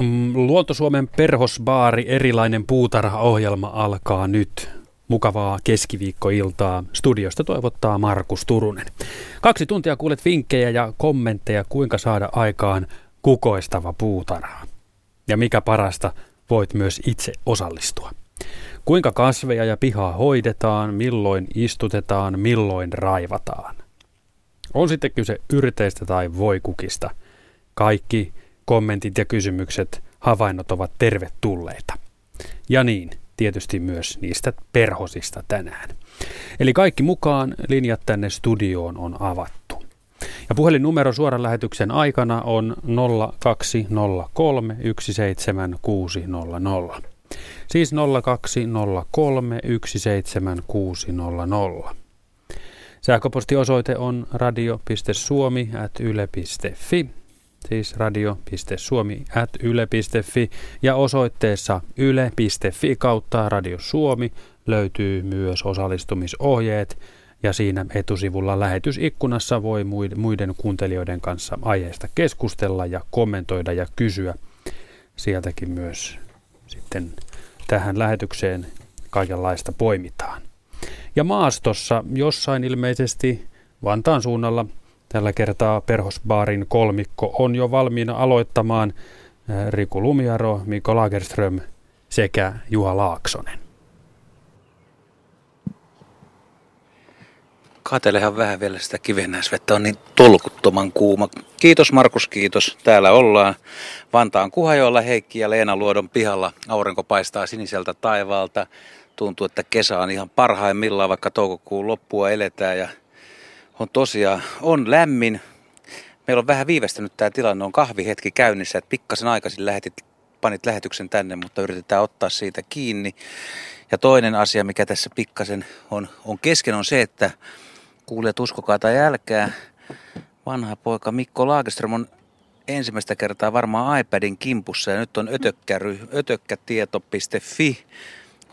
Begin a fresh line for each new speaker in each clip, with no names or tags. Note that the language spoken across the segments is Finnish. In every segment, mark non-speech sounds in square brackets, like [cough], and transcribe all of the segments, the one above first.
Mm, Luontosuomen perhosbaari erilainen puutarha-ohjelma alkaa nyt. Mukavaa keskiviikkoiltaa. Studiosta toivottaa Markus Turunen. Kaksi tuntia kuulet vinkkejä ja kommentteja, kuinka saada aikaan kukoistava puutarha. Ja mikä parasta, voit myös itse osallistua. Kuinka kasveja ja pihaa hoidetaan, milloin istutetaan, milloin raivataan. On sitten kyse yrteistä tai voikukista. Kaikki kommentit ja kysymykset, havainnot ovat tervetulleita. Ja niin, tietysti myös niistä perhosista tänään. Eli kaikki mukaan linjat tänne studioon on avattu. Ja puhelinnumero suoran lähetyksen aikana on 0203 17600. Siis 0203 17600. Sähköpostiosoite on radio.suomi.yle.fi siis radio.suomi.yle.fi ja osoitteessa yle.fi kautta Radio Suomi löytyy myös osallistumisohjeet ja siinä etusivulla lähetysikkunassa voi muiden kuuntelijoiden kanssa aiheesta keskustella ja kommentoida ja kysyä. Sieltäkin myös sitten tähän lähetykseen kaikenlaista poimitaan. Ja maastossa jossain ilmeisesti Vantaan suunnalla Tällä kertaa Perhosbaarin kolmikko on jo valmiina aloittamaan Riku Lumiaro, Mikko Lagerström sekä Juha Laaksonen.
Katelehan vähän vielä sitä kivennäisvettä, on niin tolkuttoman kuuma. Kiitos Markus, kiitos. Täällä ollaan Vantaan Kuhajoella Heikki ja Leena Luodon pihalla. Aurinko paistaa siniseltä taivaalta. Tuntuu, että kesä on ihan parhaimmillaan, vaikka toukokuun loppua eletään ja on tosiaan, on lämmin. Meillä on vähän viivästynyt tämä tilanne, on kahvihetki käynnissä, että pikkasen aikaisin lähetit, panit lähetyksen tänne, mutta yritetään ottaa siitä kiinni. Ja toinen asia, mikä tässä pikkasen on, on kesken, on se, että kuulijat uskokaa tai älkää, vanha poika Mikko Laageström on ensimmäistä kertaa varmaan iPadin kimpussa ja nyt on ötökkäry, ötökkätieto.fi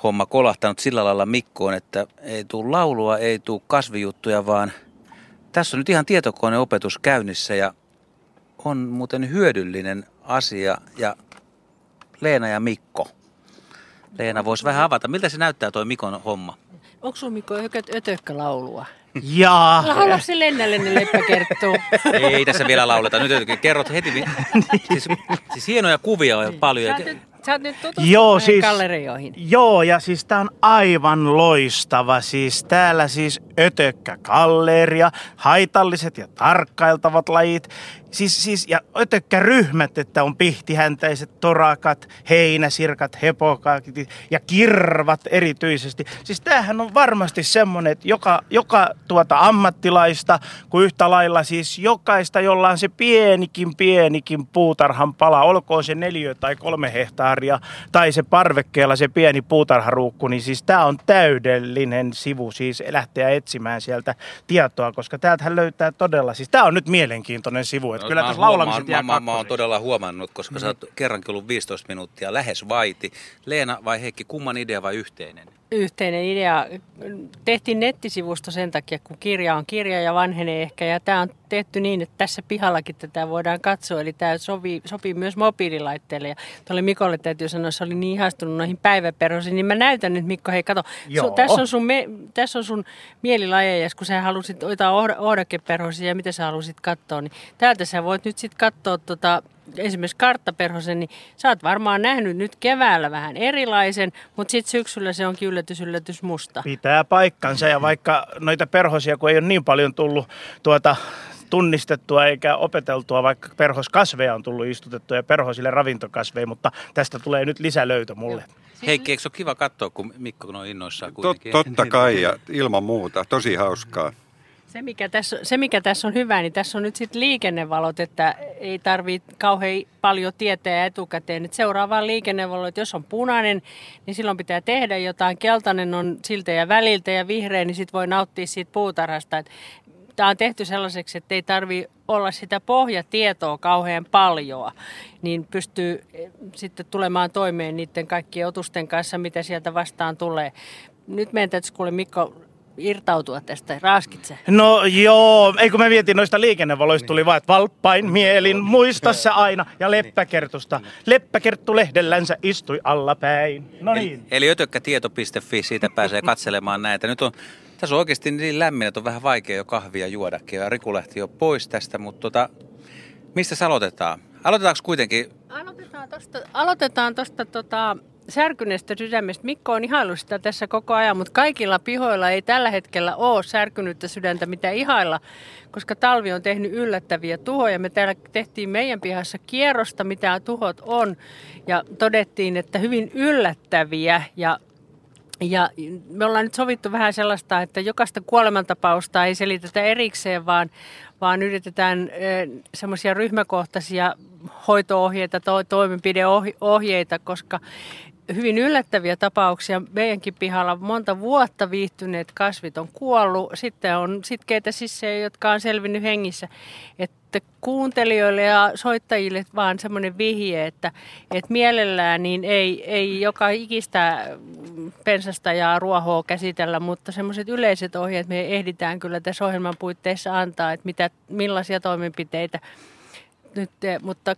homma kolahtanut sillä lailla Mikkoon, että ei tule laulua, ei tule kasvijuttuja, vaan – tässä on nyt ihan tietokoneopetus käynnissä ja on muuten hyödyllinen asia. Ja Leena ja Mikko. Leena voisi vähän avata. Miltä se näyttää tuo Mikon homma?
Onko sun Mikko ötökkä laulua?
Jaa.
Haluatko se Lennälle ne leppäkerttuu?
Ei tässä vielä lauleta. Nyt kerrot heti. [laughs] Siis, siis hienoja kuvia on paljon.
Sä oot nyt tutustunut joo, siis, gallerioihin.
Joo, ja siis tää on aivan loistava. Siis täällä siis ötökkä galleria, haitalliset ja tarkkailtavat lajit Siis, siis, ja ryhmät, että on pihtihäntäiset, torakat, heinäsirkat, hepokat ja kirvat erityisesti. Siis tämähän on varmasti semmoinen, että joka, joka tuota ammattilaista, kuin yhtä lailla siis jokaista, jolla on se pienikin, pienikin puutarhan pala, olkoon se neljä tai kolme hehtaaria, tai se parvekkeella se pieni puutarharuukku, niin siis tämä on täydellinen sivu siis lähteä etsimään sieltä tietoa, koska täältähän löytää todella, siis tämä on nyt mielenkiintoinen sivu, että kyllä tässä laulamiset jää
mä, mä, mä oon todella huomannut, koska mm. sä oot kerrankin ollut 15 minuuttia lähes vaiti. Leena vai Heikki, kumman idea vai yhteinen?
Yhteinen idea. Tehtiin nettisivusto sen takia, kun kirja on kirja ja vanhenee ehkä. Ja tämä on tehty niin, että tässä pihallakin tätä voidaan katsoa. Eli tämä sopii, sopii myös mobiililaitteelle. Ja tuolle Mikolle täytyy sanoa, että se oli niin ihastunut noihin päiväperhosiin. Niin mä näytän nyt, Mikko, hei kato. Su, tässä, on sun me, tässä on sun mielilajeja, kun sä halusit ottaa ohdakeperhosia ja mitä sä halusit katsoa. Niin täältä sä voit nyt sitten katsoa tota, esimerkiksi karttaperhosen, niin sä oot varmaan nähnyt nyt keväällä vähän erilaisen, mutta sitten syksyllä se onkin yllätys, yllätys musta.
Pitää paikkansa ja vaikka noita perhosia, kun ei ole niin paljon tullut tuota tunnistettua eikä opeteltua, vaikka perhoskasveja on tullut istutettua ja perhosille ravintokasveja, mutta tästä tulee nyt lisälöytö mulle.
Heikki, eikö se ole kiva katsoa, kun Mikko on innoissaan
kuitenkin? Tot, totta kai ja ilman muuta, tosi hauskaa.
Se mikä, tässä, se, mikä tässä on hyvä, niin tässä on nyt sitten liikennevalot, että ei tarvitse kauhean paljon tietää etukäteen. Et seuraavaan liikennevalot, jos on punainen, niin silloin pitää tehdä jotain. Keltainen on siltä ja väliltä ja vihreä, niin sitten voi nauttia siitä puutarhasta. Tämä on tehty sellaiseksi, että ei tarvitse olla sitä pohjatietoa kauhean paljon, niin pystyy eh, sitten tulemaan toimeen niiden kaikkien otusten kanssa, mitä sieltä vastaan tulee. Nyt meidän täytyisi kuule Mikko irtautua tästä? Raaskitse?
No joo, ei kun me vietiin noista liikennevaloista, tuli vaan, että valppain mielin, muista se aina. Ja leppäkertusta. Leppäkerttu lehdellänsä istui allapäin. No niin.
Eli, eli ötökkätieto.fi, siitä pääsee katselemaan näitä. Nyt on, tässä on oikeasti niin lämmin, että on vähän vaikea jo kahvia juodakin. Ja Riku lähti jo pois tästä, mutta tota, mistä aloitetaan? Aloitetaanko kuitenkin?
Aloitetaan tuosta aloitetaan tosta, tota, särkyneestä sydämestä. Mikko on ihaillut sitä tässä koko ajan, mutta kaikilla pihoilla ei tällä hetkellä ole särkynyttä sydäntä, mitä ihailla, koska talvi on tehnyt yllättäviä tuhoja. Me täällä tehtiin meidän pihassa kierrosta, mitä tuhot on, ja todettiin, että hyvin yllättäviä ja ja me ollaan nyt sovittu vähän sellaista, että jokaista kuolemantapausta ei selitetä erikseen, vaan, vaan yritetään semmoisia ryhmäkohtaisia hoitoohjeita, to, toimenpideohjeita, koska hyvin yllättäviä tapauksia. Meidänkin pihalla monta vuotta viihtyneet kasvit on kuollut. Sitten on sitkeitä sissejä, jotka on selvinnyt hengissä. Että kuuntelijoille ja soittajille vaan semmoinen vihje, että, että mielellään niin ei, ei joka ikistä pensasta ja ruohoa käsitellä, mutta semmoiset yleiset ohjeet me ehditään kyllä tässä ohjelman puitteissa antaa, että mitä, millaisia toimenpiteitä nyt, mutta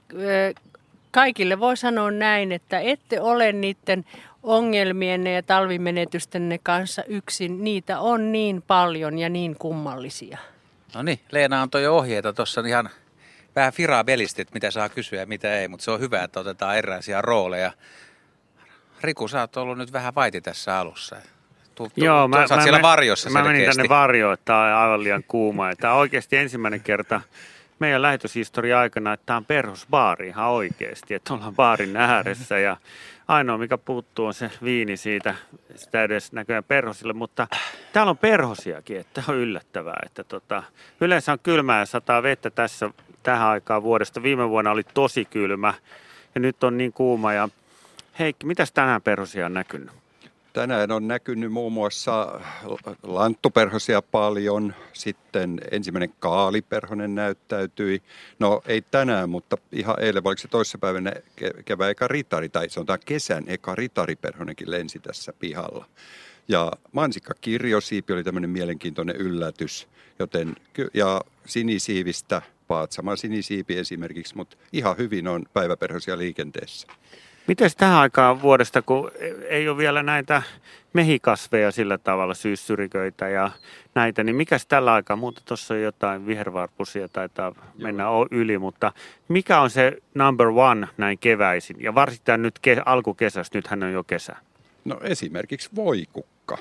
kaikille voi sanoa näin, että ette ole niiden ongelmienne ja talvimenetystenne kanssa yksin. Niitä on niin paljon ja niin kummallisia.
No niin, Leena antoi jo ohjeita tuossa ihan vähän firaa belistit, mitä saa kysyä ja mitä ei, mutta se on hyvä, että otetaan erilaisia rooleja. Riku, sä oot ollut nyt vähän vaiti tässä alussa.
Tu, tu, Joo, mä,
sä
mä,
siellä varjossa
Mä
selkeästi.
menin tänne varjoon, että tämä on aivan liian kuuma. Tämä on oikeasti ensimmäinen kerta meidän lähetyshistoria aikana, että tämä on perhosbaari ihan oikeasti, että ollaan baarin ääressä ja ainoa mikä puuttuu on se viini siitä, sitä edes näköjään perhosille, mutta täällä on perhosiakin, että on yllättävää, että tota, yleensä on kylmää ja sataa vettä tässä tähän aikaan vuodesta. Viime vuonna oli tosi kylmä ja nyt on niin kuuma ja Heikki, mitäs tänään perhosia on näkynyt?
Tänään on näkynyt muun muassa lanttuperhosia paljon, sitten ensimmäinen kaaliperhonen näyttäytyi. No ei tänään, mutta ihan eilen, oliko se toissapäivänä kevään eka ritari, tai sanotaan kesän eka ritariperhonenkin lensi tässä pihalla. Ja mansikka kirjosiipi oli tämmöinen mielenkiintoinen yllätys, joten, ja sinisiivistä, Paatsaman sinisiipi esimerkiksi, mutta ihan hyvin on päiväperhosia liikenteessä.
Miten tähän aikaan vuodesta, kun ei ole vielä näitä mehikasveja sillä tavalla, syyssyriköitä ja näitä, niin mikäs tällä aikaa, muuta tuossa on jotain vihervarpusia taitaa mennä Joo. yli, mutta mikä on se number one näin keväisin ja varsinkin nyt ke- alkukesästä, nythän on jo kesä?
No esimerkiksi voikukka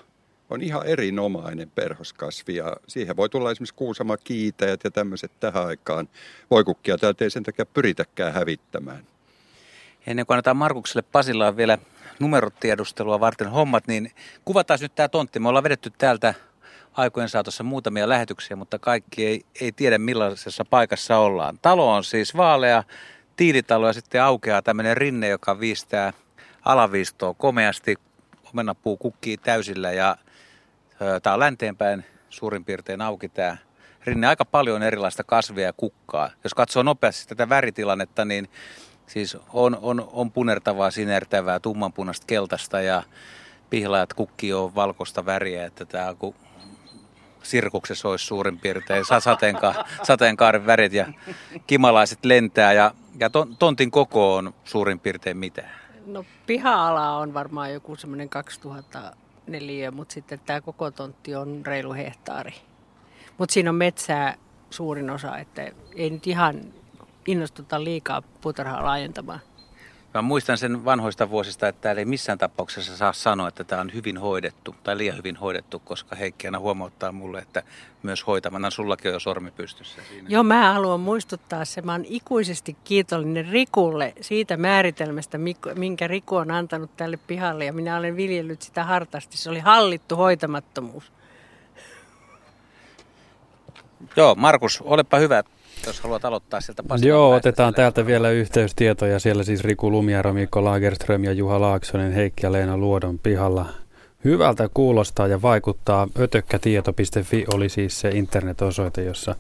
on ihan erinomainen perhoskasvi ja siihen voi tulla esimerkiksi kuusama kiitäjät ja tämmöiset tähän aikaan. Voikukkia täältä ei sen takia pyritäkään hävittämään
ennen kuin annetaan Markukselle Pasilaan vielä numerotiedustelua varten hommat, niin kuvataan nyt tämä tontti. Me ollaan vedetty täältä aikojen saatossa muutamia lähetyksiä, mutta kaikki ei, ei tiedä millaisessa paikassa ollaan. Talo on siis vaalea, tiilitalo ja sitten aukeaa tämmöinen rinne, joka viistää alaviistoa komeasti. Omenapuu kukkii täysillä ja tämä on länteenpäin suurin piirtein auki tämä rinne. Aika paljon erilaista kasvia ja kukkaa. Jos katsoo nopeasti tätä väritilannetta, niin Siis on, on, on punertavaa, sinertävää, tummanpunasta keltaista ja pihlaajat kukki on valkoista väriä, että tämä kun sirkuksessa olisi suurin piirtein sateenka, sateenkaaren värit ja kimalaiset lentää ja, ja ton, tontin koko on suurin piirtein mitä?
No piha-ala on varmaan joku semmoinen 2004, mutta sitten tämä koko tontti on reilu hehtaari. Mutta siinä on metsää suurin osa, että ei nyt ihan innostuta liikaa puutarhaa laajentamaan.
Mä muistan sen vanhoista vuosista, että täällä ei missään tapauksessa saa sanoa, että tämä on hyvin hoidettu tai liian hyvin hoidettu, koska Heikki aina huomauttaa mulle, että myös hoitamana sullakin on jo sormi pystyssä. Siinä.
Joo, mä haluan muistuttaa se. Mä oon ikuisesti kiitollinen Rikulle siitä määritelmästä, minkä Riku on antanut tälle pihalle ja minä olen viljellyt sitä hartaasti. Se oli hallittu hoitamattomuus.
Joo, Markus, olepa hyvä. Jos haluat aloittaa sieltä
Pasilan Joo, otetaan täältä vielä yhteystietoja. Siellä siis Riku Lumiaro, Mikko Lagerström ja Juha Laaksonen, Heikki ja Leena Luodon pihalla. Hyvältä kuulostaa ja vaikuttaa. Ötökkätieto.fi oli siis se internetosoite, jossa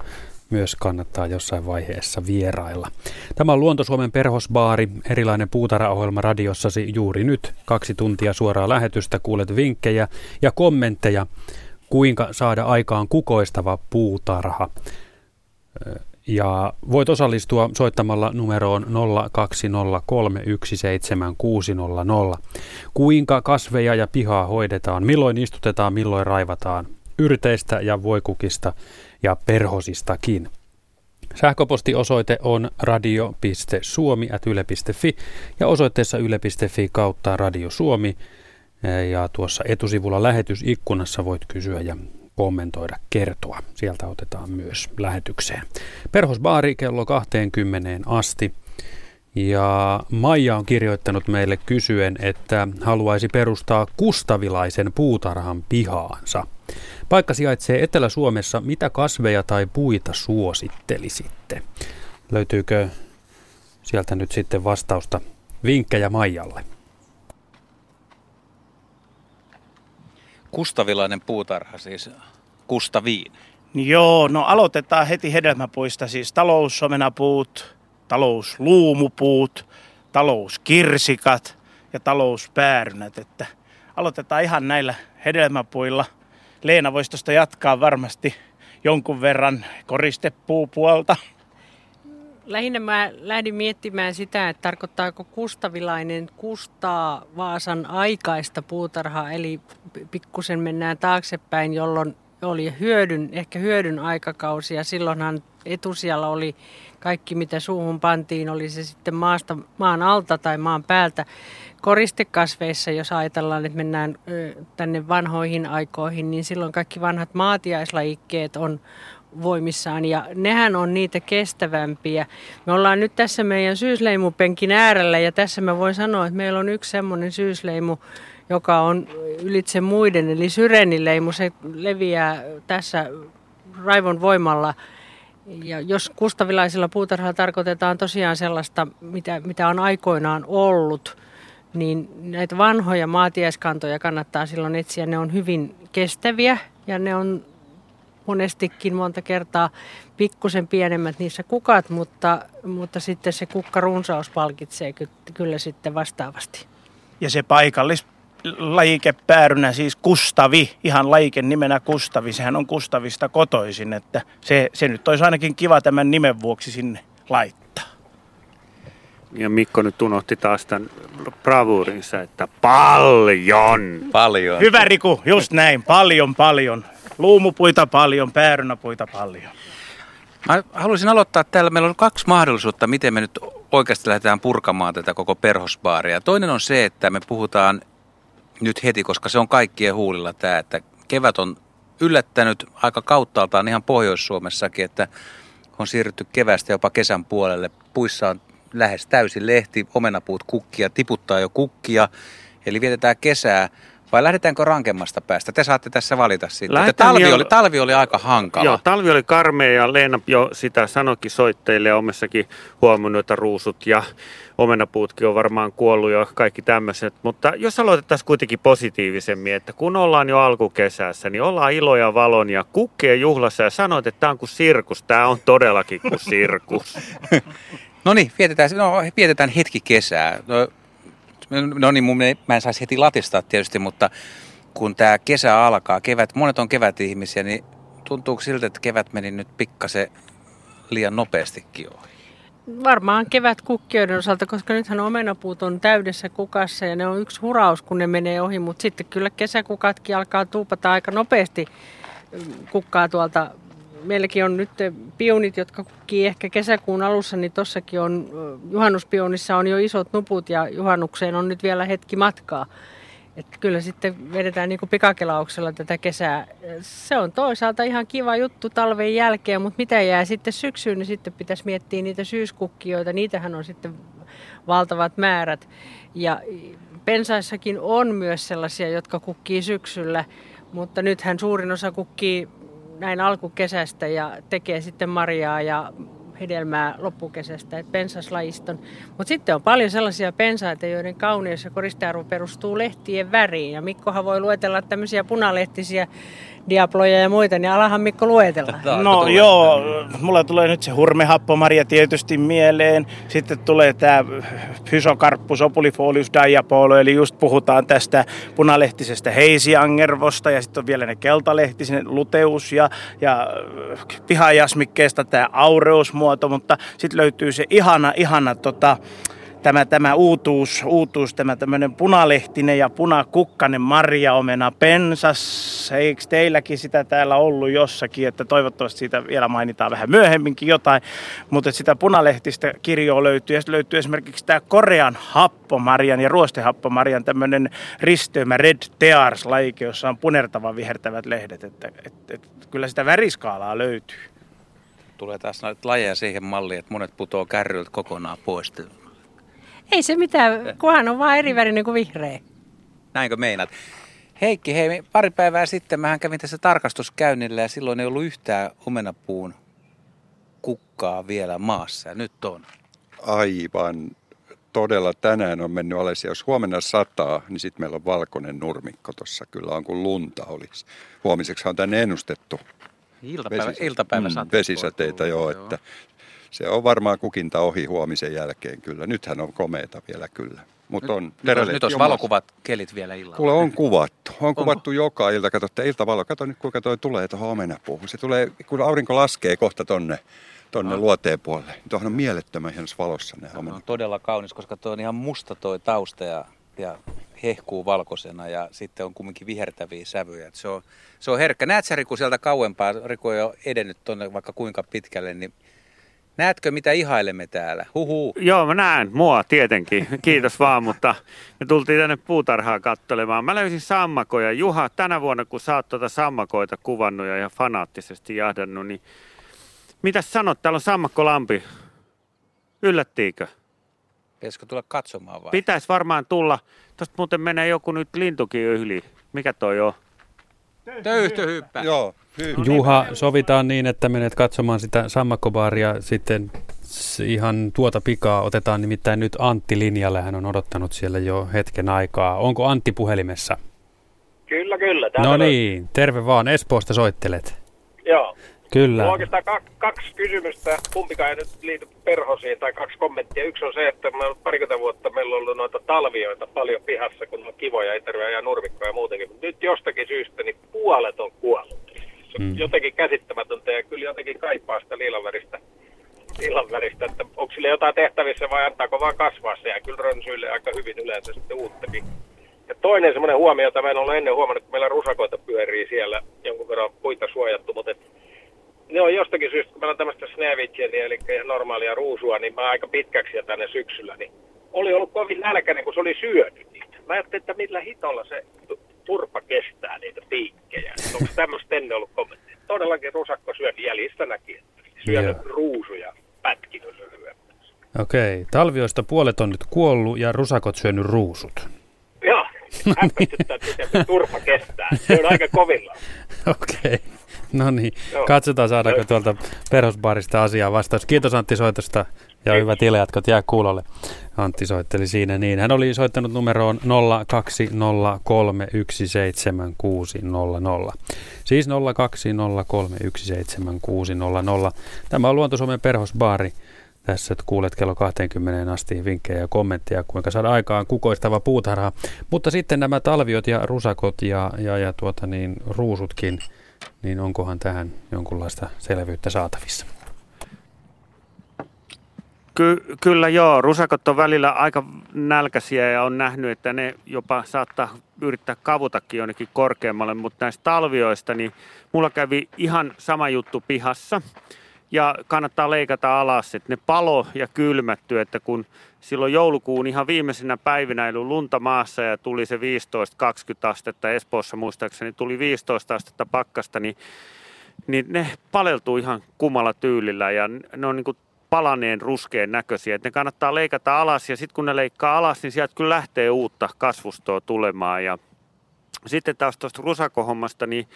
myös kannattaa jossain vaiheessa vierailla. Tämä on Luonto-Suomen perhosbaari, erilainen puutarhaohjelma radiossasi juuri nyt. Kaksi tuntia suoraa lähetystä, kuulet vinkkejä ja kommentteja kuinka saada aikaan kukoistava puutarha. Ja voit osallistua soittamalla numeroon 020317600. Kuinka kasveja ja pihaa hoidetaan, milloin istutetaan, milloin raivataan, yrteistä ja voikukista ja perhosistakin. Sähköpostiosoite on radio.suomi.yle.fi ja osoitteessa yle.fi kautta Radio Suomi. Ja tuossa etusivulla lähetysikkunassa voit kysyä ja kommentoida, kertoa. Sieltä otetaan myös lähetykseen. Perhosbaari kello 20 asti. Ja Maija on kirjoittanut meille kysyen, että haluaisi perustaa kustavilaisen puutarhan pihaansa. Paikka sijaitsee Etelä-Suomessa. Mitä kasveja tai puita suosittelisitte? Löytyykö sieltä nyt sitten vastausta vinkkejä Maijalle?
Kustavilainen puutarha siis, Kustaviin.
Joo, no aloitetaan heti hedelmäpuista, siis taloussomenapuut, talousluumupuut, talouskirsikat ja talouspäärynät, että aloitetaan ihan näillä hedelmäpuilla. Leena voisi tuosta jatkaa varmasti jonkun verran koristepuupuolta.
Lähinnä mä lähdin miettimään sitä, että tarkoittaako kustavilainen kustaa Vaasan aikaista puutarhaa, eli pikkusen mennään taaksepäin, jolloin oli hyödyn, ehkä hyödyn aikakausi ja silloinhan etusijalla oli kaikki mitä suuhun pantiin, oli se sitten maasta, maan alta tai maan päältä. Koristekasveissa, jos ajatellaan, että mennään tänne vanhoihin aikoihin, niin silloin kaikki vanhat maatiaislajikkeet on, voimissaan ja nehän on niitä kestävämpiä. Me ollaan nyt tässä meidän syysleimupenkin äärellä ja tässä mä voin sanoa, että meillä on yksi semmoinen syysleimu, joka on ylitse muiden, eli syrenileimu. Se leviää tässä raivon voimalla. Ja jos kustavilaisilla puutarhalla tarkoitetaan tosiaan sellaista, mitä, mitä on aikoinaan ollut, niin näitä vanhoja maatieskantoja kannattaa silloin etsiä. Ne on hyvin kestäviä ja ne on monestikin monta kertaa pikkusen pienemmät niissä kukat, mutta, mutta sitten se kukkarunsaus palkitsee ky- kyllä sitten vastaavasti.
Ja se paikallis lajikepäärynä, siis Kustavi, ihan lajiken nimenä Kustavi, sehän on Kustavista kotoisin, että se, se nyt olisi ainakin kiva tämän nimen vuoksi sinne laittaa.
Ja Mikko nyt unohti taas tämän bravuurinsa, että paljon!
Paljon.
Hyvä Riku, just näin, paljon paljon. Luumupuita paljon, päärynäpuita paljon.
Mä haluaisin aloittaa täällä. Meillä on kaksi mahdollisuutta, miten me nyt oikeasti lähdetään purkamaan tätä koko perhosbaaria. Toinen on se, että me puhutaan nyt heti, koska se on kaikkien huulilla tämä, että kevät on yllättänyt aika kauttaaltaan ihan Pohjois-Suomessakin, että on siirrytty kevästä jopa kesän puolelle. Puissa on lähes täysin lehti, omenapuut kukkia, tiputtaa jo kukkia, eli vietetään kesää vai lähdetäänkö rankemmasta päästä? Te saatte tässä valita sitten. Talvi, jo... oli, talvi oli aika hankala.
Joo, talvi oli karmea ja Leena jo sitä sanoikin soitteille ja omissakin huomannut, että ruusut ja omenapuutkin on varmaan kuollut ja kaikki tämmöiset. Mutta jos aloitettaisiin kuitenkin positiivisemmin, että kun ollaan jo alkukesässä, niin ollaan ilo ja valon ja kukkeen juhlassa ja sanoit, että tämä on kuin sirkus. Tämä on todellakin kuin sirkus. [laughs]
no niin, vietetään, no, vietetään hetki kesää. No, no niin, mun, mä en saisi heti latistaa tietysti, mutta kun tämä kesä alkaa, kevät, monet on kevätihmisiä, niin tuntuuko siltä, että kevät meni nyt pikkasen liian nopeastikin ohi?
Varmaan kevät kukkijoiden osalta, koska nythän omenapuut on täydessä kukassa ja ne on yksi huraus, kun ne menee ohi, mutta sitten kyllä kesäkukatkin alkaa tuupata aika nopeasti mm, kukkaa tuolta. Meilläkin on nyt pionit, jotka kukkii ehkä kesäkuun alussa, niin tossakin on, juhannuspionissa on jo isot nuput ja juhannukseen on nyt vielä hetki matkaa. Että kyllä sitten vedetään niin kuin pikakelauksella tätä kesää. Se on toisaalta ihan kiva juttu talven jälkeen, mutta mitä jää sitten syksyyn, niin sitten pitäisi miettiä niitä syyskukkijoita. Niitähän on sitten valtavat määrät. Ja pensaissakin on myös sellaisia, jotka kukkii syksyllä, mutta nythän suurin osa kukkii näin alkukesästä ja tekee sitten marjaa ja hedelmää loppukesästä, että pensaslajiston. Mutta sitten on paljon sellaisia pensaita, joiden kauneus ja koristearvo perustuu lehtien väriin. Ja Mikkohan voi luetella tämmöisiä punalehtisiä diabloja ja muita, niin alahan Mikko luetella.
No joo, mulla tulee nyt se hurmehappomaria tietysti mieleen. Sitten tulee tämä Physocarpus opulifolius diapolo, eli just puhutaan tästä punalehtisestä heisiangervosta ja sitten on vielä ne keltalehtisen luteus ja, ja pihajasmikkeesta tämä aureusmuoto, mutta sitten löytyy se ihana, ihana tota, tämä, tämä uutuus, uutuus, tämä tämmöinen punalehtinen ja punakukkanen marjaomena pensas. Eikö teilläkin sitä täällä ollut jossakin, että toivottavasti siitä vielä mainitaan vähän myöhemminkin jotain. Mutta sitä punalehtistä kirjoa löytyy ja löytyy esimerkiksi tämä Korean happomarjan ja ruostehappomarjan tämmöinen risteymä Red Tears lajike, jossa on punertavan vihertävät lehdet. Että, et, et, kyllä sitä väriskaalaa löytyy.
Tulee taas noita lajeja siihen malliin, että monet putoo kärryltä kokonaan pois.
Ei se mitään, kunhan on vaan eri värinen kuin vihreä.
Näinkö meinaat? Heikki, hei, pari päivää sitten mähän kävin tässä tarkastuskäynnillä ja silloin ei ollut yhtään omenapuun kukkaa vielä maassa ja nyt on.
Aivan. Todella tänään on mennyt alas. Jos huomenna sataa, niin sitten meillä on valkoinen nurmikko tuossa. Kyllä on kuin lunta olisi. Huomiseksi on tänne ennustettu
Iltapäivä,
Vesis-
iltapäivä
mm,
voi
joo,
tulla,
että se on varmaan kukinta ohi huomisen jälkeen kyllä. Nythän on komeeta vielä kyllä. Mutta on
Nyt,
terälehti
nyt olisi
on
valokuvat kelit vielä illalla.
Kuule, on kuvattu. On kuvattu joka ilta. Kato, että iltavalo. Kato nyt, kuinka toi tulee tuohon omenapuuhun. Se tulee, kun aurinko laskee kohta tonne, tonne
Ah.
luoteen puolelle. Tuohon on mielettömän hienossa valossa ne omenat.
on todella kaunis, koska tuo on ihan musta toi tausta ja, ja hehkuu valkoisena ja sitten on kumminkin vihertäviä sävyjä. Et se, on, se on herkkä. Näet sä Riku sieltä kauempaa, Riku on jo edennyt tuonne vaikka kuinka pitkälle, niin näetkö mitä ihailemme täällä? Huhu.
Joo, mä näen. Mua tietenkin. Kiitos vaan, mutta me tultiin tänne puutarhaa kattelemaan. Mä löysin sammakoja. Juha, tänä vuonna kun sä oot tuota sammakoita kuvannut ja ihan fanaattisesti jahdannut, niin mitä sanot? Täällä on sammakkolampi. Yllättiikö?
Pitäisikö tulla katsomaan vai?
Pitäisi varmaan tulla. Tuosta muuten menee joku nyt lintukin yli. Mikä toi on?
Töyhtöhyppä.
Joo, hyvä.
Juha, sovitaan niin, että menet katsomaan sitä sammakkobaaria sitten ihan tuota pikaa. Otetaan nimittäin nyt Antti linjalle. Hän on odottanut siellä jo hetken aikaa. Onko Antti puhelimessa?
Kyllä, kyllä. Täällä
No niin, terve vaan. Espoosta soittelet.
Joo.
Kyllä.
Mulla on oikeastaan kaksi, kaksi kysymystä, kumpikaan ei nyt liity perhosiin, tai kaksi kommenttia. Yksi on se, että me parikymmentä vuotta meillä on ollut noita talvioita paljon pihassa, kun on kivoja eteröjä ja nurmikkoja ja muutenkin. Mutta nyt jostakin syystä niin puolet on kuollut. Se on
Mm.
jotenkin käsittämätöntä ja kyllä jotenkin kaipaa sitä liilanväristä. liilanväristä että onko sille jotain tehtävissä vai antaako vaan kasvaa se ja kyllä rönsyille aika hyvin yleensä sitten uuttakin. Ja toinen semmoinen huomio, jota mä en ole ennen huomannut, että meillä rusakoita pyörii siellä jonkun verran puita suojattu, mutta et ne on jostakin syystä, kun meillä on tämmöistä Snevitjeniä, eli ihan normaalia ruusua, niin mä aika pitkäksi ja tänne syksyllä, niin oli ollut kovin nälkäinen, kun se oli syönyt niitä. Mä ajattelin, että millä hitolla se tu- turpa kestää niitä piikkejä. Onko tämmöistä ennen ollut kommenttia? Todellakin rusakko syönyt jäljistä näki, että syönyt
Joo.
ruusuja, pätkinyt lyhyemmäksi.
Okei, talvioista puolet on nyt kuollut ja rusakot syönyt ruusut.
Joo, [laughs] hämmästyttää, että miten se turpa kestää. Se on aika kovilla. [laughs]
Okei, no niin.
Joo.
Katsotaan saadaanko tuolta perhosbaarista asiaa vastaus. Kiitos Antti soitosta ja hyvät iljatkot jää kuulolle. Antti soitteli siinä niin. Hän oli soittanut numeroon 020317600. Siis 020317600. Tämä on Luonto-Suomen perhosbaari. Tässä että kuulet kello 20 asti vinkkejä ja kommentteja, kuinka saada aikaan kukoistava puutarha. Mutta sitten nämä talviot ja rusakot ja, ja, ja tuota niin, ruusutkin, niin onkohan tähän jonkunlaista selvyyttä saatavissa?
Ky- kyllä joo, rusakot on välillä aika nälkäisiä ja on nähnyt, että ne jopa saattaa yrittää kavutakin jonnekin korkeammalle, mutta näistä talvioista, niin mulla kävi ihan sama juttu pihassa ja kannattaa leikata alas, että ne palo ja kylmätty, että kun silloin joulukuun ihan viimeisenä päivinä ollut lunta maassa ja tuli se 15-20 astetta, Espoossa muistaakseni tuli 15 astetta pakkasta, niin niin ne paleltuu ihan kumalla tyylillä ja ne on niin kuin palaneen ruskeen näköisiä. Et ne kannattaa leikata alas ja sitten kun ne leikkaa alas, niin sieltä kyllä lähtee uutta kasvustoa tulemaan. Ja sitten taas tuosta rusakohommasta, niin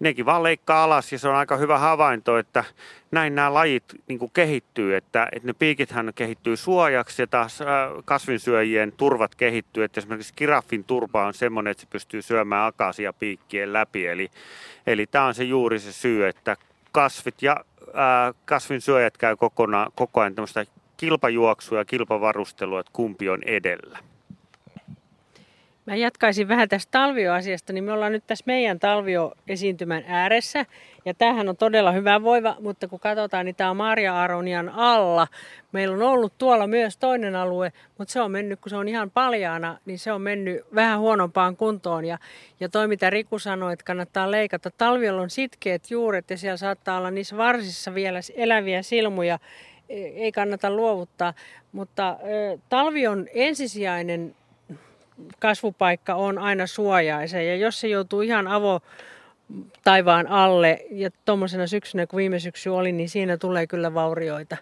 nekin vaan leikkaa alas ja se on aika hyvä havainto, että näin nämä lajit niin kuin kehittyy, että, että ne piikithän kehittyy suojaksi ja taas äh, kasvinsyöjien turvat kehittyy, että esimerkiksi kiraffin turpa on semmoinen, että se pystyy syömään akasia piikkien läpi, eli, eli tämä on se juuri se syy, että kasvit ja äh, kasvinsyöjät käy kokonaan, koko ajan tämmöistä kilpajuoksua ja kilpavarustelua, että kumpi on edellä.
Mä jatkaisin vähän tästä talvioasiasta, niin me ollaan nyt tässä meidän talvioesiintymän ääressä. Ja tämähän on todella hyvä voiva, mutta kun katsotaan, niin tämä on Maria Aronian alla. Meillä on ollut tuolla myös toinen alue, mutta se on mennyt, kun se on ihan paljaana, niin se on mennyt vähän huonompaan kuntoon. Ja, ja toi, mitä Riku sanoi, että kannattaa leikata. Talviolla on sitkeät juuret ja siellä saattaa olla niissä varsissa vielä eläviä silmuja. E, ei kannata luovuttaa, mutta talvi on ensisijainen kasvupaikka on aina suojaisen. Ja jos se joutuu ihan avo taivaan alle ja tuommoisena syksynä kuin viime syksy oli, niin siinä tulee kyllä vaurioita.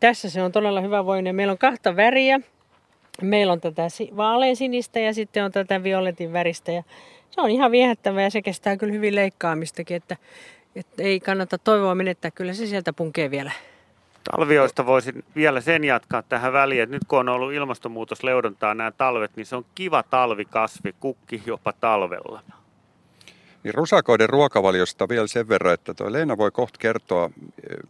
Tässä se on todella hyvä voinen. Meillä on kahta väriä. Meillä on tätä vaaleansinistä ja sitten on tätä violetin väristä. Ja se on ihan viehättävä ja se kestää kyllä hyvin leikkaamistakin, että, että ei kannata toivoa menettää. Kyllä se sieltä punkee vielä.
Talvioista voisin vielä sen jatkaa tähän väliin, että nyt kun on ollut ilmastonmuutos leudontaa nämä talvet, niin se on kiva talvikasvi, kukki jopa talvella.
Niin rusakoiden ruokavaliosta vielä sen verran, että tuo Leena voi kohta kertoa,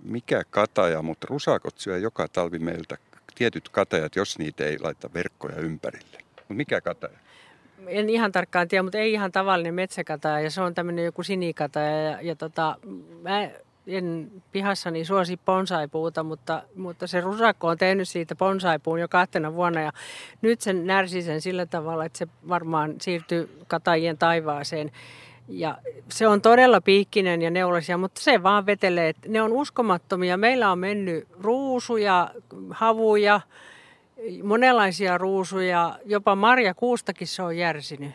mikä kataja, mutta rusakot syö joka talvi meiltä tietyt katajat, jos niitä ei laita verkkoja ympärille. Mutta mikä kataja?
En ihan tarkkaan tiedä, mutta ei ihan tavallinen metsäkataja ja se on tämmöinen joku sinikataja ja, ja tota, mä en pihassani suosi bonsaipuuta, mutta, mutta se rusakko on tehnyt siitä bonsaipuun jo kahtena vuonna ja nyt sen närsi sen sillä tavalla, että se varmaan siirtyy katajien taivaaseen. Ja se on todella piikkinen ja neulasia, mutta se vaan vetelee. Että ne on uskomattomia. Meillä on mennyt ruusuja, havuja, monenlaisia ruusuja, jopa Marja Kuustakin se on järsinyt.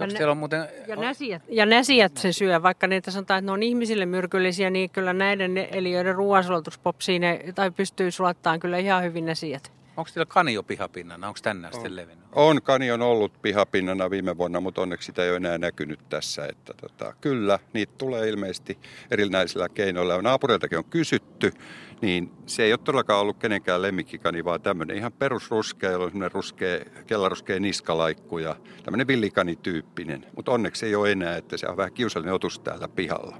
Ja, nä- on muuten...
ja, näsijät, ja näsijät se syö, vaikka niitä sanotaan, että ne on ihmisille myrkyllisiä, niin kyllä näiden eliöiden ruoansulatus popsii ne, tai pystyy sulattamaan kyllä ihan hyvin näsijät.
Onko teillä kani jo pihapinnana? Onko tänään sitten levinnyt?
On, kani on ollut pihapinnana viime vuonna, mutta onneksi sitä ei ole enää näkynyt tässä. Että tota, kyllä, niitä tulee ilmeisesti erinäisillä keinoilla. Naapureiltakin on kysytty, niin se ei ole todellakaan ollut kenenkään lemmikkikani, vaan tämmöinen ihan perusruskea, jolla on semmoinen ruskea, kellaruskea niskalaikku ja tämmöinen villikanityyppinen. Mutta onneksi ei ole enää, että se on vähän kiusallinen otus täällä pihalla.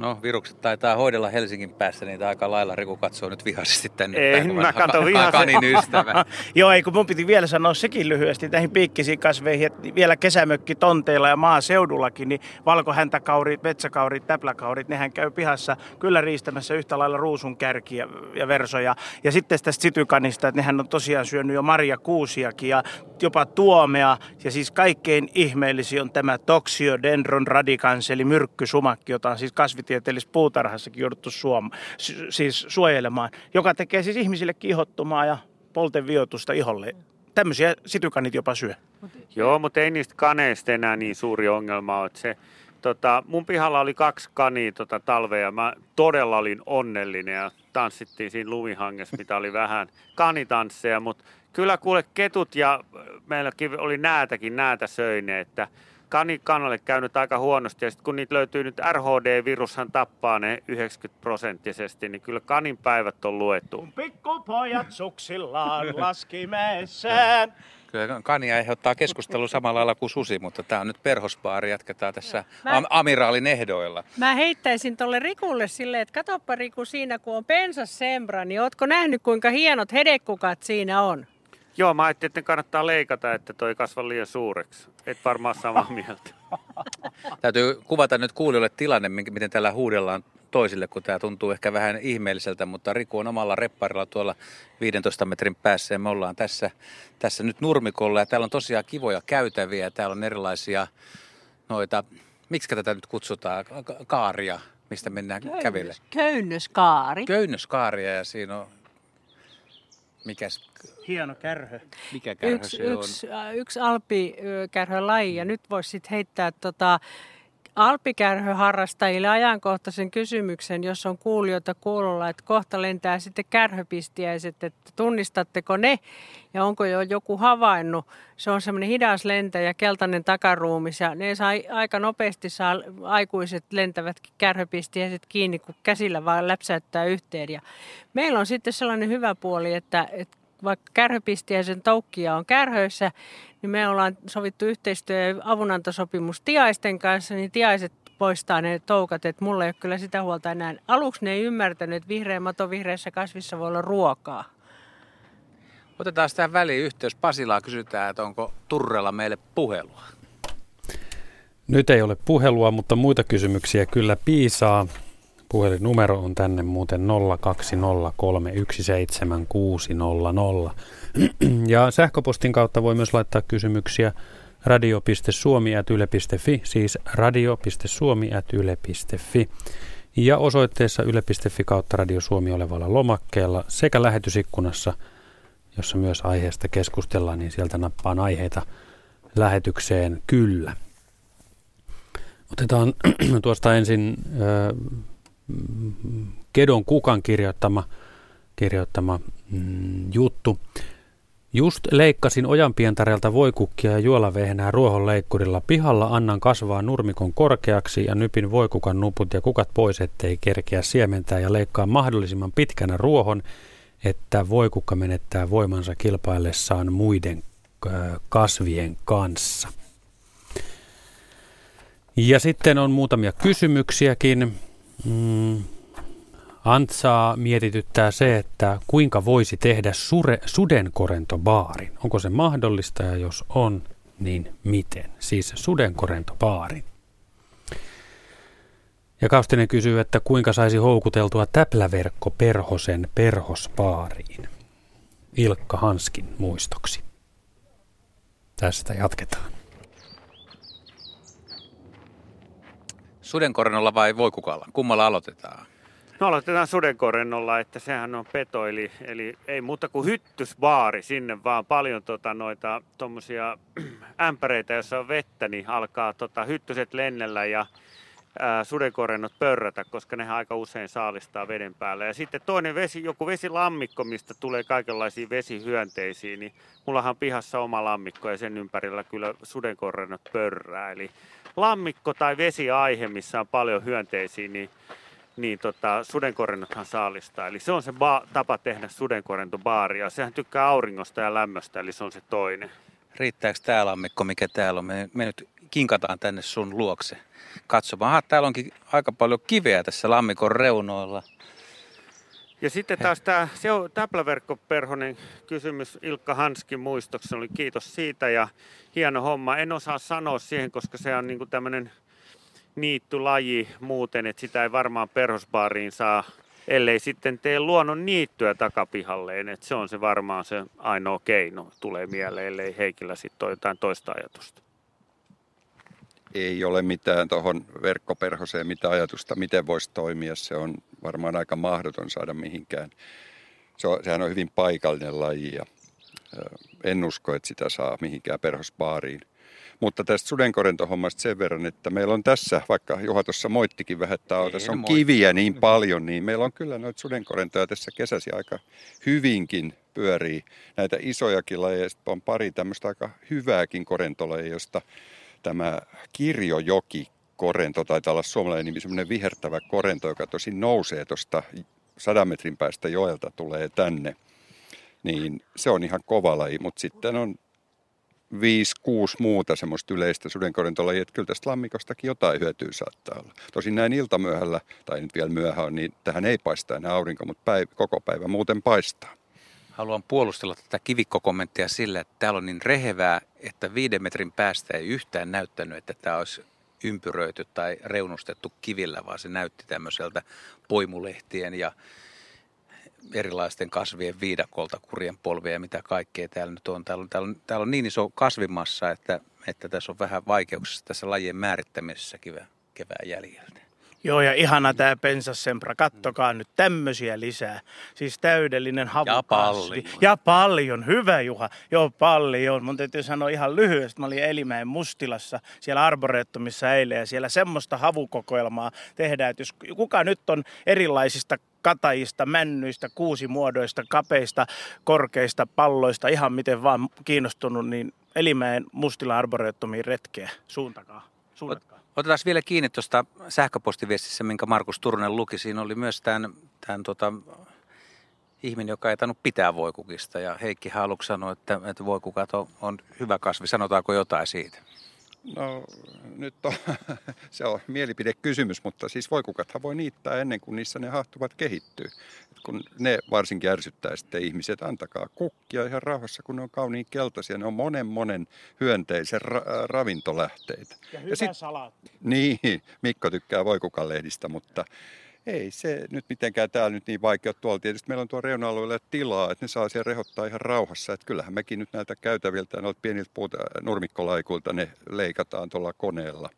No, virukset taitaa hoidella Helsingin päässä niitä aika lailla. Riku katsoo nyt vihaisesti tänne
ei,
päin.
mä katson vihaisesti.
Kanin ystävä. [laughs]
Joo, ei kun mun piti vielä sanoa sekin lyhyesti näihin piikkisiin kasveihin, että vielä kesämökki tonteilla ja maaseudullakin, niin valkohäntäkaurit, metsäkaurit, täpläkaurit, nehän käy pihassa kyllä riistämässä yhtä lailla ruusun kärkiä ja versoja. Ja sitten tästä sitykanista, että nehän on tosiaan syönyt jo Maria Kuusiakin ja jopa tuomea. Ja siis kaikkein ihmeellisin on tämä Toxiodendron radicans, eli myrkkysumakki, jota on siis kasvitieteellisessä puutarhassakin jouduttu suom- siis suojelemaan, joka tekee siis ihmisille kihottumaa ja polteviotusta iholle. Tämmöisiä sitykanit jopa syö.
Joo, mutta ei niistä kaneista enää niin suuri ongelma ole. Se, tota, mun pihalla oli kaksi kania tota, talvea mä todella olin onnellinen ja tanssittiin siinä lumihangessa, mitä oli vähän kanitansseja, mutta kyllä kuule ketut ja meilläkin oli näätäkin, näätä söine, että kani kanalle käynyt aika huonosti ja sitten kun niitä löytyy nyt RHD-virushan tappaa ne 90 prosenttisesti, niin kyllä kanin päivät on luettu.
Kun pikkupojat suksillaan [laughs] laskimessään.
Kyllä kania aiheuttaa keskustelua samalla lailla kuin susi, mutta tämä on nyt perhosbaari. Jatketaan tässä Mä... amiraalin ehdoilla.
Mä heittäisin tuolle Rikulle silleen, että katoppa Riku siinä, kun on pensas sembra, niin ootko nähnyt kuinka hienot hedekukat siinä on?
Joo, mä ajattelin, että kannattaa leikata, että toi kasva liian suureksi. Et varmaan samaa [laughs] mieltä.
Täytyy kuvata nyt kuulijoille tilanne, miten täällä huudellaan toisille, kun tämä tuntuu ehkä vähän ihmeelliseltä, mutta Riku on omalla repparilla tuolla 15 metrin päässä ja me ollaan tässä, tässä nyt nurmikolla ja täällä on tosiaan kivoja käytäviä ja täällä on erilaisia noita, miksi tätä nyt kutsutaan, kaaria, mistä mennään Köynnös, kävelle.
Köynnöskaari.
Köynnöskaaria ja siinä on, mikäs
hieno kärhö.
Mikä kärhö
yksi,
se on?
Yksi, yksi alppikärhön laji ja nyt voisi sitten heittää tota, alpikärhöharrastajille ajankohtaisen kysymyksen, jos on kuulijoita kuulolla, että kohta lentää sitten kärhöpistiäiset, että tunnistatteko ne ja onko jo joku havainnut. Se on semmoinen hidas lentäjä, keltainen takaruumis ja ne saa aika nopeasti saa aikuiset lentävät kärhöpistiäiset kiinni, kun käsillä vaan läpsäyttää yhteen. Ja meillä on sitten sellainen hyvä puoli, että, että vaikka kärhöpistiäisen toukkia on kärhöissä, niin me ollaan sovittu yhteistyö- ja avunantosopimus tiaisten kanssa, niin tiaiset poistaa ne toukat, että mulla ei ole kyllä sitä huolta enää. Aluksi ne ei ymmärtänyt, että vihreä mato vihreässä kasvissa voi olla ruokaa.
Otetaan tähän väliin yhteys. Pasilaa kysytään, että onko Turrella meille puhelua.
Nyt ei ole puhelua, mutta muita kysymyksiä kyllä piisaa. Puhelinnumero on tänne muuten 020317600. [clears throat] Ja sähköpostin kautta voi myös laittaa kysymyksiä radio.suomi.yle.fi, siis radio.suomi.yle.fi. Ja osoitteessa yle.fi kautta Radio Suomi olevalla lomakkeella sekä lähetysikkunassa, jossa myös aiheesta keskustellaan, niin sieltä nappaan aiheita lähetykseen kyllä. Otetaan [clears throat] tuosta ensin Kedon Kukan kirjoittama, kirjoittama mm, juttu. Just leikkasin ojanpientareelta voikukkia ja juolavehnää ruohonleikkurilla. Pihalla annan kasvaa nurmikon korkeaksi ja nypin voikukan nuput ja kukat pois, ettei kerkeä siementää ja leikkaa mahdollisimman pitkänä ruohon, että voikukka menettää voimansa kilpaillessaan muiden kasvien kanssa. Ja sitten on muutamia kysymyksiäkin. Mm, Antsaa mietityttää se, että kuinka voisi tehdä sure, sudenkorentobaarin. Onko se mahdollista ja jos on, niin miten? Siis sudenkorentobaarin. Ja Kaustinen kysyy, että kuinka saisi houkuteltua täpläverkko perhosen perhosbaariin. Ilkka Hanskin muistoksi. Tästä jatketaan.
Sudenkorennolla vai voikukalla? Kummalla aloitetaan?
No aloitetaan sudenkorennolla, että sehän on peto, eli, eli ei muuta kuin hyttysbaari sinne, vaan paljon tota, noita tuommoisia [clears throat] ämpäreitä, joissa on vettä, niin alkaa tota, hyttyset lennellä ja ää, sudenkorennot pörrätä, koska ne aika usein saalistaa veden päällä. Ja sitten toinen vesi, joku vesilammikko, mistä tulee kaikenlaisia vesihyönteisiä, niin mullahan pihassa oma lammikko ja sen ympärillä kyllä sudenkorennot pörrää. Eli lammikko tai vesiaihe, missä on paljon hyönteisiä, niin, niin tota, sudenkorennothan saalistaa. Eli se on se ba- tapa tehdä sudenkorentobaaria. Sehän tykkää auringosta ja lämmöstä, eli se on se toinen.
Riittääkö tämä lammikko, mikä täällä on? Me, me nyt kinkataan tänne sun luokse katsomaan. Aha, täällä onkin aika paljon kiveä tässä lammikon reunoilla.
Ja sitten taas tämä se on täpläverkkoperhonen kysymys Ilkka Hanskin muistoksi. Oli kiitos siitä ja hieno homma. En osaa sanoa siihen, koska se on niinku tämmöinen niittulaji muuten, että sitä ei varmaan perhosbaariin saa, ellei sitten tee luonnon niittyä takapihalleen. Että se on se varmaan se ainoa keino, tulee mieleen, ellei Heikillä sitten ole jotain toista ajatusta
ei ole mitään tuohon verkkoperhoseen mitä ajatusta, miten voisi toimia. Se on varmaan aika mahdoton saada mihinkään. Se on, sehän on hyvin paikallinen laji ja en usko, että sitä saa mihinkään perhosbaariin. Mutta tästä sudenkorentohommasta sen verran, että meillä on tässä, vaikka Juha tuossa moittikin vähän, että on, tässä on kiviä niin paljon, niin meillä on kyllä noita sudenkorentoja tässä kesäsi aika hyvinkin pyörii. Näitä isojakin lajeja, on pari tämmöistä aika hyvääkin korentolajia, josta tämä Kirjojoki korento, taitaa olla suomalainen nimi, semmoinen vihertävä korento, joka tosin nousee tuosta sadan metrin päästä joelta, tulee tänne. Niin se on ihan kova laji, mutta sitten on viisi, kuusi muuta semmoista yleistä sudenkorentolajia, että kyllä tästä lammikostakin jotain hyötyä saattaa olla. Tosin näin iltamyöhällä, tai nyt vielä myöhä on, niin tähän ei paista enää aurinko, mutta päivä, koko päivä muuten paistaa
haluan puolustella tätä kivikkokommenttia sillä, että täällä on niin rehevää, että viiden metrin päästä ei yhtään näyttänyt, että tämä olisi ympyröity tai reunustettu kivillä, vaan se näytti tämmöiseltä poimulehtien ja erilaisten kasvien viidakolta, kurjen polvia ja mitä kaikkea täällä nyt on. Täällä on, täällä on, täällä on niin iso kasvimassa, että, että tässä on vähän vaikeuksia tässä lajien määrittämisessä kevään, jäljiltä.
Joo, ja ihana tämä pensassempra. Kattokaa nyt tämmöisiä lisää. Siis täydellinen havukasvi.
Ja paljon.
Ja paljon. Hyvä Juha. Joo, paljon. Mun täytyy sanoa ihan lyhyesti. Mä olin Elimäen Mustilassa siellä Arboretumissa eilen ja siellä semmoista havukokoelmaa tehdään, että jos kuka nyt on erilaisista katajista, männyistä, kuusimuodoista, kapeista, korkeista palloista, ihan miten vaan kiinnostunut, niin Elimäen Mustila Arboretumiin retkeä. Suuntakaa. Suunnatkaa.
Otetaan vielä kiinni tuosta sähköpostiviestissä, minkä Markus Turunen luki. Siinä oli myös tämän, tämän tota, ihminen, joka ei tainnut pitää voikukista. Ja Heikki Haaluks sanoi, että, että voikukat on, on hyvä kasvi. Sanotaanko jotain siitä?
No nyt on, [laughs] se on mielipidekysymys, mutta siis voikukathan voi niittää ennen kuin niissä ne hahtuvat kehittyy. Et kun ne varsinkin ärsyttää sitten ihmiset, antakaa kukkia ihan rauhassa, kun ne on kauniin keltaisia. Ne on monen monen hyönteisen ra- ravintolähteitä.
Ja hyvä
sit-
salaatti.
Niin, Mikko tykkää voikukalehdistä, mutta ei se nyt mitenkään täällä nyt niin vaikea. Tuolla tietysti meillä on tuo reuna-alueella tilaa, että ne saa siellä rehottaa ihan rauhassa. Että kyllähän mekin nyt näiltä käytäviltä noilta pieniltä puuta, nurmikkolaikuilta ne leikataan tuolla koneella.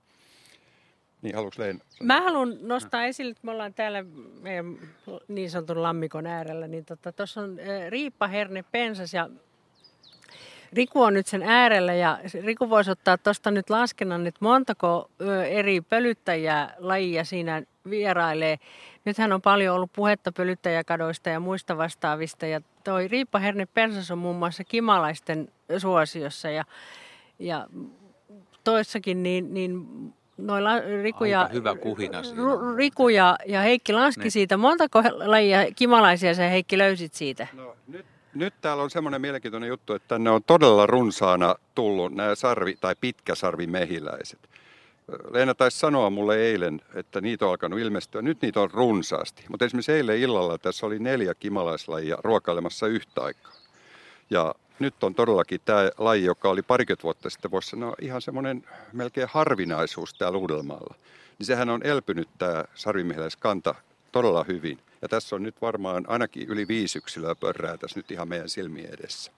Niin, haluatko?
Mä haluan nostaa esille, että me ollaan täällä meidän niin sanotun lammikon äärellä, niin tuossa tota, on äh, riippaherne pensas ja Riku on nyt sen äärellä ja Riku voisi ottaa tuosta nyt laskennan, että montako eri pölyttäjää lajia siinä vierailee. Nythän on paljon ollut puhetta pölyttäjäkadoista ja muista vastaavista ja toi riippaherne pensas on muun muassa kimalaisten suosiossa ja, ja toissakin niin, niin noilla Riku ja,
hyvä kuhina siinä.
Riku ja, ja Heikki laski
Niin.
siitä. Montako lajia kimalaisia sä Heikki löysit siitä?
No, nyt, nyt täällä on semmoinen mielenkiintoinen juttu, että tänne on todella runsaana tullut nämä sarvi- tai pitkäsarvimehiläiset. Leena taisi sanoa mulle eilen, että niitä on alkanut ilmestyä. Nyt niitä on runsaasti. Mutta esimerkiksi eilen illalla tässä oli neljä kimalaislajia ruokailemassa yhtä aikaa. Ja nyt on todellakin tämä laji, joka oli parikymmentä vuotta sitten, voisi sanoa ihan semmoinen melkein harvinaisuus täällä Uudellamaalla. Niin sehän on elpynyt tämä sarvimehiläiskanta todella hyvin. Ja tässä on nyt varmaan ainakin yli viisi yksilöä pörrää tässä nyt ihan meidän silmien edessä.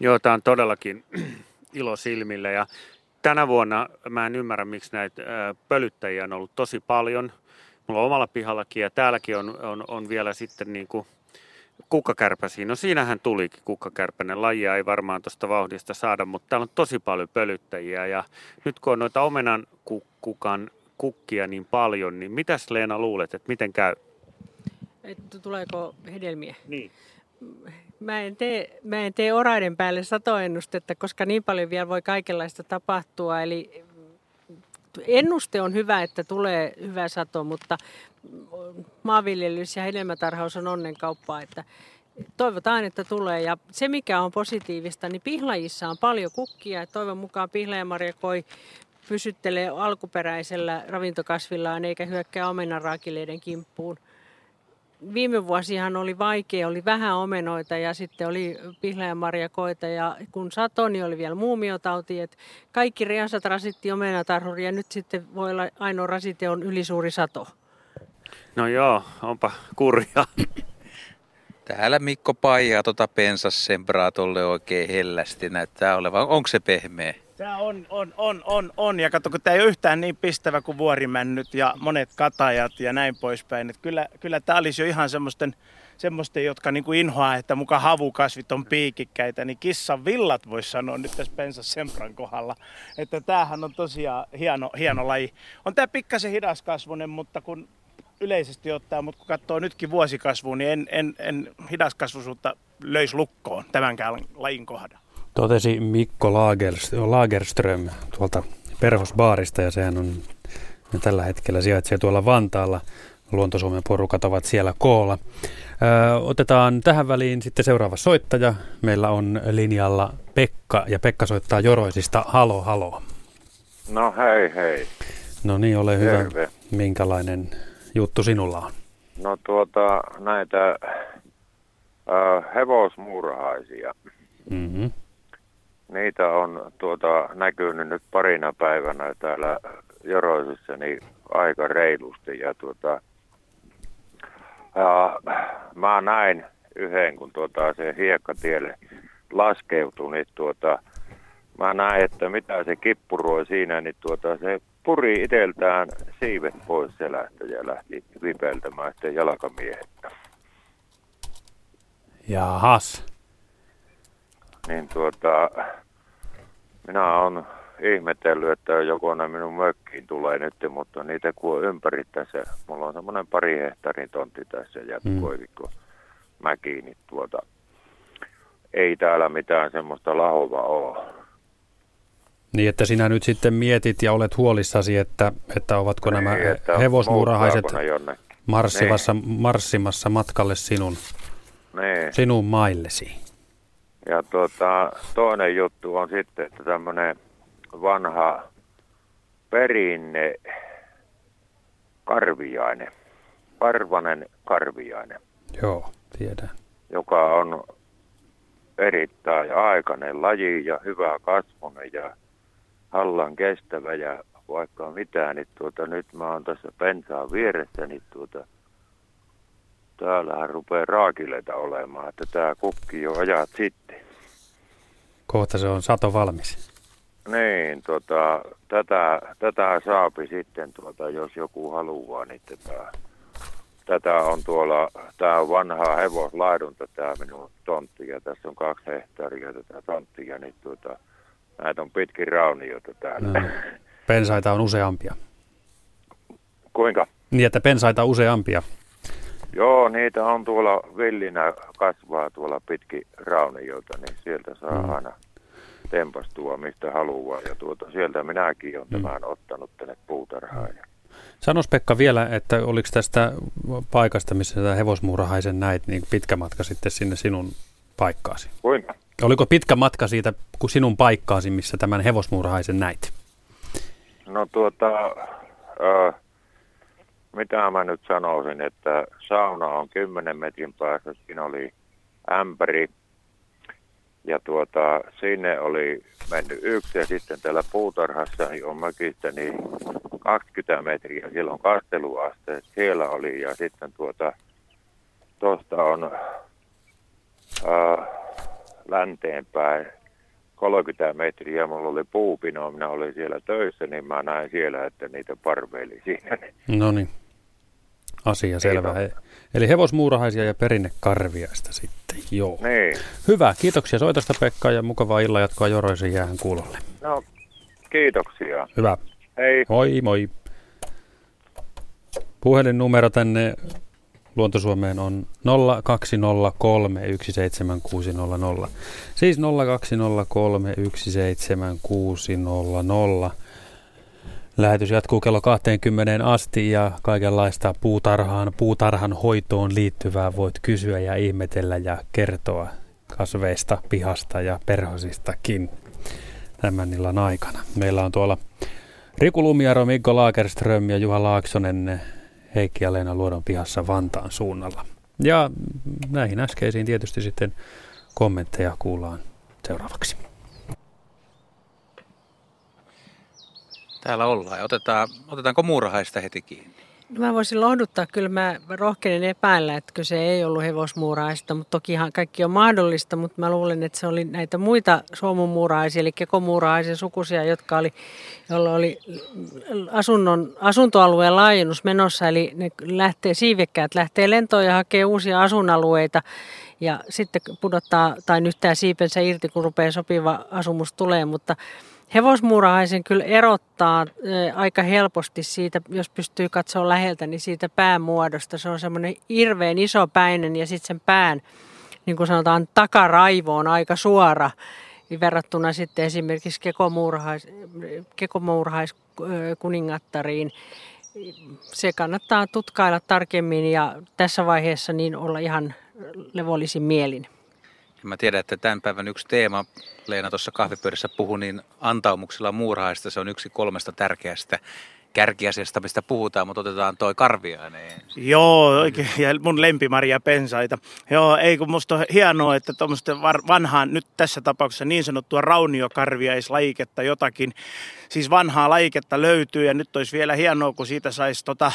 Joo, tämä on todellakin [clears throat] ilo silmille ja tänä vuonna mä en ymmärrä, miksi näitä pölyttäjiä on ollut tosi paljon. Mulla on omalla pihallakin ja täälläkin on, on, on vielä sitten niin kuin kukkakärpäsiä. No siinähän tulikin kukkakärpänen. Lajia ei varmaan tuosta vauhdista saada, mutta täällä on tosi paljon pölyttäjiä ja nyt kun on noita omenan kukan kukkia niin paljon, niin mitäs Leena luulet, että miten käy?
Että tuleeko hedelmiä?
Niin.
Mä en, tee, mä en tee oraiden päälle satoennustetta, koska niin paljon vielä voi kaikenlaista tapahtua. Eli ennuste on hyvä, että tulee hyvä sato, mutta maanviljelys ja hedelmätarhaus on onnenkauppaa, että toivotaan, että tulee. Ja se, mikä on positiivista, niin pihlajissa on paljon kukkia. Toivon mukaan pihlajamarjakoi pysyttelee alkuperäisellä ravintokasvillaan eikä hyökkää omenaraakileiden kimppuun viime vuosihan oli vaikea, oli vähän omenoita ja sitten oli pihlajanmarjakoita ja kun sato, niin oli vielä muumiotauti, että kaikki riansat rasitti omenatarhuria ja nyt sitten voi olla ainoa rasite on ylisuuri sato.
No joo, onpa kurja.
Täällä Mikko paijaa tota pensassembraa tolle oikein hellästi näyttää olevan. Onko se pehmeä?
Tämä on, on, on, on, on. Ja katso, kun tämä ei ole yhtään niin pistävä kuin vuorimännyt ja monet katajat ja näin poispäin. Että kyllä, kyllä tämä olisi jo ihan semmoisten, semmoisten jotka niin kuin inhoaa, että muka havukasvit on piikikkäitä, niin kissan villat voisi sanoa nyt tässä Pensas Sempran kohdalla. Että tämähän on tosiaan hieno, hieno laji. On tämä pikkasen hidaskasvunen, mutta kun yleisesti ottaa, mutta kun katsoo nytkin vuosikasvua, niin en, en, en hidaskasvuisuutta löisi lukkoon tämänkään lajin kohdalla.
Totesi Mikko Lagerström, tuolta Perhosbaarista ja sehän on ne tällä hetkellä sijaitsee tuolla Vantaalla. Luontosuomen porukat ovat siellä koolla. Ö, otetaan tähän väliin sitten seuraava soittaja. Meillä on linjalla Pekka ja Pekka soittaa Joroisista. Halo, halo.
No hei hei.
No niin, ole hyvä.
Terve.
Minkälainen juttu sinulla on?
No tuota näitä äh, hevosmurhaisia.
Mm-hmm.
Niitä on tuota näkynyt nyt parina päivänä täällä Joroisissa niin aika reilusti. Ja tuota, ja mä näin yhden, kun tuota se hiekkatielle laskeutui, niin tuota, mä näin, että mitä se kippuroi siinä, niin tuota se puri iteltään siivet pois selästä ja lähti vipeltämään sitten jalkamiehettä.
Jahas.
Niin tuota, minä olen ihmetellyt, että joku ne minun mökkiin tulee nyt, mutta niitä kun ympäri tässä, mulla on semmoinen pari hehtaarin tontti tässä jatkoivikko mm. mäkiin, niin tuota, ei täällä mitään semmoista lahova ole.
Niin, että sinä nyt sitten mietit ja olet huolissasi, että, että ovatko niin, nämä että hevosmuurahaiset marssivassa, niin. marssimassa matkalle sinun, niin. sinun maillesi.
Ja tuota, toinen juttu on sitten, että tämmöinen vanha perinne karviainen, parvanen karviainen.
Joo, tiedän.
Joka on erittäin aikainen laji ja hyvä kasvunen ja hallan kestävä ja vaikka mitään, niin tuota, nyt mä oon tässä pensaan vieressä, niin tuota, täällähän rupeaa raakileita olemaan, että tämä kukki jo ajat sitten.
Kohta se on sato valmis.
Niin, tota, tätä, tätä saapi sitten, tuota, jos joku haluaa, niin tätä, tätä on tuolla, tämä on vanhaa hevoslaidunta, tämä minun tontti, ja tässä on kaksi hehtaaria tätä tonttia, niin tuota, näitä on pitkin raunioita täällä. No.
Pensaita on useampia.
Kuinka?
Niin, että pensaita useampia.
Joo, niitä on tuolla villinä kasvaa tuolla pitkin raunioita, niin sieltä saa mm. aina tempastua mistä haluaa. Ja tuota, sieltä minäkin olen mm. tämän ottanut tänne puutarhaan.
Sanos Pekka vielä, että oliko tästä paikasta, missä tätä hevosmuurahaisen näit, niin pitkä matka sitten sinne sinun paikkaasi?
Kuinka?
Oliko pitkä matka siitä kuin sinun paikkaasi, missä tämän hevosmuurahaisen näit?
No tuota, äh, mitä mä nyt sanoisin, että sauna on 10 metrin päässä, siinä oli ämpäri. Ja tuota, sinne oli mennyt yksi ja sitten täällä puutarhassa niin on mökistä niin 20 metriä, siellä on kasteluaste, siellä oli ja sitten tuota, tuosta on äh, länteenpäin 30 metriä, mulla oli puupino, minä olin siellä töissä, niin mä näin siellä, että niitä parveili siinä.
No niin, asia selvä. Niin Eli hevosmuurahaisia ja perinnekarviaista sitten, joo.
Niin.
Hyvä, kiitoksia soitosta Pekka ja mukavaa illan jatkoa Joroisen jäähän kuulolle.
No, kiitoksia.
Hyvä.
Hei.
Moi moi. Puhelinnumero tänne Luontosuomeen on 0203 Siis 0203 Lähetys jatkuu kello 20 asti ja kaikenlaista puutarhaan, puutarhan hoitoon liittyvää voit kysyä ja ihmetellä ja kertoa kasveista, pihasta ja perhosistakin tämän illan aikana. Meillä on tuolla Riku Lumiaro, Mikko Lagerström ja Juha Laaksonen Heikki ja Leena Luodon pihassa Vantaan suunnalla. Ja näihin äskeisiin tietysti sitten kommentteja kuullaan seuraavaksi.
Täällä ollaan. Otetaan, otetaanko muurahaista heti kiinni?
Mä voisin lohduttaa, kyllä mä rohkenen epäillä, että se ei ollut hevosmuuraista, mutta tokihan kaikki on mahdollista, mutta mä luulen, että se oli näitä muita suomumuuraisia, eli kekomuurahaisen sukusia, jotka oli, joilla oli asunnon, asuntoalueen laajennus menossa, eli ne lähtee, siivekkäät lähtee lentoon ja hakee uusia asunalueita, ja sitten pudottaa tai nyttää siipensä irti, kun rupeaa sopiva asumus tulee, mutta Hevosmuurahaisen kyllä erottaa aika helposti siitä, jos pystyy katsoa läheltä, niin siitä päämuodosta. Se on semmoinen hirveän iso päinen ja sitten sen pään, niin kuin sanotaan, takaraivo on aika suora verrattuna sitten esimerkiksi kekomuurahais, kekomuurahaiskuningattariin. Se kannattaa tutkailla tarkemmin ja tässä vaiheessa niin olla ihan levollisin mielin.
Mä tiedän, että tämän päivän yksi teema, Leena tuossa kahvipöydässä puhui, niin antaumuksella muurahaista se on yksi kolmesta tärkeästä kärkiasiasta, mistä puhutaan, mutta otetaan toi karviainen
Joo, oikein, ja mun lempimaria pensaita. Joo, ei kun musta on hienoa, että tuommoista vanhaan, nyt tässä tapauksessa niin sanottua rauniokarviaislajiketta jotakin, siis vanhaa lajiketta löytyy, ja nyt olisi vielä hienoa, kun siitä saisi tota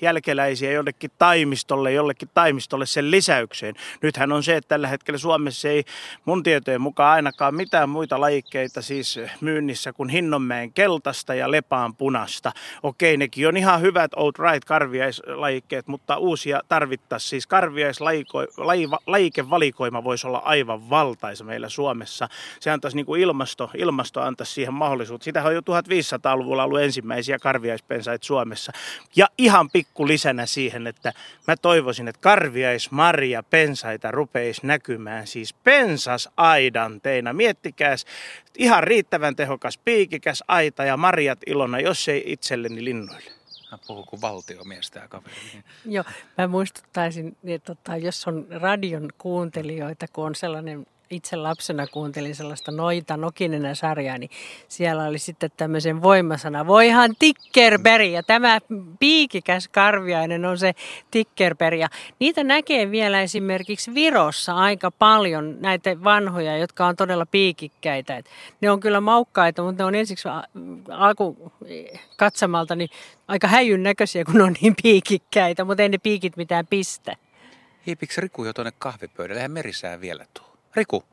jälkeläisiä jollekin taimistolle, jollekin taimistolle sen lisäykseen. Nythän on se, että tällä hetkellä Suomessa ei mun tietojen mukaan ainakaan mitään muita lajikkeita siis myynnissä kuin Hinnonmäen keltaista ja Lepaan punasta. Okei, nekin on ihan hyvät outright karviaislajikkeet, mutta uusia tarvittaisiin. Siis karviaislajikevalikoima voisi olla aivan valtaisa meillä Suomessa. Se antaisi niin kuin ilmasto, ilmasto antaisi siihen mahdollisuutta. Sitähän on jo 1500-luvulla ollut ensimmäisiä karviaispensaita Suomessa. Ja ihan pikku lisänä siihen, että mä toivoisin, että karviais, marja, pensaita rupeisi näkymään siis pensasaidanteina. Miettikääs, ihan riittävän tehokas piikikäs aita ja marjat ilona, jos ei itselleni linnuille.
Hän puhuu kuin valtiomies tämä kaveri.
Joo, mä muistuttaisin, että tota, jos on radion kuuntelijoita, kun on sellainen itse lapsena kuuntelin sellaista Noita Nokinen sarjaa, niin siellä oli sitten tämmöisen voimasana, voihan Tikkerberi, ja tämä piikikäs karviainen on se Tikkerberi. Ja niitä näkee vielä esimerkiksi Virossa aika paljon, näitä vanhoja, jotka on todella piikikkäitä. Et ne on kyllä maukkaita, mutta ne on ensiksi alku katsomalta niin aika häijyn näköisiä, kun ne on niin piikikkäitä, mutta ei ne piikit mitään pistä.
Hiipikö Riku jo tuonne kahvipöydälle? Eihän merisää vielä tuo. Riku.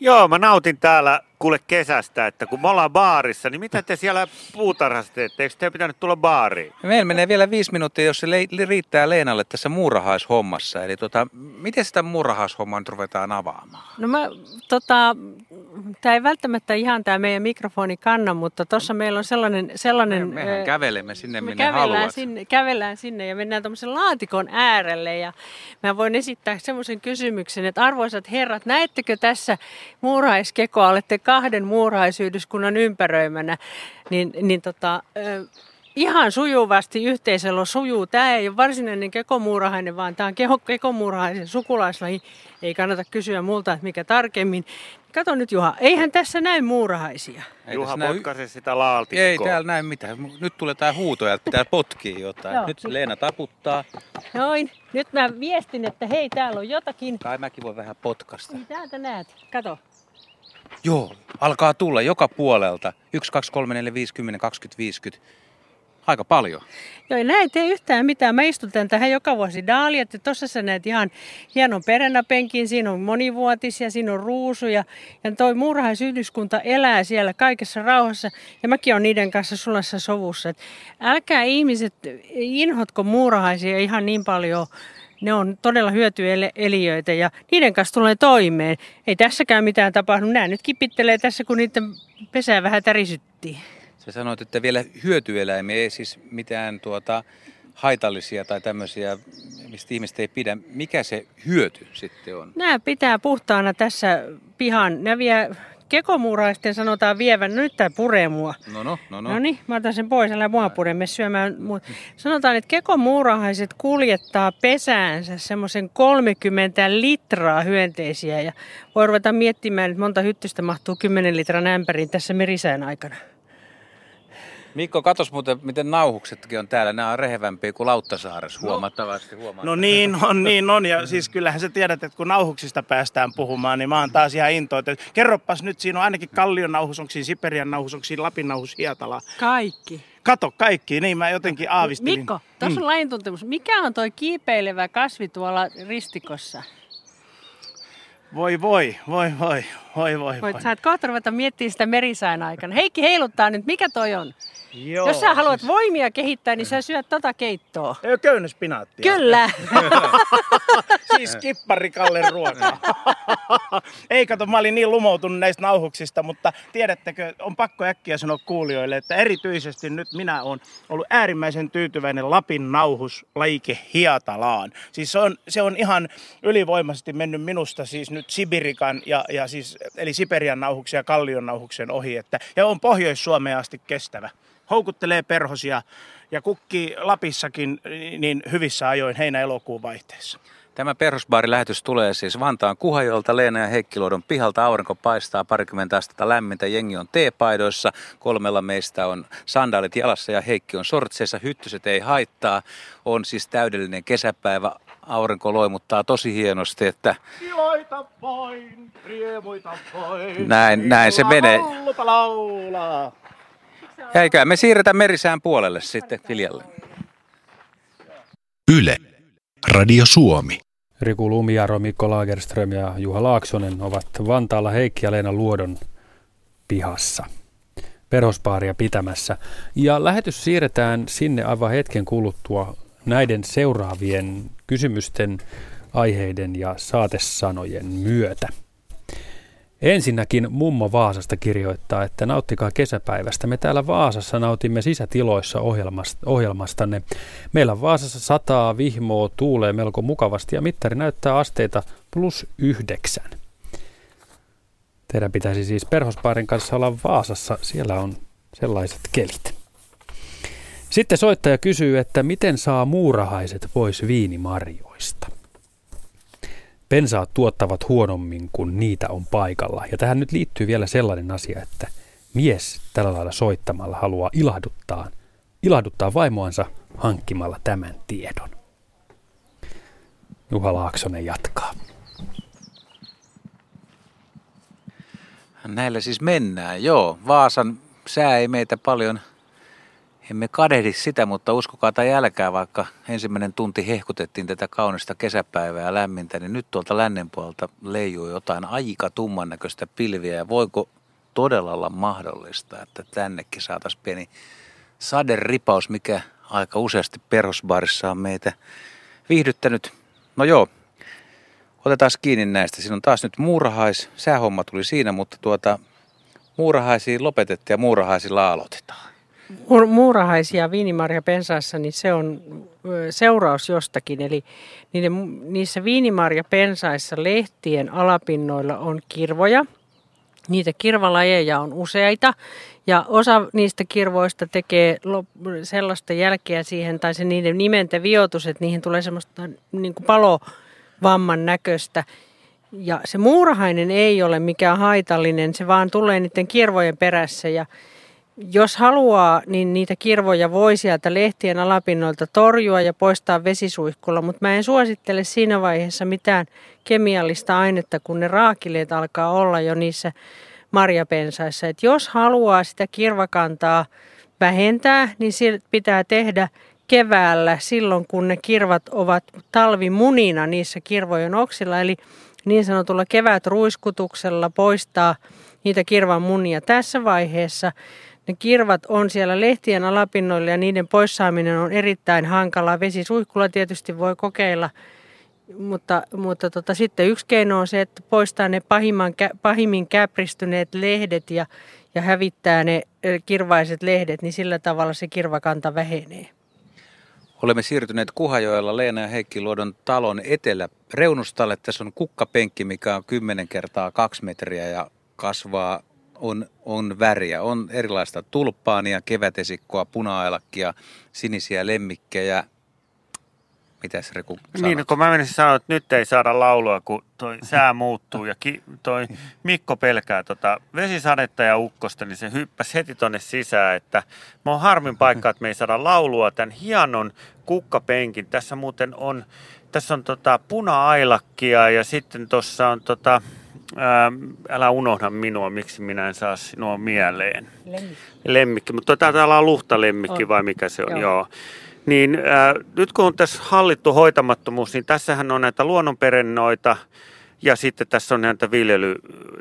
Joo, mä nautin täällä kuule kesästä, että kun me ollaan baarissa, niin mitä te siellä puutarhassa teette? Eikö te pitänyt tulla baariin?
Meillä menee vielä viisi minuuttia, jos se le- riittää Leenalle tässä muurahaishommassa. Eli tota, miten sitä muurahaishommaa nyt ruvetaan avaamaan?
No mä, tota, tämä ei välttämättä ihan tämä meidän mikrofoni kanna, mutta tuossa meillä on sellainen... sellainen
Me, mehän kävelemme sinne,
me
minne
kävellään
haluat.
sinne, kävellään sinne ja mennään tuommoisen laatikon äärelle ja mä voin esittää semmoisen kysymyksen, että arvoisat herrat, näettekö tässä muuraiskekoa, olette kahden muurahaisyhdyskunnan ympäröimänä, niin, niin tota, ihan sujuvasti yhteiselo sujuu. Tämä ei ole varsinainen kekomuurahainen, vaan tämä on keho- kekomuurahaisen sukulaislaji. Ei kannata kysyä multa, että mikä tarkemmin. Kato nyt Juha, eihän tässä näy muurahaisia.
Ei
Juha
näy-
potkaise sitä laatikkoa.
Ei täällä näy mitään. Nyt tulee tää huutoja, että pitää potkia jotain.
Joo.
Nyt Leena taputtaa.
Noin, nyt mä viestin, että hei, täällä on jotakin.
Kai mäkin voi vähän potkasta.
Niin täältä näet, kato.
Joo, alkaa tulla joka puolelta. 1, 2, 3, 4, 5, 10, 20, 50. Aika paljon.
Joo, ja näin tee yhtään mitään. Mä istutan tähän joka vuosi daaliat. Ja tossa sä näet ihan hienon peränapenkin. Siinä on monivuotisia, siinä on ruusuja. Ja toi muurahaisyhdyskunta elää siellä kaikessa rauhassa. Ja mäkin on niiden kanssa sulassa sovussa. Et älkää ihmiset inhotko muurahaisia ihan niin paljon. Ne on todella hyötyelijöitä ja niiden kanssa tulee toimeen. Ei tässäkään mitään tapahdu. Nämä nyt kipittelee tässä, kun niiden pesää vähän tärisyttiin.
Sä sanoit, että vielä hyötyeläimiä, ei siis mitään tuota haitallisia tai tämmöisiä, mistä ihmiset ei pidä. Mikä se hyöty sitten on?
Nämä pitää puhtaana tässä pihan. Nämä vie kekomuuraisten sanotaan vievän. No nyt tämä puree mua.
No no, no no.
No niin, mä otan sen pois, älä mua pure, me syömään. mu- Sanotaan, että kekomuurahaiset kuljettaa pesäänsä semmoisen 30 litraa hyönteisiä ja voi ruveta miettimään, että monta hyttystä mahtuu 10 litran ämpäriin tässä merisään aikana.
Mikko, katos muuten, miten nauhuksetkin on täällä. Nämä on rehevämpiä kuin Lauttasaaressa huomattavasti. huomattavasti.
No niin on, niin on. Ja siis kyllähän sä tiedät, että kun nauhuksista päästään puhumaan, niin mä oon taas ihan intoa. Kerropas nyt, siinä on ainakin Kallion nauhus, onko siinä Siperian nauhus, onko siinä Lapin nauhus, Hietala.
Kaikki.
Kato kaikki, niin mä jotenkin aavistelin.
Mikko, tuossa on lajintuntemus. Mikä on toi kiipeilevä kasvi tuolla ristikossa?
Voi voi, voi voi, voi voi.
Voit
voi.
sä et kohta ruveta miettimään sitä merisään aikana. Heikki heiluttaa nyt, mikä toi on?
Joo,
Jos sä haluat
siis-
voimia kehittää, niin sä syöt tota keittoa.
Ö, Köynnöspinaattia.
Kyllä. [laughs]
siis kipparikallen ruokaa. [laughs] Ei kato, mä olin niin lumoutunut näistä nauhuksista, mutta tiedättekö, on pakko äkkiä sanoa kuulijoille, että erityisesti nyt minä olen ollut äärimmäisen tyytyväinen Lapin nauhuslajike Hiatalaan. Siis se on, se on ihan ylivoimaisesti mennyt minusta siis nyt Sibirikan ja, ja siis, eli Siperian nauhuksen ja Kallion nauhuksen ohi, että, ja on Pohjois-Suomeen asti kestävä. Houkuttelee perhosia ja kukki Lapissakin niin hyvissä ajoin heinä-elokuun vaihteessa.
Tämä perhosbaarilähetys tulee siis Vantaan Kuhajolta, Leena ja Heikkiluodon pihalta. Aurinko paistaa parikymmentä astetta lämmintä. Jengi on teepaidoissa. Kolmella meistä on sandaalit jalassa ja Heikki on sortseissa. Hyttyset ei haittaa. On siis täydellinen kesäpäivä. Aurinko loimuttaa tosi hienosti, että
Iloita vain, riemuita vain.
Näin- näin se menee. Ja eiköhän me siirretä merisään puolelle sitten Viljalle.
Yle. Radio Suomi.
Riku Lumiaro, Mikko Lagerström ja Juha Laaksonen ovat Vantaalla Heikki ja Leena Luodon pihassa perhospaaria pitämässä. Ja lähetys siirretään sinne aivan hetken kuluttua näiden seuraavien kysymysten, aiheiden ja saatesanojen myötä. Ensinnäkin mummo Vaasasta kirjoittaa, että nauttikaa kesäpäivästä. Me täällä Vaasassa nautimme sisätiloissa ohjelmastanne. Meillä Vaasassa sataa, vihmoo, tuulee melko mukavasti ja mittari näyttää asteita plus yhdeksän. Teidän pitäisi siis perhospaarin kanssa olla Vaasassa. Siellä on sellaiset kelit. Sitten soittaja kysyy, että miten saa muurahaiset pois viinimarjoista. Pensaat tuottavat huonommin, kun niitä on paikalla. Ja tähän nyt liittyy vielä sellainen asia, että mies tällä lailla soittamalla haluaa ilahduttaa, ilahduttaa vaimoansa hankkimalla tämän tiedon. Juha Laaksonen jatkaa.
Näillä siis mennään, joo. Vaasan sää ei meitä paljon, emme kadehdi sitä, mutta uskokaa tai älkää, vaikka ensimmäinen tunti hehkutettiin tätä kaunista kesäpäivää lämmintä, niin nyt tuolta lännen puolelta leijuu jotain aika tumman näköistä pilviä ja voiko todella olla mahdollista, että tännekin saataisiin pieni saderipaus, mikä aika useasti perhosbarissa on meitä viihdyttänyt. No joo, Otetaan kiinni näistä. Siinä on taas nyt muurahais. Säähomma tuli siinä, mutta tuota, muurahaisiin lopetettiin ja muurahaisilla aloitetaan.
Muurahaisia viinimarja pensaassa, niin se on seuraus jostakin. Eli niiden, niissä viinimarja pensaissa lehtien alapinnoilla on kirvoja. Niitä kirvalajeja on useita ja osa niistä kirvoista tekee sellaista jälkeä siihen, tai se niiden nimentä viotus, että niihin tulee semmoista niin kuin palo, vamman näköistä. Ja se muurahainen ei ole mikään haitallinen, se vaan tulee niiden kirvojen perässä ja jos haluaa, niin niitä kirvoja voi sieltä lehtien alapinnoilta torjua ja poistaa vesisuihkulla, mutta mä en suosittele siinä vaiheessa mitään kemiallista ainetta, kun ne raakileet alkaa olla jo niissä marjapensaissa. Et jos haluaa sitä kirvakantaa vähentää, niin pitää tehdä keväällä silloin, kun ne kirvat ovat talvimunina niissä kirvojen oksilla, eli niin sanotulla kevätruiskutuksella poistaa niitä kirvan munia. Tässä vaiheessa ne kirvat on siellä lehtien alapinnoilla ja niiden poissaaminen on erittäin hankalaa. Vesisuihkulla tietysti voi kokeilla, mutta, mutta tota, sitten yksi keino on se, että poistaa ne pahimman, pahimmin käpristyneet lehdet ja, ja hävittää ne kirvaiset lehdet, niin sillä tavalla se kirvakanta vähenee.
Olemme siirtyneet Kuhajoella Leena ja Heikki Luodon talon eteläreunustalle. Tässä on kukkapenkki, mikä on 10 kertaa 2 metriä ja kasvaa, on, on väriä. On erilaista tulppaania, kevätesikkoa, puna sinisiä lemmikkejä, Mitäs Riku sanot?
Niin, no kun mä menisin sanoa, että nyt ei saada laulua, kun toi sää muuttuu ja ki, toi Mikko pelkää tota vesisadetta ja ukkosta, niin se hyppäsi heti tonne sisään, että mä oon harmin paikka, että me ei saada laulua tämän hienon kukkapenkin. Tässä muuten on, tässä on tota puna-ailakkia ja sitten tuossa on tota, ää, älä unohda minua, miksi minä en saa sinua mieleen. Lemmikki. Lemmikki, mutta täällä on luhtalemmikki on. vai mikä se on, joo. joo. Niin äh, nyt kun on tässä hallittu hoitamattomuus, niin tässähän on näitä luonnonperennoita ja sitten tässä on näitä viljely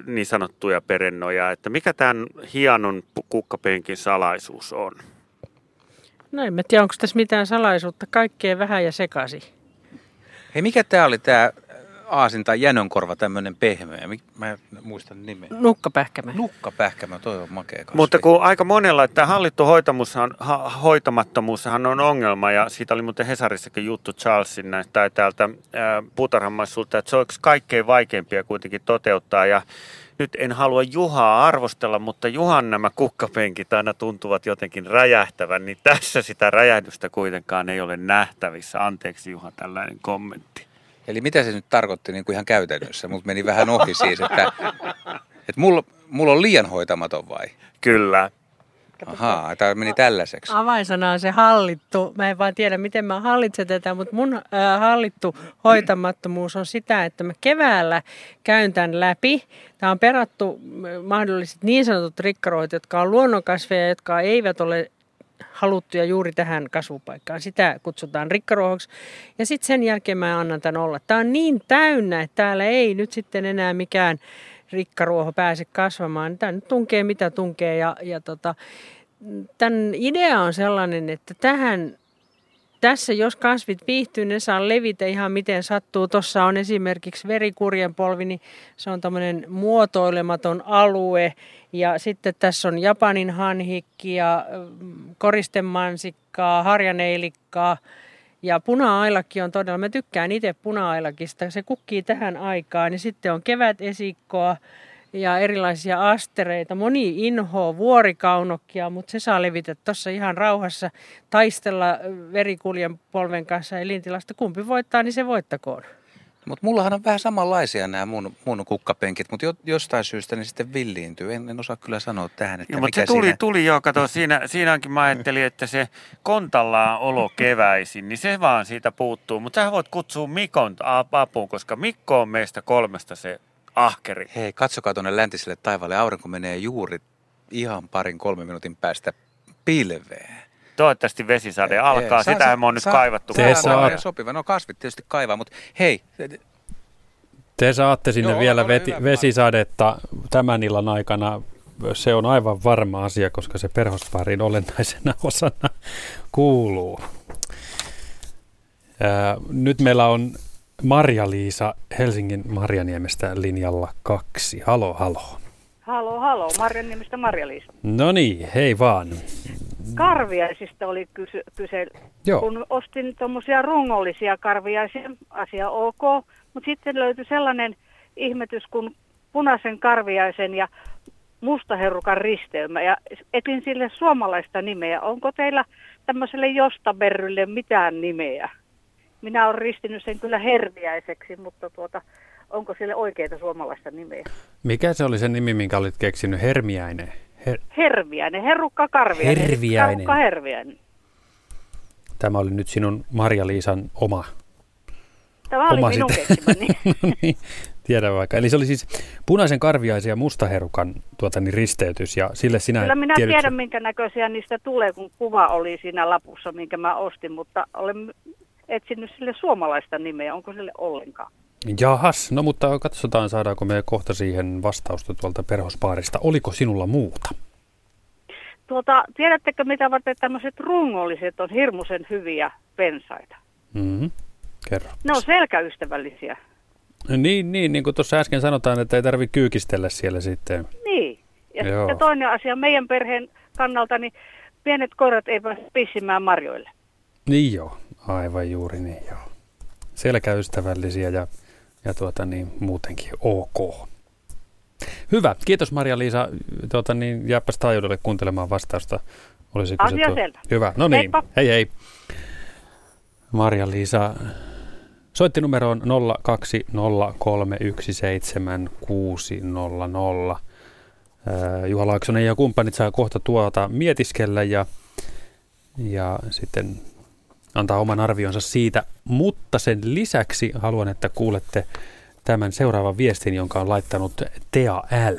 niin sanottuja perennoja. Että mikä tämän hienon kukkapenkin salaisuus on?
No en tiedä, onko tässä mitään salaisuutta. Kaikkea vähän ja sekasi.
Hei, mikä tämä oli tämä aasin tai jänönkorva, tämmöinen pehmeä. Mä en muista nimeä.
Nukkapähkämä.
Nukkapähkämä, toi on makea kasvi.
Mutta kun aika monella, että hallittu hoitamushan, ha, hoitamattomuushan on ongelma, ja siitä oli muuten Hesarissakin juttu Charlesin näistä täältä puutarhamaisulta, että se olisi kaikkein vaikeimpia kuitenkin toteuttaa, ja nyt en halua Juhaa arvostella, mutta Juhan nämä kukkapenkit aina tuntuvat jotenkin räjähtävän, niin tässä sitä räjähdystä kuitenkaan ei ole nähtävissä. Anteeksi Juha tällainen kommentti.
Eli mitä se nyt tarkoitti niin kuin ihan käytännössä? Mutta meni vähän ohi siis, että, että mulla, mulla on liian hoitamaton vai?
Kyllä.
Ahaa, tämä meni tällaiseksi.
Avainsana on se hallittu. Mä en vaan tiedä, miten mä hallitsen tätä, mutta mun äh, hallittu hoitamattomuus on sitä, että mä keväällä käyn tämän läpi. Tämä on perattu mahdolliset niin sanotut rikkaroit, jotka on luonnonkasveja, jotka eivät ole haluttuja juuri tähän kasvupaikkaan. Sitä kutsutaan rikkaruohoksi. Ja sitten sen jälkeen mä annan tämän olla. Tämä on niin täynnä, että täällä ei nyt sitten enää mikään rikkaruoho pääse kasvamaan. Tämä nyt tunkee mitä tunkee ja, ja tota, tämän idea on sellainen, että tähän tässä jos kasvit viihtyy, ne saa levitä ihan miten sattuu. Tuossa on esimerkiksi verikurjen polvi, niin se on tämmöinen muotoilematon alue. Ja sitten tässä on Japanin hanhikki ja mm, koristemansikkaa, harjaneilikkaa. Ja puna-ailakin on todella, mä tykkään itse puna-ailakista, se kukkii tähän aikaan. Ja sitten on kevätesikkoa ja erilaisia astereita. Moni inhoa vuorikaunokkia, mutta se saa levitä tuossa ihan rauhassa taistella verikuljen polven kanssa elintilasta. Kumpi voittaa, niin se voittakoon.
Mutta mullahan on vähän samanlaisia nämä mun, mun kukkapenkit, mutta jo, jostain syystä ne sitten villiintyy. En, en osaa kyllä sanoa tähän, että
Joo,
mikä
mutta se tuli,
siinä...
tuli jo, kato, siinä, siinäkin mä ajattelin, että se kontallaan olo keväisin, niin se vaan siitä puuttuu. Mutta sä voit kutsua Mikon apuun, koska Mikko on meistä kolmesta se ahkeri.
Hei, katsokaa tuonne läntiselle taivaalle. Aurinko menee juuri ihan parin kolmen minuutin päästä pilveen.
Toivottavasti vesisade alkaa.
Saa-
Sitähän me on nyt
saa-
kaivattu.
Te saa-
sopiva. No kasvit tietysti kaivaa, mutta hei,
Te saatte sinne
Joo,
vielä veti, vesisadetta tämän illan aikana. Se on aivan varma asia, koska se perhosparin olennaisena [laughs] osana kuuluu. Ää, nyt meillä on Marja-Liisa Helsingin Marjaniemestä linjalla kaksi. Halo, halo.
Halo, halo. Marjaniemestä Marja-Liisa.
No niin, hei vaan.
Karviaisista oli kyse, kyse
Joo.
kun ostin tuommoisia rungollisia karviaisia, asia ok, mutta sitten löytyi sellainen ihmetys kuin punaisen karviaisen ja mustaherrukan risteymä ja etin sille suomalaista nimeä. Onko teillä tämmöiselle jostaberrylle mitään nimeä? Minä olen ristinyt sen kyllä herviäiseksi, mutta tuota, onko sille oikeita suomalaista nimeä?
Mikä se oli se nimi, minkä olit keksinyt? Hermiäinen. Her-
Herviäinen, herukka karviainen.
Herviäinen.
Herukka herviäinen.
Tämä oli nyt sinun Marja-Liisan oma.
Tämä oli
oma
minun keksimäni. [laughs]
no niin, tiedän vaikka. Eli se oli siis punaisen karviaisen ja mustaherukan tuota, niin risteytys ja sille sinä
Kyllä minä
tiedät-
tiedän, minkä näköisiä niistä tulee, kun kuva oli siinä lapussa, minkä mä ostin, mutta olen etsinyt sille suomalaista nimeä. Onko sille ollenkaan?
Jahas, no mutta katsotaan saadaanko me kohta siihen vastausta tuolta perhospaarista. Oliko sinulla muuta?
Tuota, tiedättekö mitä varten tämmöiset rungolliset on hirmuisen hyviä pensaita?
Mm-hmm. Kerro.
Ne on selkäystävällisiä.
Niin, niin, niin kuin tuossa äsken sanotaan, että ei tarvitse kyykistellä siellä sitten.
Niin. Ja
Joo.
sitten toinen asia meidän perheen kannalta, niin pienet koirat ei pääse pissimään marjoille.
Niin joo, aivan juuri niin joo. Selkäystävällisiä ja, ja tuota niin, muutenkin ok. Hyvä, kiitos Maria-Liisa. Tuota niin, jääpäs taajuudelle kuuntelemaan vastausta. Olisiko
Asia
tuo-
selvä.
Hyvä, no niin,
Heippa.
hei hei. Maria-Liisa soitti numeroon 020317600. Ää, Juha Laaksonen ja kumppanit saa kohta tuota mietiskellä ja, ja sitten antaa oman arvionsa siitä. Mutta sen lisäksi haluan, että kuulette tämän seuraavan viestin, jonka on laittanut Tea L.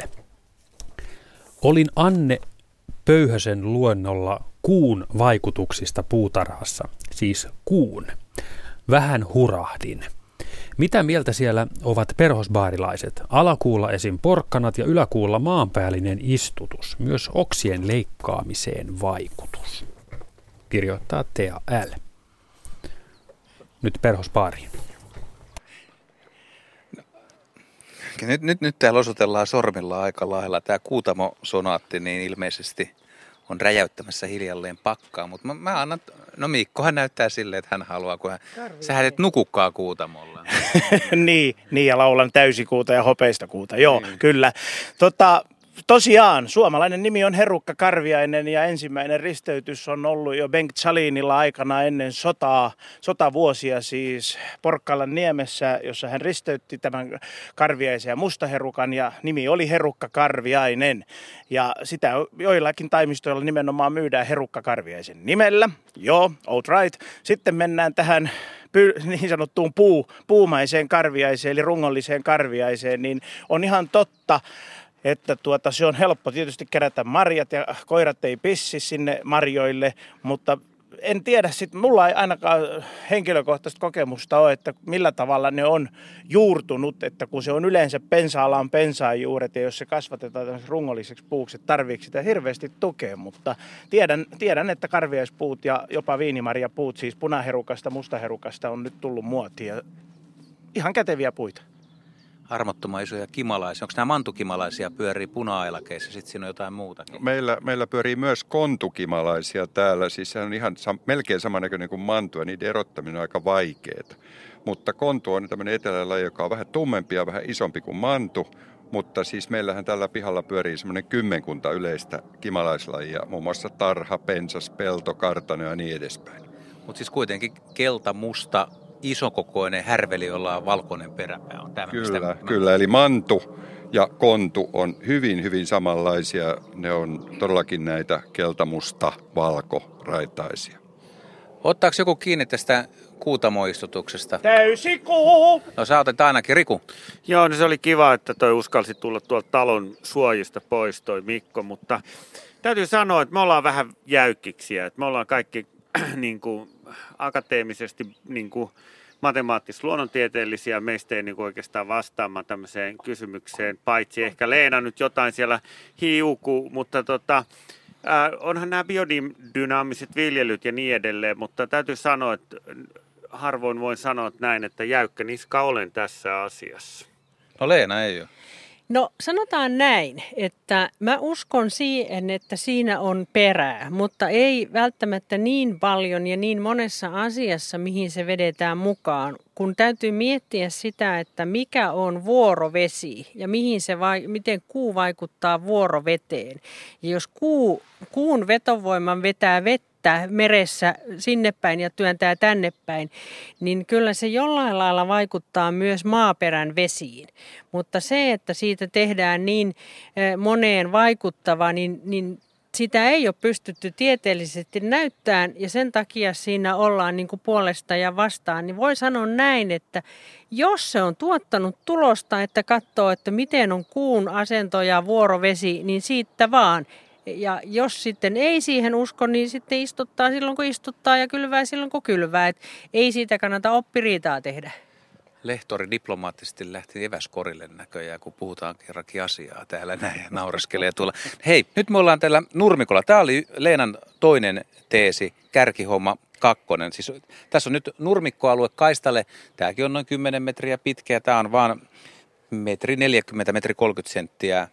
Olin Anne Pöyhösen luennolla kuun vaikutuksista puutarhassa, siis kuun. Vähän hurahdin. Mitä mieltä siellä ovat perhosbaarilaiset? Alakuulla esim. porkkanat ja yläkuulla maanpäällinen istutus. Myös oksien leikkaamiseen vaikutus. Kirjoittaa Tea L. Nyt perhosbaariin.
Nyt, nyt, nyt täällä osoitellaan sormilla aika lailla. Tämä Kuutamo-sonaatti niin ilmeisesti on räjäyttämässä hiljalleen pakkaa, mutta mä, mä annan, no Mikkohan näyttää silleen, että hän haluaa, kun hän, sähän et nukukkaa Kuutamolla. [laughs]
niin, niin, ja laulan täysikuuta ja hopeista kuuta. Joo, niin. kyllä. Tota, tosiaan, suomalainen nimi on Herukka Karviainen ja ensimmäinen risteytys on ollut jo Bengt Salinilla aikana ennen sotaa, sotavuosia siis Porkkalan niemessä, jossa hän risteytti tämän Karviaisen ja Mustaherukan ja nimi oli Herukka Karviainen. Ja sitä joillakin taimistoilla nimenomaan myydään Herukka Karviaisen nimellä. Joo, all right. Sitten mennään tähän niin sanottuun puu, puumaiseen karviaiseen, eli rungolliseen karviaiseen, niin on ihan totta, että tuota, se on helppo tietysti kerätä marjat ja koirat ei pissi sinne marjoille, mutta en tiedä, sit, mulla ei ainakaan henkilökohtaista kokemusta ole, että millä tavalla ne on juurtunut, että kun se on yleensä pensaalla on pensaan juuret ja jos se kasvatetaan rungolliseksi puuksi, tarviiko sitä hirveästi tukea, mutta tiedän, tiedän, että karviaispuut ja jopa viinimarjapuut, siis punaherukasta, mustaherukasta on nyt tullut muotia. Ihan käteviä puita
armottoman isoja kimalaisia. Onko nämä mantukimalaisia pyörii puna-ailakeissa, sitten siinä on jotain muuta?
Meillä, meillä pyörii myös kontukimalaisia täällä, siis se on ihan sam, melkein samannäköinen kuin mantu ja niiden erottaminen on aika vaikeaa. Mutta kontu on tämmöinen etelälaji, joka on vähän tummempi ja vähän isompi kuin mantu, mutta siis meillähän tällä pihalla pyörii semmoinen kymmenkunta yleistä kimalaislajia, muun muassa tarha, pensas, pelto, kartano ja niin edespäin.
Mutta siis kuitenkin kelta, musta, isokokoinen härveli, jolla on valkoinen peräpää. On tämä,
kyllä, mistä kyllä, eli mantu ja kontu on hyvin, hyvin samanlaisia. Ne on todellakin näitä keltamusta valkoraitaisia.
Ottaako joku kiinni tästä kuutamoistutuksesta?
Täysi kuu!
No sä otet ainakin, Riku.
Joo, niin se oli kiva, että toi uskalsi tulla tuolta talon suojista pois toi Mikko, mutta täytyy sanoa, että me ollaan vähän jäykkiksiä. Että me ollaan kaikki [clears throat] niin kuin, akateemisesti niin kuin, matemaattis-luonnontieteellisiä. Meistä ei niin kuin, oikeastaan vastaamaan tämmöiseen kysymykseen, paitsi ehkä Leena nyt jotain siellä hiuku, mutta tota, äh, onhan nämä biodynaamiset viljelyt ja niin edelleen, mutta täytyy sanoa, että harvoin voin sanoa näin, että jäykkä niska olen tässä asiassa.
No Leena ei ole.
No sanotaan näin, että mä uskon siihen, että siinä on perää, mutta ei välttämättä niin paljon ja niin monessa asiassa, mihin se vedetään mukaan. Kun täytyy miettiä sitä, että mikä on vuorovesi ja mihin se vai, miten kuu vaikuttaa vuoroveteen. Ja jos kuu, kuun vetovoiman vetää vettä, meressä sinne päin ja työntää tänne päin, niin kyllä se jollain lailla vaikuttaa myös maaperän vesiin. Mutta se, että siitä tehdään niin eh, moneen vaikuttava, niin, niin sitä ei ole pystytty tieteellisesti näyttämään ja sen takia siinä ollaan niin kuin puolesta ja vastaan, niin voi sanoa näin, että jos se on tuottanut tulosta, että katsoo, että miten on kuun asento ja vuorovesi, niin siitä vaan. Ja jos sitten ei siihen usko, niin sitten istuttaa silloin kun istuttaa ja kylvää silloin kun kylvää. Et ei siitä kannata oppiriitaa tehdä.
Lehtori diplomaattisesti lähti eväskorille näköjään, kun puhutaan kerrankin asiaa täällä näin naureskelee tuolla. Hei, nyt me ollaan täällä Nurmikolla. Tämä oli Leenan toinen teesi, kärkihomma kakkonen. Siis, tässä on nyt nurmikkoalue kaistalle. Tämäkin on noin 10 metriä pitkä ja tämä on vaan metri 40, metri 30 senttiä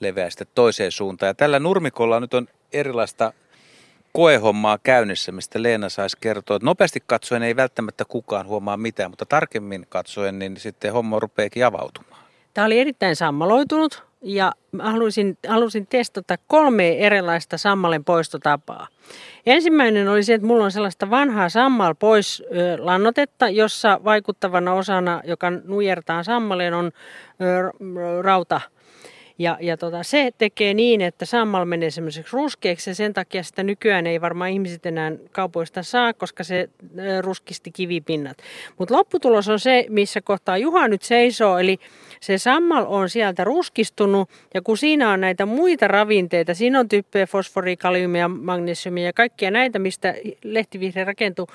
leveä sitten toiseen suuntaan. Ja tällä nurmikolla nyt on erilaista koehommaa käynnissä, mistä Leena saisi kertoa. Nopeasti katsoen ei välttämättä kukaan huomaa mitään, mutta tarkemmin katsoen niin sitten homma rupeekin avautumaan.
Tämä oli erittäin sammaloitunut ja halusin, halusin testata kolme erilaista sammalen poistotapaa. Ensimmäinen oli se, että mulla on sellaista vanhaa sammal pois lannotetta, jossa vaikuttavana osana, joka nujertaa sammaleen, on rauta ja, ja tota, se tekee niin, että sammal menee semmoiseksi ruskeaksi ja sen takia sitä nykyään ei varmaan ihmiset enää kaupoista saa, koska se ruskisti kivipinnat. Mutta lopputulos on se, missä kohtaa Juha nyt seisoo, eli se sammal on sieltä ruskistunut ja kun siinä on näitä muita ravinteita, siinä on typpeä, fosforia, kaliumia, magnesiumia ja kaikkia näitä, mistä lehtivihreä rakentuu,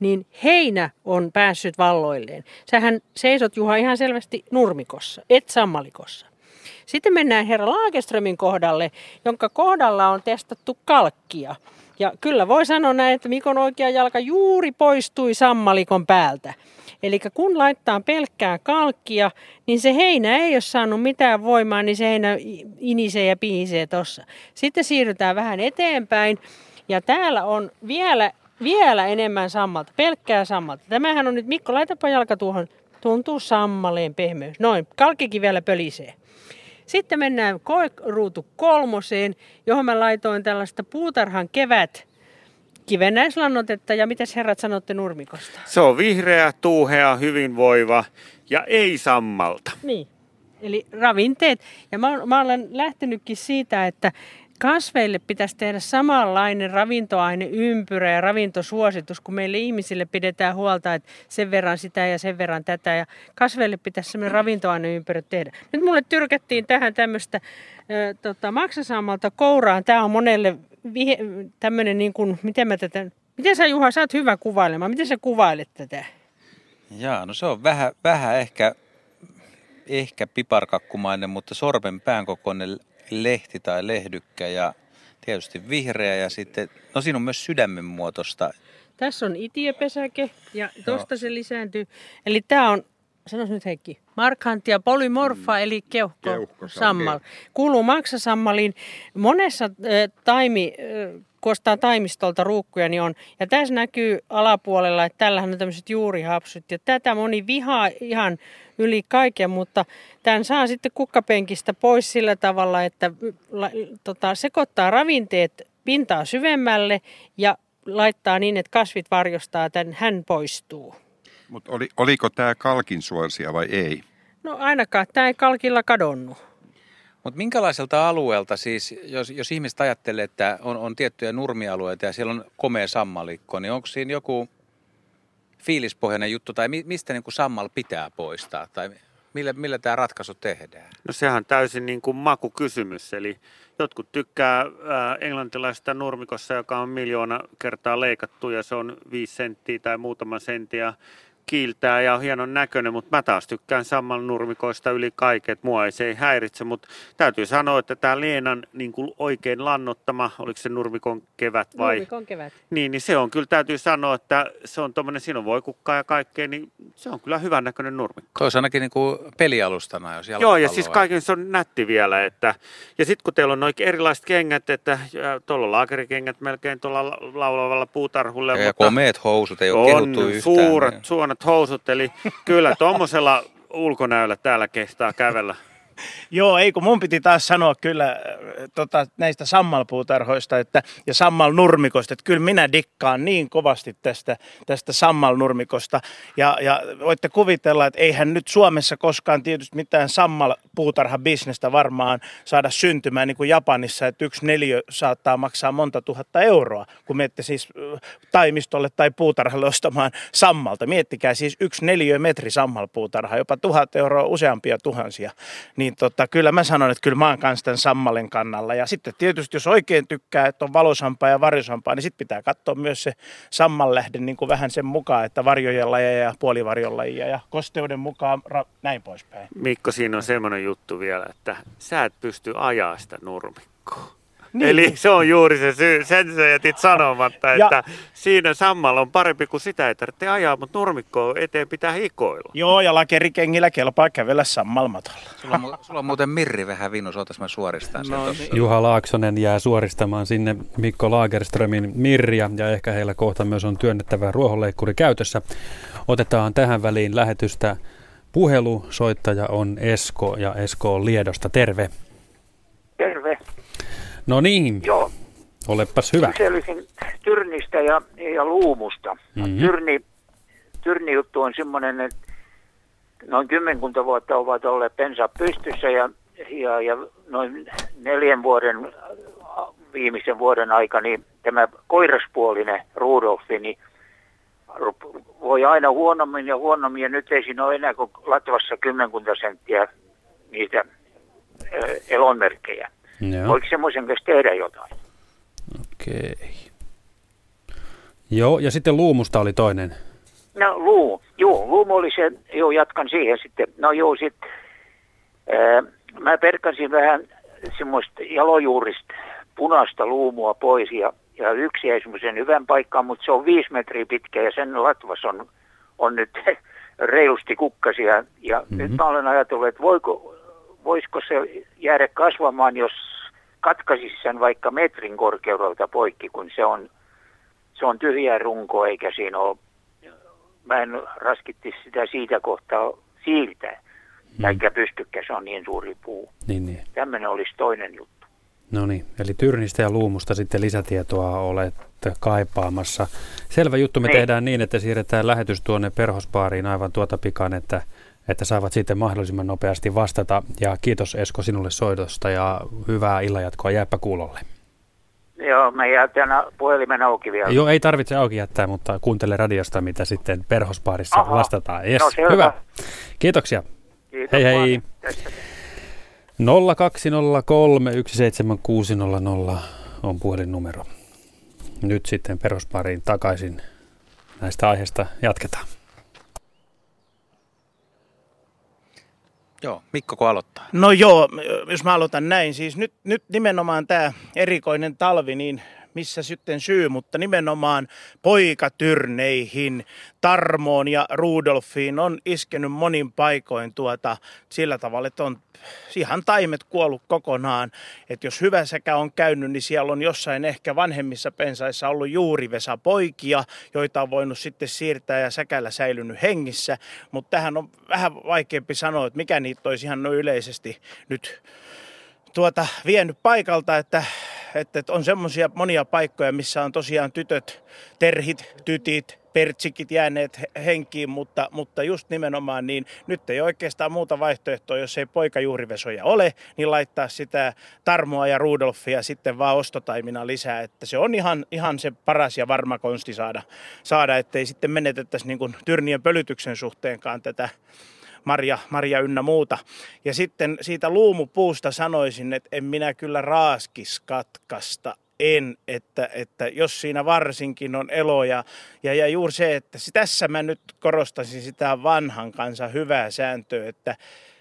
niin heinä on päässyt valloilleen. Sähän seisot Juha ihan selvästi nurmikossa, et sammalikossa. Sitten mennään herra Laageströmin kohdalle, jonka kohdalla on testattu kalkkia. Ja kyllä voi sanoa näin, että Mikon oikea jalka juuri poistui sammalikon päältä. Eli kun laittaa pelkkää kalkkia, niin se heinä ei ole saanut mitään voimaa, niin se heinä inisee ja pihisee tuossa. Sitten siirrytään vähän eteenpäin. Ja täällä on vielä, vielä enemmän sammalta, pelkkää sammalta. Tämähän on nyt, Mikko, laitapa jalka tuohon, tuntuu sammaleen pehmeys. Noin, kalkkikin vielä pölisee. Sitten mennään koeruutu kolmoseen, johon mä laitoin tällaista puutarhan kevät kivennäislannotetta. Ja mitä herrat sanotte nurmikosta?
Se on vihreä, tuuhea, hyvinvoiva ja ei sammalta.
Niin, eli ravinteet. Ja mä, mä olen lähtenytkin siitä, että kasveille pitäisi tehdä samanlainen ravintoaineympyrä ja ravintosuositus, kun meille ihmisille pidetään huolta, että sen verran sitä ja sen verran tätä. Ja kasveille pitäisi sellainen ravintoaineympyrä tehdä. Nyt mulle tyrkättiin tähän tämmöistä tota, maksasammalta kouraan. Tämä on monelle vihe, tämmöinen niin kuin, miten mä tätä, miten sä Juha, sä oot hyvä kuvailemaan, miten sä kuvailet tätä?
Jaa, no se on vähän, vähän ehkä, ehkä piparkakkumainen, mutta sormen pään kokoinen lehti tai lehdykkä ja tietysti vihreä ja sitten, no siinä on myös sydämen muotoista.
Tässä on itiepesäke ja tuosta no. se lisääntyy. Eli tämä on, sanois nyt Heikki, markanttia polymorfa mm. eli keuhko, keuhko sammal. Kuuluu maksasammaliin. Monessa äh, taimi äh, ostaa taimistolta ruukkuja, niin on. Ja tässä näkyy alapuolella, että tällähän on tämmöiset juurihapsut. Ja tätä moni vihaa ihan yli kaiken, mutta tämän saa sitten kukkapenkistä pois sillä tavalla, että tota, sekoittaa ravinteet pintaa syvemmälle ja laittaa niin, että kasvit varjostaa tämän, hän poistuu.
Mutta oli, oliko tämä kalkin suosia vai ei?
No ainakaan, tämä ei kalkilla kadonnut.
Mutta minkälaiselta alueelta siis, jos, jos ihmiset ajattelee, että on, on tiettyjä nurmialueita ja siellä on komea sammalikko, niin onko siinä joku fiilispohjainen juttu? Tai mi, mistä niin kuin sammal pitää poistaa? Tai millä, millä tämä ratkaisu tehdään?
No sehän on täysin niin kuin makukysymys, eli jotkut tykkää ää, englantilaisesta nurmikossa, joka on miljoona kertaa leikattu ja se on viisi senttiä tai muutama senttiä kiiltää ja on hienon näköinen, mutta mä taas tykkään samman nurmikoista yli kaiken, että mua ei se ei häiritse, mutta täytyy sanoa, että tämä Leenan niin kuin oikein lannottama, oliko se nurmikon kevät vai?
Nurmikon kevät.
Niin, niin se on kyllä, täytyy sanoa, että se on tuommoinen, siinä on voikukkaa ja kaikkea, niin se on kyllä hyvän näköinen nurmikko.
Toisi ainakin niin kuin pelialustana, jos
Joo, ja siis kaiken se on nätti vielä, että, ja sitten kun teillä on noin erilaiset kengät, että tuolla on laakerikengät melkein tuolla laulavalla puutarhulle.
Ja, mutta komeet housut, ei ole on kehuttu yhtään.
suuret, niin. Suonat housut, eli kyllä tuommoisella ulkonäöllä täällä kestää kävellä. [laughs]
Joo, ei kun mun piti taas sanoa kyllä äh, tota, näistä sammalpuutarhoista että, ja sammalnurmikoista, että kyllä minä dikkaan niin kovasti tästä, tästä sammalnurmikosta. Ja, ja voitte kuvitella, että eihän nyt Suomessa koskaan tietysti mitään sammalpuutarhabisnestä varmaan saada syntymään niin kuin Japanissa, että yksi neliö saattaa maksaa monta tuhatta euroa, kun menette siis äh, taimistolle tai puutarhalle ostamaan sammalta. Miettikää siis yksi neliö metri sammalpuutarha, jopa tuhat euroa useampia tuhansia. Niin tota, tota, kyllä mä sanon, että kyllä mä oon kanssa tämän sammalin kannalla. Ja sitten tietysti, jos oikein tykkää, että on valosampaa ja varjosampaa, niin sitten pitää katsoa myös se sammallähde niin kuin vähän sen mukaan, että varjojen lajeja ja puolivarjon lajeja ja kosteuden mukaan ra- näin poispäin.
Mikko, siinä on semmoinen juttu vielä, että sä et pysty ajaa sitä nurmikkoa. Niin. Eli se on juuri se syy, sen sä jätit sanomatta, ja. että siinä sammalla on parempi kuin sitä ei tarvitse ajaa, mutta nurmikko eteen pitää hikoilla.
Joo, ja lakerikengillä kelpaa kävellä sammalmatolla.
Sulla on, sulla on muuten Mirri vähän vinus, ootas mä suoristan no,
niin. Juha Laaksonen jää suoristamaan sinne Mikko Lagerströmin Mirriä, ja ehkä heillä kohta myös on työnnettävä ruohonleikkuri käytössä. Otetaan tähän väliin lähetystä puhelu. Soittaja on Esko, ja Esko on Liedosta. Terve.
Terve.
No niin.
Joo.
Olepas hyvä.
Kyselisin Tyrnistä ja, ja Luumusta. Mm-hmm. Tyrni, Tyrni juttu on semmoinen, että noin kymmenkunta vuotta ovat olleet pensa pystyssä ja, ja, ja noin neljän vuoden viimeisen vuoden aikana niin tämä koiraspuolinen Rudolfi niin voi aina huonommin ja huonommin ja nyt ei siinä ole enää kuin Latvassa kymmenkunta senttiä niitä elonmerkkejä. Joo. Voiko semmoisen kanssa tehdä jotain?
Okei. Joo, ja sitten luumusta oli toinen.
No luu, joo, luumu oli se, joo jatkan siihen sitten. No joo, sitten mä perkasin vähän semmoista jalojuurista punaista luumua pois ja, ja yksi jäi semmoisen hyvän paikkaan, mutta se on viisi metriä pitkä ja sen latvas on, on nyt [laughs] reilusti kukkasia. Ja mm-hmm. nyt mä olen ajatellut, että voiko, voisiko se jäädä kasvamaan, jos katkaisisi sen vaikka metrin korkeudelta poikki, kun se on, se on tyhjä runko, eikä siinä ole, mä en raskitti sitä siitä kohtaa siirtää, mm. eikä pystykkä, se on niin suuri puu.
Niin, niin.
Tämmöinen olisi toinen juttu.
No niin, eli Tyrnistä ja Luumusta sitten lisätietoa olette kaipaamassa. Selvä juttu, me niin. tehdään niin, että siirretään lähetys tuonne perhosbaariin aivan tuota pikan, että että saavat sitten mahdollisimman nopeasti vastata. Ja kiitos Esko sinulle soitosta ja hyvää illanjatkoa jääpä kuulolle.
Joo, mä jätän puhelimen auki vielä.
Joo, ei tarvitse auki jättää, mutta kuuntele radiosta, mitä sitten perhospaarissa
Aha.
vastataan. Yes,
No, selvä.
hyvä. Kiitoksia.
Kiitos
hei hei.
paljon tästä.
020317600 on puhelinnumero. Nyt sitten perhospariin takaisin. Näistä aiheista jatketaan.
Joo, Mikko kun aloittaa.
No joo, jos mä aloitan näin, siis nyt, nyt nimenomaan tämä erikoinen talvi, niin missä sitten syy, mutta nimenomaan poikatyrneihin, Tarmoon ja Rudolfiin on iskenyt monin paikoin tuota sillä tavalla, että on ihan taimet kuollut kokonaan. Että jos hyvä säkä on käynyt, niin siellä on jossain ehkä vanhemmissa pensaissa ollut juurivesa poikia, joita on voinut sitten siirtää ja säkällä säilynyt hengissä. Mutta tähän on vähän vaikeampi sanoa, että mikä niitä olisi ihan noin yleisesti nyt tuota, vienyt paikalta, että, että on semmoisia monia paikkoja, missä on tosiaan tytöt, terhit, tytit, pertsikit jääneet henkiin, mutta, mutta just nimenomaan niin nyt ei oikeastaan muuta vaihtoehtoa, jos ei poikajuurivesoja ole, niin laittaa sitä Tarmoa ja Rudolfia sitten vaan ostotaimina lisää, että se on ihan, ihan se paras ja varma konsti saada, saada ettei sitten menetettäisi niin kuin tyrnien pölytyksen suhteenkaan tätä marja, marja ynnä muuta. Ja sitten siitä luumupuusta sanoisin, että en minä kyllä raaskis katkasta en, että, että jos siinä varsinkin on eloja. Ja, ja juuri se, että tässä mä nyt korostaisin sitä vanhan kansan hyvää sääntöä, että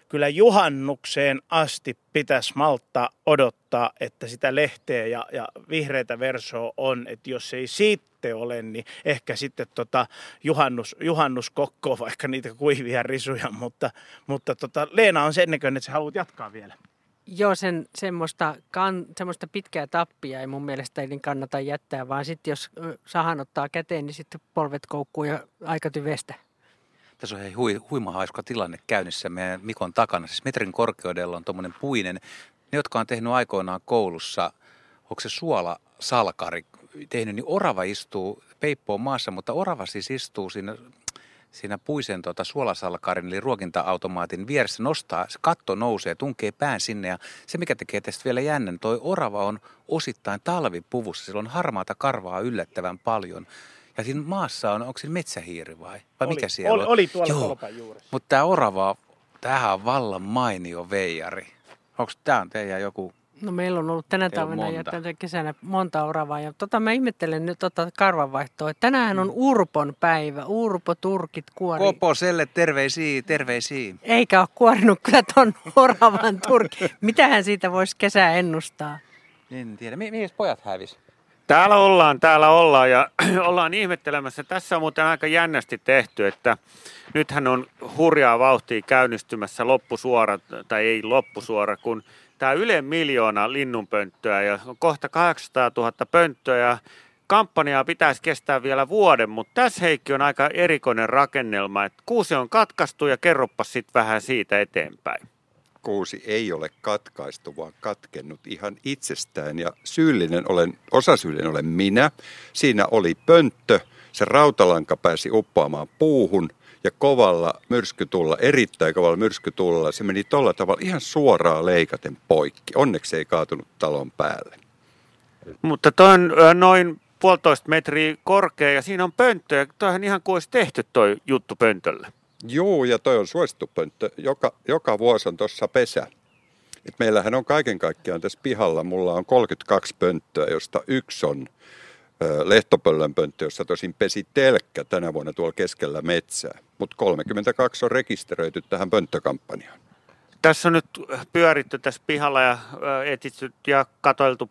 kyllä juhannukseen asti pitäisi malttaa odottaa, että sitä lehteä ja, ja vihreitä versoa on. Että jos ei sitten ole, niin ehkä sitten tota juhannus, juhannuskokko, [laughs] vaikka niitä kuivia risuja. Mutta, mutta tota, Leena on sen näköinen, että sä haluat jatkaa vielä.
Joo, sen, semmoista, kan, semmoista pitkää tappia ei mun mielestä niin kannata jättää, vaan sitten jos sahan ottaa käteen, niin sitten polvet koukkuu ja aika tyvestä.
Tässä on hei, hui, huima hauska tilanne käynnissä meidän Mikon takana. Siis metrin korkeudella on tuommoinen puinen. Ne, jotka on tehnyt aikoinaan koulussa, onko se suola salkari tehnyt, niin orava istuu, peippo on maassa, mutta orava siis istuu siinä, siinä puisen tota, suolasalkarin eli ruokinta-automaatin vieressä, nostaa, se katto nousee, tunkee pään sinne ja se mikä tekee tästä vielä jännän, toi orava on osittain talvipuvussa, sillä on harmaata karvaa yllättävän paljon. Ja siinä maassa on, onko siinä metsähiiri vai? Vai
oli,
mikä siellä
oli,
on?
Oli tuolla
Joo.
kolpan juuressa.
Mutta tämä orava, tämähän on vallan mainio veijari. Onko tämä on teidän joku...
No meillä on ollut tänä
Teillä
talvena ja tänä kesänä monta oravaa. Ja tota mä ihmettelen nyt tota karvanvaihtoa. että Tänään on Urpon päivä. Urpo, turkit, kuori.
Koposelle terveisiä, terveisiä.
Eikä ole kuorinut kyllä ton oravan turki. [laughs] Mitähän siitä voisi kesää ennustaa?
En tiedä. Mi- mihin pojat hävis?
Täällä ollaan, täällä ollaan ja [clears throat] ollaan ihmettelemässä. Tässä on muuten aika jännästi tehty, että nythän on hurjaa vauhtia käynnistymässä loppusuora, tai ei loppusuora, kun tämä Yle miljoona linnunpönttöä ja on kohta 800 000 pönttöä ja kampanjaa pitäisi kestää vielä vuoden, mutta tässä Heikki on aika erikoinen rakennelma, että kuusi on katkaistu ja kerropa sitten vähän siitä eteenpäin.
Kuusi ei ole katkaistu, vaan katkennut ihan itsestään. Ja syyllinen olen, osasyyllinen olen minä. Siinä oli pönttö, se rautalanka pääsi uppoamaan puuhun ja kovalla myrskytulla, erittäin kovalla myrskytulla, se meni tuolla tavalla ihan suoraan leikaten poikki. Onneksi ei kaatunut talon päälle.
Mutta toi on ö, noin puolitoista metriä korkea ja siinä on pönttö ja toihan ihan kuin olisi tehty toi juttu pöntöllä.
Joo, ja toi on suosittu pönttö. Joka, joka vuosi on tuossa pesä. Et meillähän on kaiken kaikkiaan tässä pihalla, mulla on 32 pönttöä, josta yksi on lehtopöllön pönttö, jossa tosin pesi telkkä tänä vuonna tuolla keskellä metsää. Mutta 32 on rekisteröity tähän pönttökampanjaan.
Tässä on nyt pyöritty tässä pihalla ja ö, etsitty ja katoiltu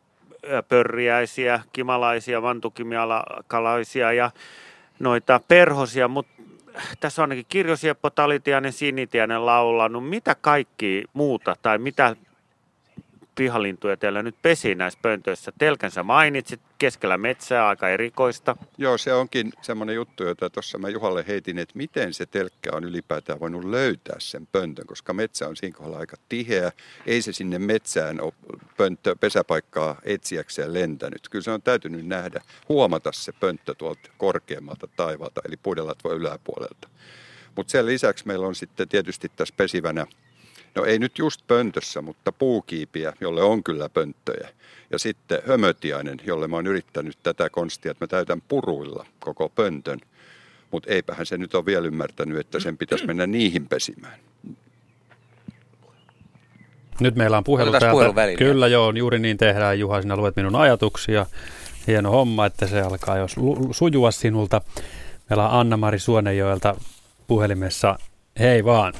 pörriäisiä, kimalaisia, vantukimialaisia ja noita perhosia, mutta tässä on ainakin Kirjosieppo Talitiainen, Sinitiainen laulanut. Mitä kaikki muuta tai mitä pihalintuja teillä nyt pesi näissä pöntöissä? Telkänsä mainitsit, keskellä metsää, aika erikoista.
Joo, se onkin semmoinen juttu, jota tuossa mä Juhalle heitin, että miten se telkkä on ylipäätään voinut löytää sen pöntön, koska metsä on siinä kohdalla aika tiheä. Ei se sinne metsään pönttö, pesäpaikkaa etsiäkseen lentänyt. Kyllä se on täytynyt nähdä, huomata se pönttö tuolta korkeammalta taivaalta, eli puidelatvo yläpuolelta. Mutta sen lisäksi meillä on sitten tietysti tässä pesivänä, no ei nyt just pöntössä, mutta puukiipiä, jolle on kyllä pönttöjä. Ja sitten hömötiainen, jolle mä oon yrittänyt tätä konstia, että mä täytän puruilla koko pöntön. Mutta eipähän se nyt ole vielä ymmärtänyt, että sen pitäisi mennä niihin pesimään.
Nyt meillä on puhelu
Otetaan
täältä. Kyllä joo, juuri niin tehdään. Juha, sinä luet minun ajatuksia. Hieno homma, että se alkaa jos sujua sinulta. Meillä on Anna-Mari Suonenjoelta puhelimessa. Hei vaan.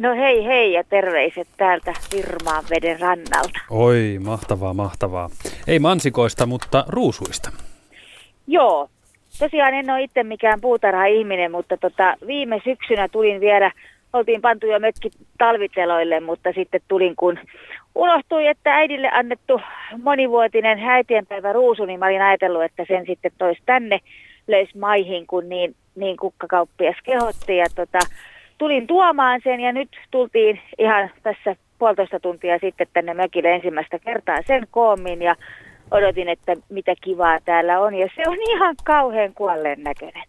No hei hei ja terveiset täältä Virmaan veden rannalta.
Oi, mahtavaa, mahtavaa. Ei mansikoista, mutta ruusuista.
Joo, tosiaan en ole itse mikään puutarha-ihminen, mutta tota, viime syksynä tulin vielä, oltiin pantu jo mökki talviteloille, mutta sitten tulin kun unohtui, että äidille annettu monivuotinen äitienpäivä ruusu, niin mä olin ajatellut, että sen sitten tois tänne löys maihin, kun niin, niin kukkakauppias kehotti. Ja tota, tulin tuomaan sen ja nyt tultiin ihan tässä puolitoista tuntia sitten tänne mökille ensimmäistä kertaa sen koommin ja odotin, että mitä kivaa täällä on ja se on ihan kauhean kuolleen näköinen.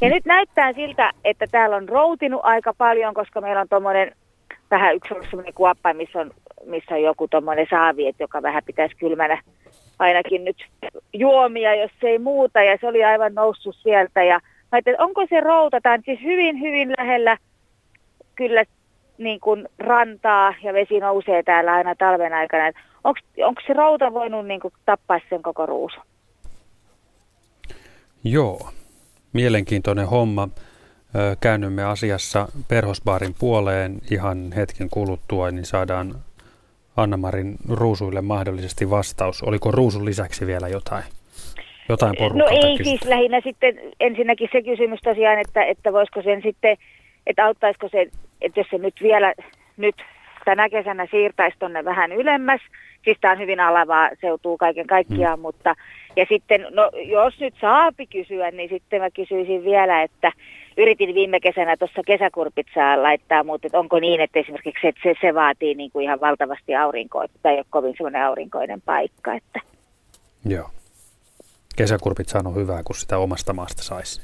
Ja nyt näyttää siltä, että täällä on routinut aika paljon, koska meillä on tuommoinen vähän yksi semmoinen kuoppa, missä on, missä on joku tuommoinen saavi, että joka vähän pitäisi kylmänä ainakin nyt juomia, jos ei muuta. Ja se oli aivan noussut sieltä. Ja mä että onko se routa, tämä on siis hyvin, hyvin lähellä kyllä niin kuin rantaa ja vesi nousee täällä aina talven aikana. Onko se routa voinut niin kuin tappaa sen koko ruusun?
Joo, mielenkiintoinen homma. Käännymme asiassa Perhosbaarin puoleen ihan hetken kuluttua, niin saadaan Anna-Marin ruusuille mahdollisesti vastaus. Oliko ruusun lisäksi vielä jotain? Jotain
No
porukalta
ei
kysytty?
siis lähinnä sitten ensinnäkin se kysymys tosiaan, että, että voisiko sen sitten, että auttaisiko se, että jos se nyt vielä nyt tänä kesänä siirtäisi tuonne vähän ylemmäs, siis tämä on hyvin alavaa seutuu kaiken kaikkiaan, mm. mutta ja sitten, no jos nyt saapi kysyä, niin sitten mä kysyisin vielä, että yritin viime kesänä tuossa kesäkurpitsaa laittaa, mutta että onko niin, että esimerkiksi että se, se vaatii niin kuin ihan valtavasti aurinkoa, että ei ole kovin semmoinen aurinkoinen paikka, että
Joo. Kesäkurpit sanoo hyvää, kun sitä omasta maasta saisi.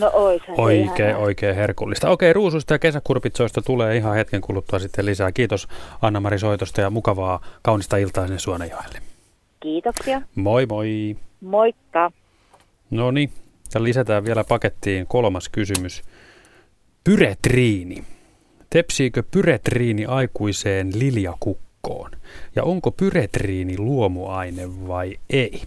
no oishan se
Oikein,
ihan-
oikein herkullista. Okei, ruusuista ja kesäkurpitsoista tulee ihan hetken kuluttua sitten lisää. Kiitos Anna-Mari Soitosta ja mukavaa kaunista iltaa sinne Suonejoelle.
Kiitoksia.
Moi moi!
Moikka.
No niin, ja lisätään vielä pakettiin kolmas kysymys. Pyretriini. Tepsiikö pyretriini aikuiseen liljakukkoon? Ja onko pyretriini luomuaine vai ei?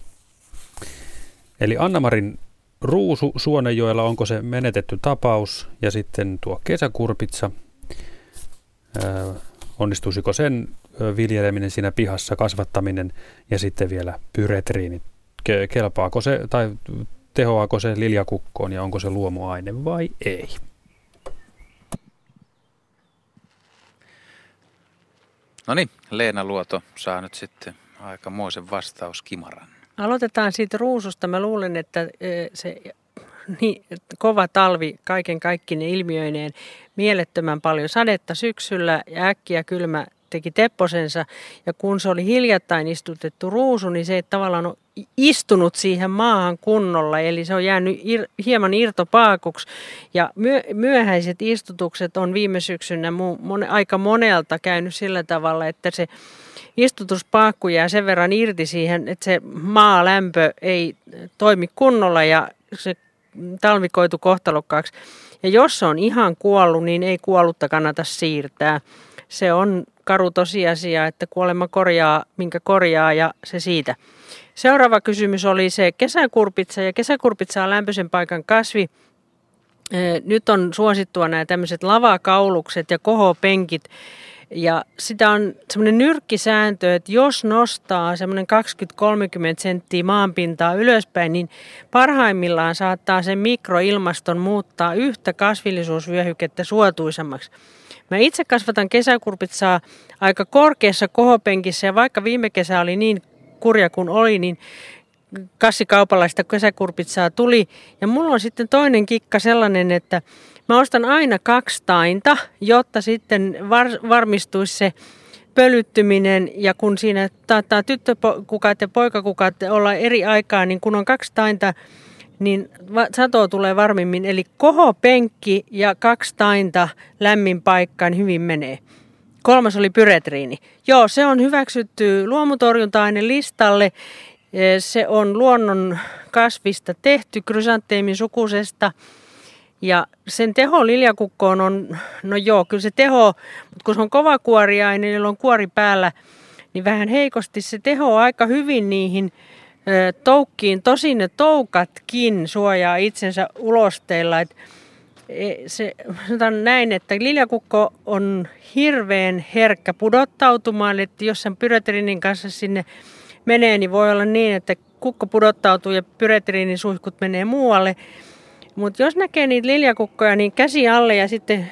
Eli Annamarin ruusu Suonenjoella, onko se menetetty tapaus? Ja sitten tuo kesäkurpitsa, ää, onnistuisiko sen viljeleminen siinä pihassa, kasvattaminen ja sitten vielä pyretriini. Ke- kelpaako se tai tehoaako se liljakukkoon ja onko se luomuaine vai ei?
No niin, Leena Luoto saa nyt sitten aikamoisen vastaus Kimaran.
Aloitetaan siitä ruususta. Mä luulen, että se [laughs] niin, kova talvi kaiken kaikkine ilmiöineen, mielettömän paljon sadetta syksyllä ja äkkiä kylmä teki tepposensa. Ja kun se oli hiljattain istutettu ruusu, niin se ei tavallaan ole istunut siihen maahan kunnolla, eli se on jäänyt ir, hieman irtopaakuksi. Ja myö, myöhäiset istutukset on viime syksynä mu, mon, aika monelta käynyt sillä tavalla, että se istutuspaakku jää sen verran irti siihen, että se maalämpö ei toimi kunnolla ja se talvi koitu kohtalokkaaksi. Ja jos se on ihan kuollut, niin ei kuollutta kannata siirtää. Se on karu tosiasia, että kuolema korjaa, minkä korjaa ja se siitä. Seuraava kysymys oli se kesäkurpitsa ja kesäkurpitsa on lämpöisen paikan kasvi. Nyt on suosittua nämä tämmöiset lavakaulukset ja kohopenkit. Ja sitä on semmoinen nyrkkisääntö, että jos nostaa semmoinen 20-30 senttiä maanpintaa ylöspäin, niin parhaimmillaan saattaa sen mikroilmaston muuttaa yhtä kasvillisuusvyöhykettä suotuisammaksi. Mä itse kasvatan kesäkurpitsaa aika korkeassa kohopenkissä ja vaikka viime kesä oli niin kurja kuin oli, niin kassikaupalaista kesäkurpitsaa tuli. Ja mulla on sitten toinen kikka sellainen, että mä ostan aina kaksi tainta, jotta sitten var, varmistuisi se pölyttyminen ja kun siinä taattaa tyttökukat ja poikakukat olla eri aikaa, niin kun on kaksi tainta niin sato tulee varmimmin. Eli kohopenkki ja kaksi tainta lämmin paikkaan hyvin menee. Kolmas oli pyretriini. Joo, se on hyväksytty luomutorjunta-aine listalle. Se on luonnon kasvista tehty, krysanteemin sukusesta. Ja sen teho liljakukkoon on, no joo, kyllä se teho, mutta kun se on kova kuoriaine, niin on kuori päällä, niin vähän heikosti se teho aika hyvin niihin toukkiin. Tosin ne toukatkin suojaa itsensä ulosteilla. Et e, se, sanotaan näin, että liljakukko on hirveän herkkä pudottautumaan, että jos sen pyretrinin kanssa sinne menee, niin voi olla niin, että kukko pudottautuu ja pyretriinin suihkut menee muualle. Mutta jos näkee niitä liljakukkoja, niin käsi alle ja sitten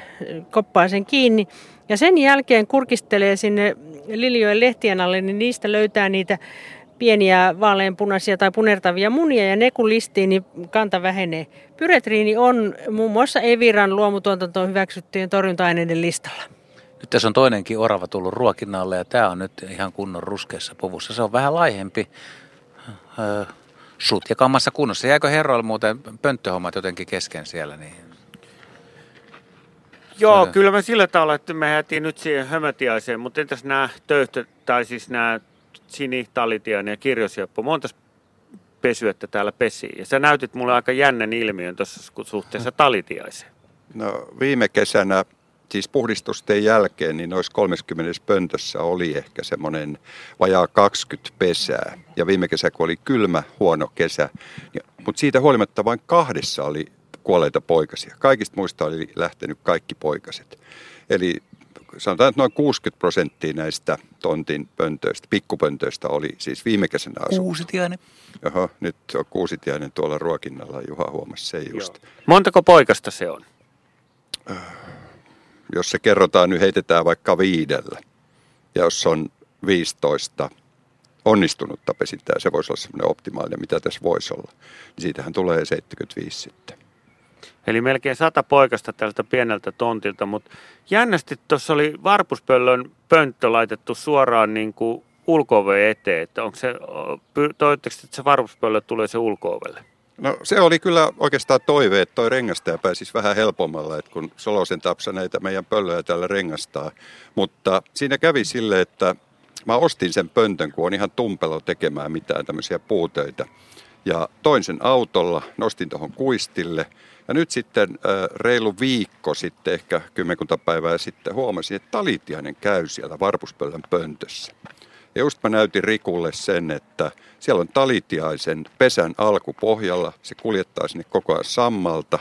koppaa sen kiinni. Ja sen jälkeen kurkistelee sinne liljojen lehtien alle, niin niistä löytää niitä pieniä vaaleanpunaisia tai punertavia munia ja ne kun listiin, niin kanta vähenee. Pyretriini on muun muassa Eviran luomutuotantoon hyväksyttyjen torjunta-aineiden listalla.
Nyt tässä on toinenkin orava tullut ruokinnalle ja tämä on nyt ihan kunnon ruskeassa puvussa. Se on vähän laihempi, öö, sut ja kammassa kunnossa. Jääkö herroilla muuten pönttöhommat jotenkin kesken siellä? Niin...
Joo, se... kyllä me sillä tavalla, että me jätiin nyt siihen hömötiaiseen, mutta entäs nämä töyhtö, tai siis nämä Sini, Talitiainen ja Kirjosieppo, monta pesyettä täällä pesi. Ja sä näytit mulle aika jännän ilmiön tuossa suhteessa [laughs] Talitiaiseen.
No viime kesänä, siis puhdistusten jälkeen, niin noissa 30 pöntössä oli ehkä semmoinen vajaa 20 pesää. Ja viime kesä, kun oli kylmä, huono kesä, niin, mutta siitä huolimatta vain kahdessa oli kuolleita poikasia. Kaikista muista oli lähtenyt kaikki poikaset. Eli sanotaan, että noin 60 prosenttia näistä tontin pöntöistä, pikkupöntöistä oli siis viime kesänä asumassa.
Kuusitiainen.
Oho, nyt on kuusitiainen tuolla ruokinnalla, Juha huomasi se just. Joo.
Montako poikasta se on?
Äh, jos se kerrotaan, nyt heitetään vaikka viidellä. Ja jos on 15 onnistunutta pesintää, se voisi olla semmoinen optimaalinen, mitä tässä voisi olla. Niin siitähän tulee 75 sitten.
Eli melkein sata poikasta tältä pieneltä tontilta, mutta jännästi tuossa oli varpuspöllön pönttö laitettu suoraan niin kuin eteen. Että onko se, toivottavasti, että se varpuspöllö tulee se ulko
No se oli kyllä oikeastaan toive, että toi rengastaja pääsisi vähän helpommalla, että kun Solosen tapsa näitä meidän pöllöjä täällä rengastaa. Mutta siinä kävi sille, että mä ostin sen pöntön, kun on ihan tumpelo tekemään mitään tämmöisiä puutöitä. Ja toin sen autolla, nostin tuohon kuistille – ja nyt sitten reilu viikko sitten, ehkä kymmenkunta päivää sitten, huomasin, että Talitiainen käy siellä Varpuspöllön pöntössä. Ja just mä näytin Rikulle sen, että siellä on Talitiaisen pesän alkupohjalla. Se kuljettaa sinne koko ajan sammalta.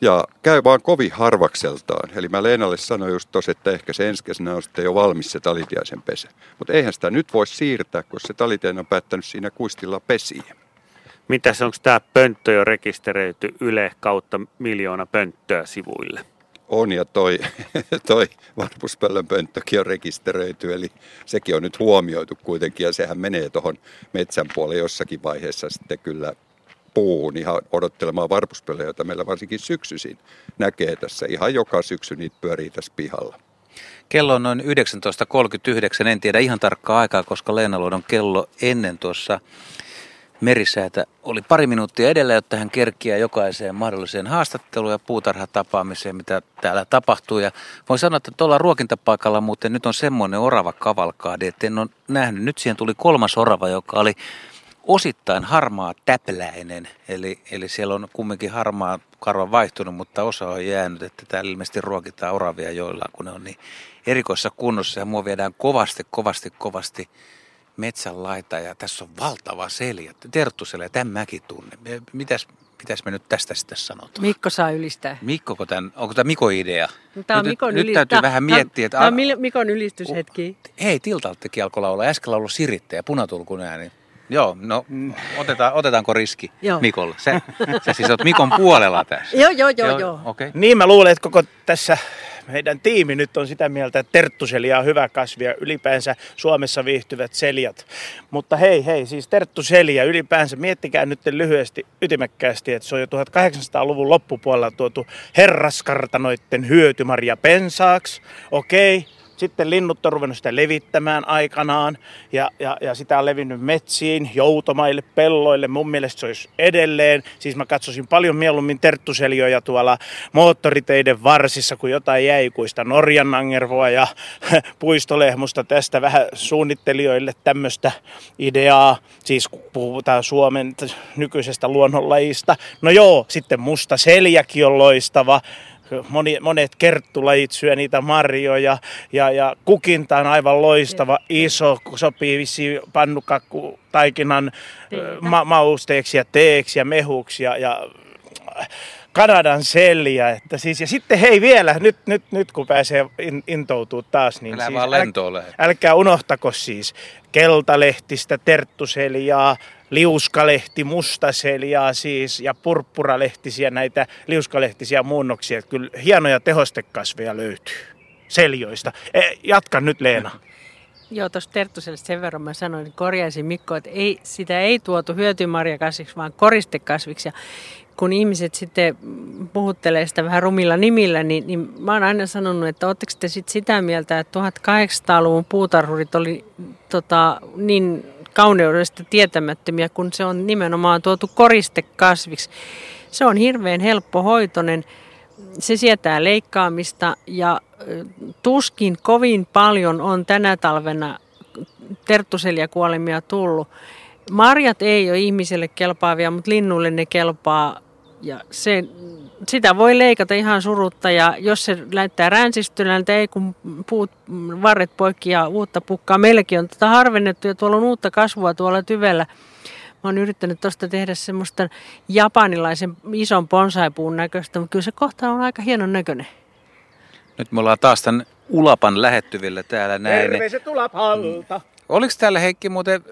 Ja käy vaan kovin harvakseltaan. Eli mä Leenalle sanoin just tos, että ehkä se ensi kesänä on sitten jo valmis se talitiaisen pesä. Mutta eihän sitä nyt voi siirtää, koska se talitiainen on päättänyt siinä kuistilla pesiä.
Mitäs onko tämä pönttö jo rekisteröity Yle kautta miljoona pönttöä sivuille?
On ja toi, [laughs] toi varpuspöllön pönttökin on rekisteröity, eli sekin on nyt huomioitu kuitenkin ja sehän menee tuohon metsän puolelle jossakin vaiheessa sitten kyllä puuhun ihan odottelemaan varpuspöllöjä, joita meillä varsinkin syksyisin näkee tässä. Ihan joka syksy niitä pyörii tässä pihalla.
Kello on noin 19.39, en tiedä ihan tarkkaa aikaa, koska Leenaluodon kello ennen tuossa merisäätä oli pari minuuttia edellä, jotta hän kerkiää jokaiseen mahdolliseen haastatteluun ja puutarhatapaamiseen, mitä täällä tapahtuu. Ja voin sanoa, että tuolla ruokintapaikalla muuten nyt on semmoinen orava kavalkaadi, että en ole nähnyt. Nyt siihen tuli kolmas orava, joka oli osittain harmaa täpläinen, eli, eli siellä on kumminkin harmaa karva vaihtunut, mutta osa on jäänyt, että täällä ilmeisesti ruokitaan oravia joillaan, kun ne on niin erikoissa kunnossa ja mua viedään kovasti, kovasti, kovasti metsän laita ja tässä on valtava seljä. Terttuselä, tämän mäkin tunne. Mitäs, mitäs me nyt tästä sitten sanotaan?
Mikko saa ylistää.
Mikko, tämän, onko tämä Mikon idea?
No, tämä on
nyt,
Mikon
nyt täytyy vähän miettiä.
Että, tämä on Mikon ylistyshetki.
Hei, Tiltaltakin alkoi laulaa. Äsken laulu Siritte ja punatulkun ääni. Joo, no otetaan, otetaanko riski Joo. Mikolle? Sä, sä siis oot Mikon puolella tässä. [laughs]
joo, joo, joo. joo.
Okay.
Niin mä luulen, että koko tässä meidän tiimi nyt on sitä mieltä, että terttuselia on hyvä kasvia, ylipäänsä Suomessa viihtyvät seljat. Mutta hei, hei, siis terttuselia ylipäänsä, miettikää nyt lyhyesti, ytimekkäästi, että se on jo 1800-luvun loppupuolella tuotu herraskartanoitten hyötymarja pensaaks. Okei, sitten linnut on ruvennut sitä levittämään aikanaan ja, ja, ja sitä on levinnyt metsiin, joutomaille, pelloille. Mun mielestä se olisi edelleen. Siis mä katsoisin paljon mieluummin terttuseljoja tuolla moottoriteiden varsissa kuin jotain jäikuista Norjan Angervoa ja [laughs] puistolehmusta. Tästä vähän suunnittelijoille tämmöistä ideaa. Siis puhutaan Suomen nykyisestä luonnonlajista. No joo, sitten musta seljäkin on loistava moni, monet kerttulajit syö niitä marjoja ja, ja kukinta on aivan loistava, iso, sopii vissiin pannukakku taikinan ma- mausteeksi ja teeksi ja mehuksi ja, ja Kanadan selja. Että siis, ja sitten hei vielä, nyt, nyt, nyt kun pääsee in, intoutuu taas, niin
Älä
siis
vaan lentoon lähde.
älkää unohtako siis keltalehtistä terttuseliaa, liuskalehti, mustaseliaa siis ja purppuralehtisiä näitä liuskalehtisiä muunnoksia. Että Kyllä hienoja tehostekasveja löytyy seljoista. E, jatka nyt Leena. [laughs]
Joo, tuossa Terttuselle sen verran mä sanoin, korjaisin Mikko, että ei, sitä ei tuotu hyötymarjakasviksi, vaan koristekasviksi. Ja kun ihmiset sitten puhuttelee sitä vähän rumilla nimillä, niin, niin mä oon aina sanonut, että ootteko te sit sitä mieltä, että 1800-luvun puutarhurit oli tota, niin kauneudesta tietämättömiä, kun se on nimenomaan tuotu koristekasviksi. Se on hirveän helppohoitoinen, se sietää leikkaamista ja tuskin kovin paljon on tänä talvena terttuseliakuolemia tullut. Marjat ei ole ihmiselle kelpaavia, mutta linnuille ne kelpaa ja se, sitä voi leikata ihan surutta ja jos se näyttää ränsistyneenä, ei kun puut varret poikki ja uutta pukkaa. Meilläkin on tätä harvennettu ja tuolla on uutta kasvua tuolla tyvellä. Mä oon yrittänyt tuosta tehdä semmoista japanilaisen ison bonsaipuun näköistä, mutta kyllä se kohta on aika hienon näköinen.
Nyt me ollaan taas tämän Ulapan lähettyvillä täällä näin.
Terveiset Ulapalta.
Oliko täällä Heikki muuten,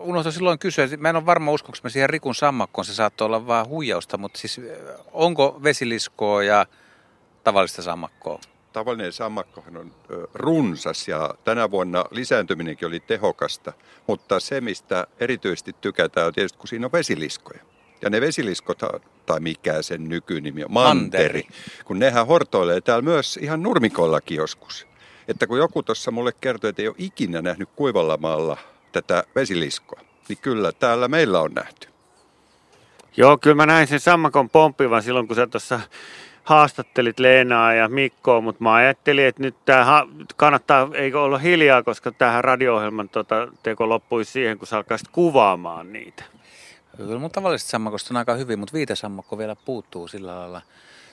unohtu silloin kysyä, mä en ole varma uskonko mä siihen Rikun sammakkoon, se saattoi olla vaan huijausta, mutta siis onko vesiliskoa ja tavallista sammakkoa?
Tavallinen sammakkohan on runsas ja tänä vuonna lisääntyminenkin oli tehokasta, mutta se mistä erityisesti tykätään on tietysti kun siinä on vesiliskoja. Ja ne vesiliskot, tai mikä sen nykynimi on, manteri,
Manteri.
kun nehän hortoilee täällä myös ihan nurmikollakin joskus. Että kun joku tuossa mulle kertoi, että ei ole ikinä nähnyt kuivalla maalla tätä vesiliskoa, niin kyllä täällä meillä on nähty.
Joo, kyllä mä näin sen sammakon pomppivan silloin, kun sä tuossa haastattelit Leenaa ja Mikkoa, mutta mä ajattelin, että nyt tää kannattaa, eikö olla hiljaa, koska tähän radio-ohjelman tota, teko loppuisi siihen, kun sä alkaisit kuvaamaan niitä.
Kyllä mun tavallisesta sammakosta on aika hyvin, mutta viitesammakko vielä puuttuu sillä lailla.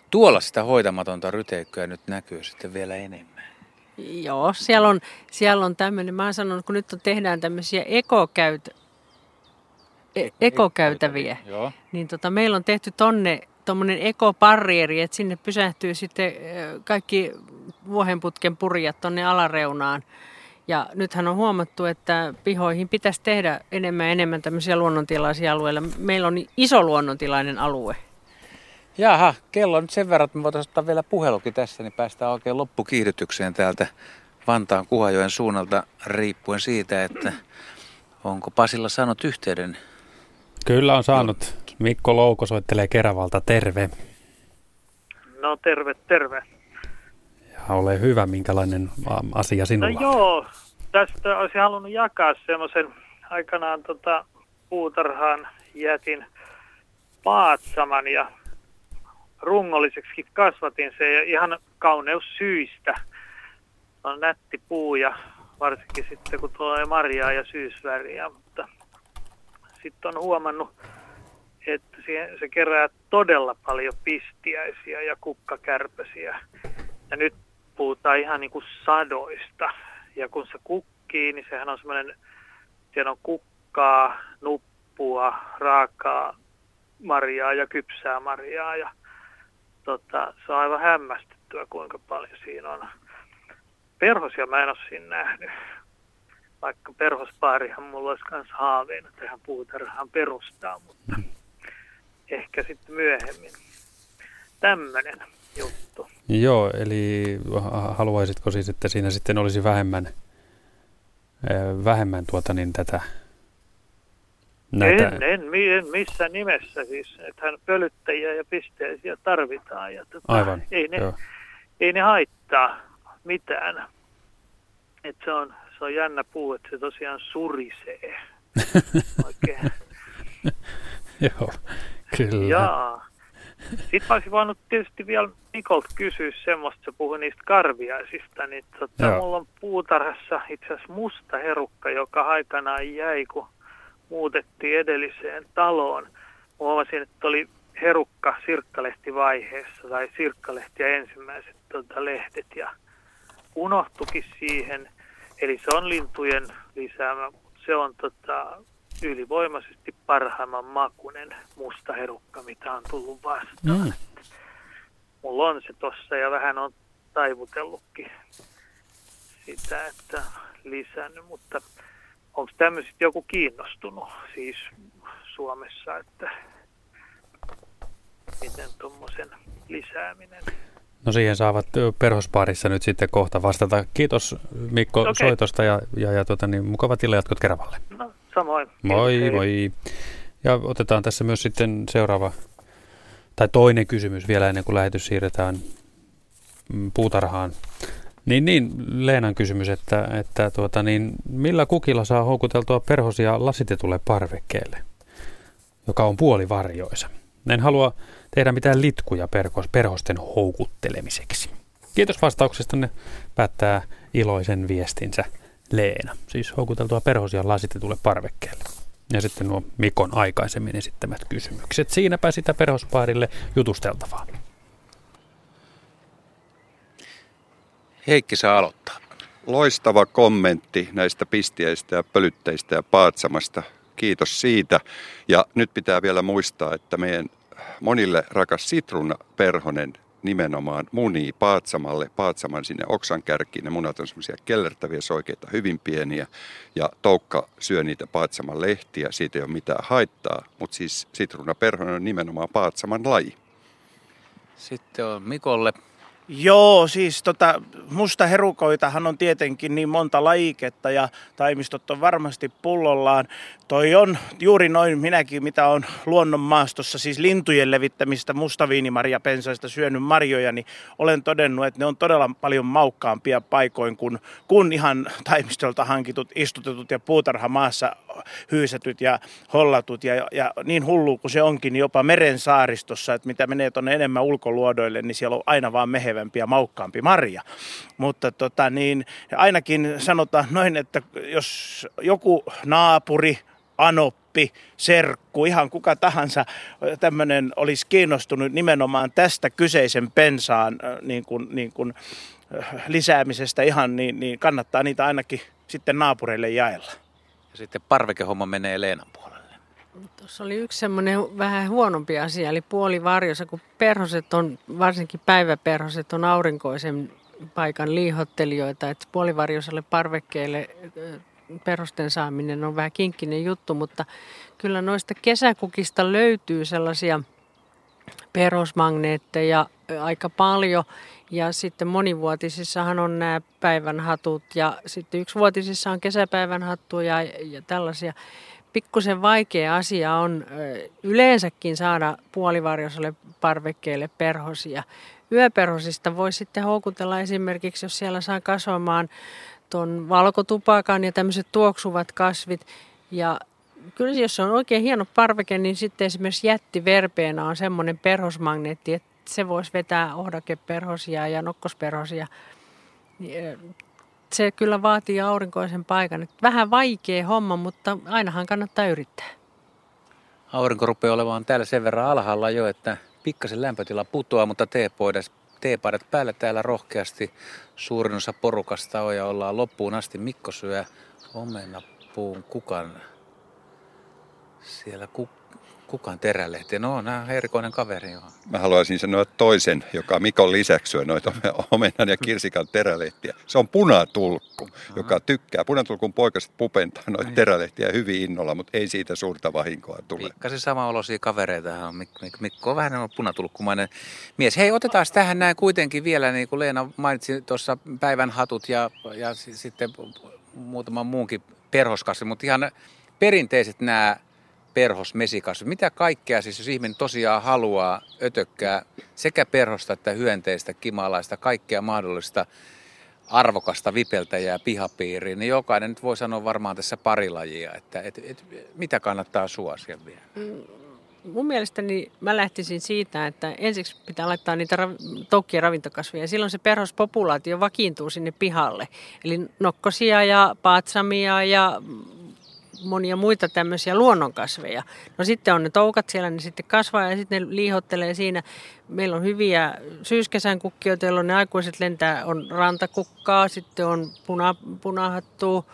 Tuolla sitä hoitamatonta ryteikköä nyt näkyy sitten vielä enemmän.
Joo, siellä on, siellä on tämmöinen, mä oon sanonut, kun nyt on, tehdään tämmöisiä ekokäyt, e- ekokäytäviä,
Joo.
niin tota, meillä on tehty tonne tuommoinen ekoparrieri, että sinne pysähtyy sitten kaikki vuohenputken purjat tonne alareunaan. Ja nythän on huomattu, että pihoihin pitäisi tehdä enemmän ja enemmän tämmöisiä luonnontilaisia alueilla. Meillä on iso luonnontilainen alue.
Jaha, kello on nyt sen verran, että me voitaisiin ottaa vielä puhelukin tässä, niin päästään oikein loppukiihdytykseen täältä Vantaan Kuhajoen suunnalta riippuen siitä, että onko Pasilla saanut yhteyden.
Kyllä on saanut. Mikko Louko soittelee Keravalta. Terve.
No terve, terve.
Ja ole hyvä, minkälainen asia
No
sinulla on.
joo, tästä olisin halunnut jakaa semmoisen aikanaan tota, puutarhaan jätin paatsaman ja rungolliseksi kasvatin se ja ihan kauneussyistä. On nätti puu ja varsinkin sitten kun tulee marjaa ja syysväriä, mutta sitten on huomannut, että se kerää todella paljon pistiäisiä ja kukkakärpäsiä. Ja nyt puhutaan ihan niin kuin sadoista. Ja kun se kukkii, niin sehän on semmoinen, siellä on kukkaa, nuppua, raakaa marjaa ja kypsää marjaa. Ja tota, se on aivan hämmästyttävä, kuinka paljon siinä on. Perhosia mä en ole siinä nähnyt. Vaikka perhospaarihan mulla olisi myös haaveena tähän puutarhaan perustaa, mutta ehkä sitten myöhemmin. Tämmöinen juttu.
Joo, eli ha- haluaisitko siis, että siinä sitten olisi vähemmän, ö, vähemmän tuota niin tätä näitä,
En, en, en missään nimessä siis. Ethän pölyttäjiä ja pisteisiä tarvitaan. Ja tota,
Aivan,
ei, ne,
joo.
ei ne haittaa mitään. Et se, on, se on jännä puu, että se tosiaan surisee. [laughs] Oikein.
Joo, kyllä.
Jaa. Sitten mä olisin voinut tietysti vielä Mikolta kysyä semmoista, se puhui niistä karviaisista, niin tota,
Joo.
mulla on puutarhassa itse asiassa musta herukka, joka aikanaan jäi, kun muutettiin edelliseen taloon. Huomasin, että oli herukka sirkkalehtivaiheessa tai sirkkalehti ja ensimmäiset tota, lehdet ja unohtukin siihen. Eli se on lintujen lisäämä, mutta se on tota, ylivoimaisesti parhaimman makunen musta herukka, mitä on tullut vastaan.
Mm.
Mulla on se tossa ja vähän on taivutellutkin sitä, että lisännyt, mutta onko tämmöiset joku kiinnostunut siis Suomessa, että miten tuommoisen lisääminen?
No siihen saavat ö, perhospaarissa nyt sitten kohta vastata. Kiitos Mikko
Okei.
soitosta ja, ja, ja tota, niin, mukavat illanjatkot Keravalle.
No samoin.
Moi
Hei.
moi. Ja otetaan tässä myös sitten seuraava, tai toinen kysymys vielä ennen kuin lähetys siirretään mm, puutarhaan. Niin, niin, Leenan kysymys, että, että tuota, niin, millä kukilla saa houkuteltua perhosia lasitetulle parvekkeelle, joka on puolivarjoisa? En halua tehdä mitään litkuja perhos, perhosten houkuttelemiseksi. Kiitos vastauksestanne, päättää iloisen viestinsä Leena. Siis houkuteltua perhosia lasitetulle parvekkeelle. Ja sitten nuo Mikon aikaisemmin esittämät kysymykset. Siinäpä sitä perhospaarille jutusteltavaa.
Heikki saa aloittaa.
Loistava kommentti näistä pistiäistä ja pölytteistä ja paatsamasta. Kiitos siitä. Ja nyt pitää vielä muistaa, että meidän monille rakas sitruunaperhonen nimenomaan munii paatsamalle, paatsaman sinne oksan kärkiin. Ne munat on semmoisia kellertäviä soikeita, hyvin pieniä. Ja toukka syö niitä paatsaman lehtiä, siitä ei ole mitään haittaa. Mutta siis sitruunaperhonen on nimenomaan paatsaman laji.
Sitten on Mikolle.
Joo, siis tota, musta herukoitahan on tietenkin niin monta lajiketta ja taimistot on varmasti pullollaan. Toi on juuri noin minäkin, mitä on luonnon maastossa, siis lintujen levittämistä mustaviinimarjapensaista syönyt marjoja, niin olen todennut, että ne on todella paljon maukkaampia paikoin kuin, kuin ihan taimistolta hankitut, istutetut ja puutarhamaassa hyysätyt ja hollatut. Ja, ja niin hullu kuin se onkin, niin jopa meren saaristossa, että mitä menee tuonne enemmän ulkoluodoille, niin siellä on aina vaan mehevämpi ja maukkaampi marja. Mutta tota, niin, ainakin sanotaan noin, että jos joku naapuri, anoppi, serkku, ihan kuka tahansa tämmöinen olisi kiinnostunut nimenomaan tästä kyseisen pensaan äh, niin kuin, niin kuin, äh, lisäämisestä ihan, niin, niin kannattaa niitä ainakin sitten naapureille jaella.
Ja sitten parvekehomma menee Leenan puolelle.
Tuossa oli yksi semmoinen vähän huonompi asia, eli puolivarjossa, kun perhoset on, varsinkin päiväperhoset on aurinkoisen paikan liihottelijoita, että puolivarjoiselle parvekkeelle ö, perhosten saaminen on vähän kinkkinen juttu, mutta kyllä noista kesäkukista löytyy sellaisia perhosmagneetteja ö, aika paljon. Ja sitten monivuotisissahan on nämä päivänhatut ja sitten yksivuotisissa on kesäpäivänhattuja ja, ja tällaisia. Pikkusen vaikea asia on yleensäkin saada puolivarjoiselle parvekkeelle perhosia. Yöperhosista voi sitten houkutella esimerkiksi, jos siellä saa kasvamaan tuon valkotupakan ja tämmöiset tuoksuvat kasvit. Ja kyllä jos on oikein hieno parveke, niin sitten esimerkiksi jättiverpeena on semmoinen perhosmagneetti, että se voisi vetää ohdakeperhosia ja nokkosperhosia. Se kyllä vaatii aurinkoisen paikan. Vähän vaikea homma, mutta ainahan kannattaa yrittää.
Aurinko rupeaa olemaan täällä sen verran alhaalla jo, että pikkasen lämpötila putoaa, mutta teepaidat, teepaidat päällä täällä rohkeasti. Suurin osa porukasta on ja ollaan loppuun asti. Mikko syö omenapuun kukan. Siellä ku, kukan terälehtiä. No, nämä on erikoinen kaveri. Joo.
Mä haluaisin sanoa toisen, joka Mikon lisäksi syö noita [laughs] omenan ja kirsikan terälehtiä. Se on punatulkku, joka tykkää. Punatulkun poikaset pupentaa noita terälehtiä hyvin innolla, mutta ei siitä suurta vahinkoa tule.
Pikkasen sama olosia kavereita on. Mik, Mik, Mikko on vähän punatulkkumainen mies. Hei, otetaan tähän näin kuitenkin vielä, niin kuin Leena mainitsi tuossa päivän hatut ja, ja sitten muutaman muunkin perhoskasvi, mutta ihan perinteiset nämä perhosmesikasvit. Mitä kaikkea siis, jos ihminen tosiaan haluaa ötökkää sekä perhosta että hyönteistä, kimalaista, kaikkea mahdollista arvokasta vipeltäjää pihapiiriin, niin jokainen nyt voi sanoa varmaan tässä pari lajia, että et, et, mitä kannattaa suosia vielä.
Mun mielestäni mä lähtisin siitä, että ensiksi pitää laittaa niitä rav- toukkia ravintokasveja. Silloin se perhospopulaatio vakiintuu sinne pihalle. Eli nokkosia ja paatsamia ja monia muita tämmöisiä luonnonkasveja. No sitten on ne toukat siellä, ne sitten kasvaa ja sitten ne liihottelee siinä. Meillä on hyviä syyskesän kukkia, joilla on ne aikuiset lentää, on rantakukkaa, sitten on puna, punahattu,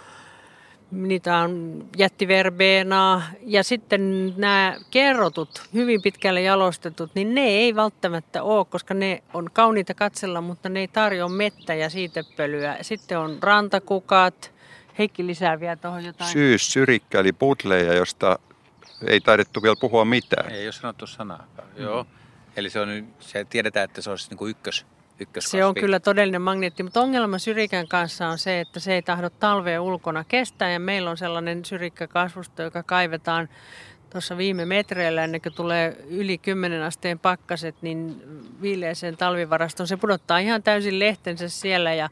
niitä on jättiverbeenaa ja sitten nämä kerrotut, hyvin pitkälle jalostetut, niin ne ei välttämättä ole, koska ne on kauniita katsella, mutta ne ei tarjoa mettä ja siitepölyä. Sitten on rantakukat, Heikki lisää vielä tuohon jotain.
Syys, syrikkä eli putleja, josta ei taidettu vielä puhua mitään.
Ei ole sanottu sanaakaan. Mm. Joo. Eli se, on, se tiedetään, että se olisi niin kuin ykkös, ykköskasvi.
Se on kyllä todellinen magneetti, mutta ongelma syrikän kanssa on se, että se ei tahdo talvea ulkona kestää ja meillä on sellainen syrikkäkasvusto, joka kaivetaan tuossa viime metreillä ennen kuin tulee yli 10 asteen pakkaset, niin viileeseen talvivarastoon. Se pudottaa ihan täysin lehtensä siellä ja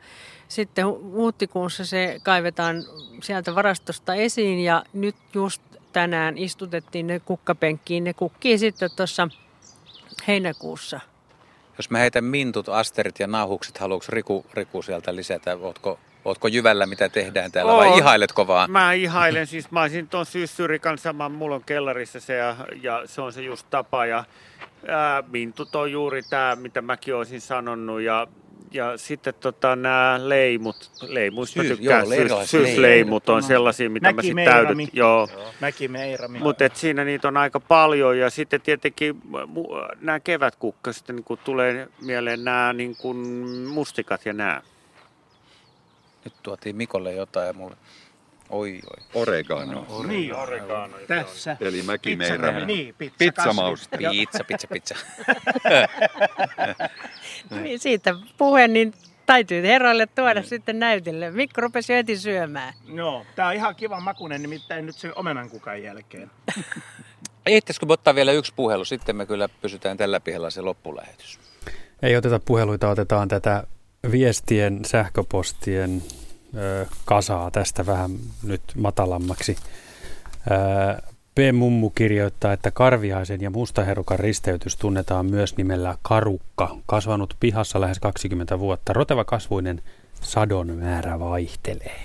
sitten huhtikuussa se kaivetaan sieltä varastosta esiin ja nyt just tänään istutettiin ne kukkapenkkiin. Ne kukkii sitten tuossa heinäkuussa.
Jos mä heitän mintut, asterit ja nauhukset, haluatko Riku, Riku sieltä lisätä? Ootko, ootko jyvällä, mitä tehdään täällä vai
Oon.
ihailetko vaan?
Mä ihailen, siis mä olisin tuon syyssyrikan sama, mulla on kellarissa se ja, ja se on se just tapa ja ää, mintut on juuri tämä, mitä mäkin olisin sanonut ja ja sitten tota, nämä leimut, leimuista
Syys-
tykkään,
joo,
syys, syysleimut on sellaisia, mitä mä
Mäki
sitten täydet.
Meirami.
Joo.
Mäki Meirami.
Mutta siinä niitä on aika paljon ja sitten tietenkin nämä kevätkukkaset, niin kun tulee mieleen nämä niin kun mustikat ja nämä.
Nyt tuotiin Mikolle jotain ja mulle. Oi, oi.
Oregano.
Niin, tässä.
Eli mäki
Pizza-
meirami.
Niin, pizza
Pizzamauste.
Ja-
Pizza, pizza, pizza. [laughs]
Niin siitä puheen, niin täytyy herroille tuoda sitten näytille. Mikko rupesi jo heti syömään.
Joo, tää on ihan kiva makunen, nimittäin nyt sen omenan kukan jälkeen. [laughs]
Ehtisikö me ottaa vielä yksi puhelu, sitten me kyllä pysytään tällä pihalla se loppulähetys.
Ei oteta puheluita, otetaan tätä viestien, sähköpostien kasaa tästä vähän nyt matalammaksi. Ö, P. Mummu kirjoittaa, että Karviaisen ja Mustaherukan risteytys tunnetaan myös nimellä karukka. Kasvanut pihassa lähes 20 vuotta. Roteva kasvuinen sadon määrä vaihtelee.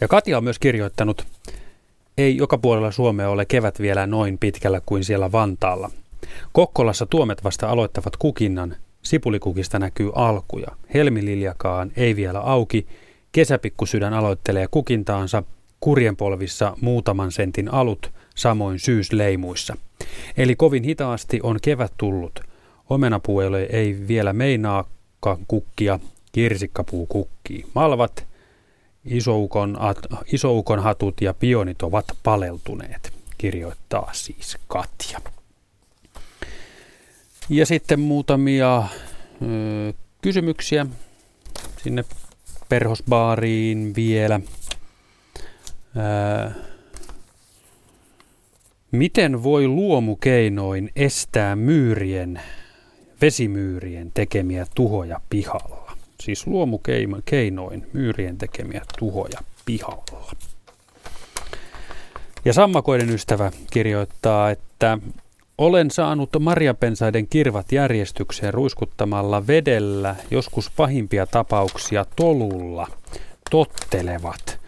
Ja Katja on myös kirjoittanut, ei joka puolella Suomea ole kevät vielä noin pitkällä kuin siellä Vantaalla. Kokkolassa tuomet vasta aloittavat kukinnan. Sipulikukista näkyy alkuja. Helmililjakaan ei vielä auki. Kesäpikkusydän aloittelee kukintaansa. Kurjenpolvissa muutaman sentin alut, samoin syysleimuissa. Eli kovin hitaasti on kevät tullut. Omenapuelle ei vielä meinaakaan kukkia, kirsikkapuu kukkii. Malvat, isoukon, isoukon hatut ja pionit ovat paleltuneet, kirjoittaa siis Katja. Ja sitten muutamia ö, kysymyksiä sinne perhosbaariin vielä. Ö, miten voi luomukeinoin estää myyrien, vesimyyrien tekemiä tuhoja pihalla? Siis luomukeinoin myyrien tekemiä tuhoja pihalla. Ja sammakoiden ystävä kirjoittaa, että olen saanut marjapensaiden kirvat järjestykseen ruiskuttamalla vedellä, joskus pahimpia tapauksia tolulla, tottelevat.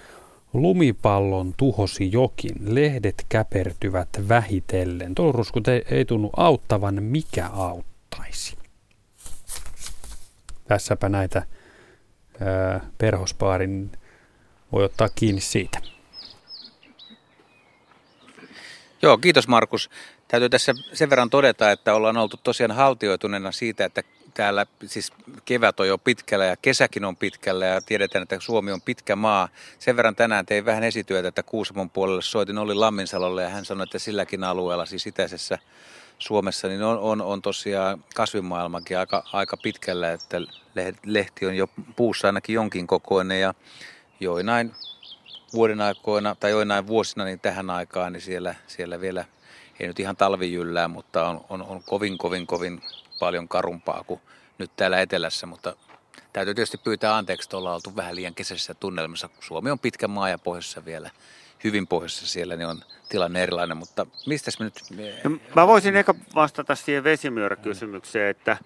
Lumipallon tuhosi jokin, lehdet käpertyvät vähitellen. Toluruskut ei, ei tunnu auttavan, mikä auttaisi. Tässäpä näitä ää, perhospaarin voi ottaa kiinni siitä.
Joo, kiitos Markus. Täytyy tässä sen verran todeta, että ollaan oltu tosiaan haltioituneena siitä, että täällä siis kevät on jo pitkällä ja kesäkin on pitkällä ja tiedetään, että Suomi on pitkä maa. Sen verran tänään tein vähän esityötä, että Kuusamon puolelle soitin Olli Lamminsalolle ja hän sanoi, että silläkin alueella, siis itäisessä Suomessa, niin on, on, on tosiaan kasvimaailmakin aika, aika pitkällä, että lehti on jo puussa ainakin jonkin kokoinen ja joinain vuoden aikoina tai joinain vuosina niin tähän aikaan, niin siellä, siellä vielä ei nyt ihan talvijyllää, mutta on, on, on kovin, kovin, kovin paljon karumpaa kuin nyt täällä etelässä, mutta täytyy tietysti pyytää anteeksi, että ollaan oltu vähän liian kesäisessä tunnelmassa. Suomi on pitkä maa ja pohjoisessa vielä, hyvin pohjoisessa siellä, niin on tilanne erilainen, mutta mistä me nyt...
No, mä voisin ehkä vastata siihen vesimyöräkysymykseen, että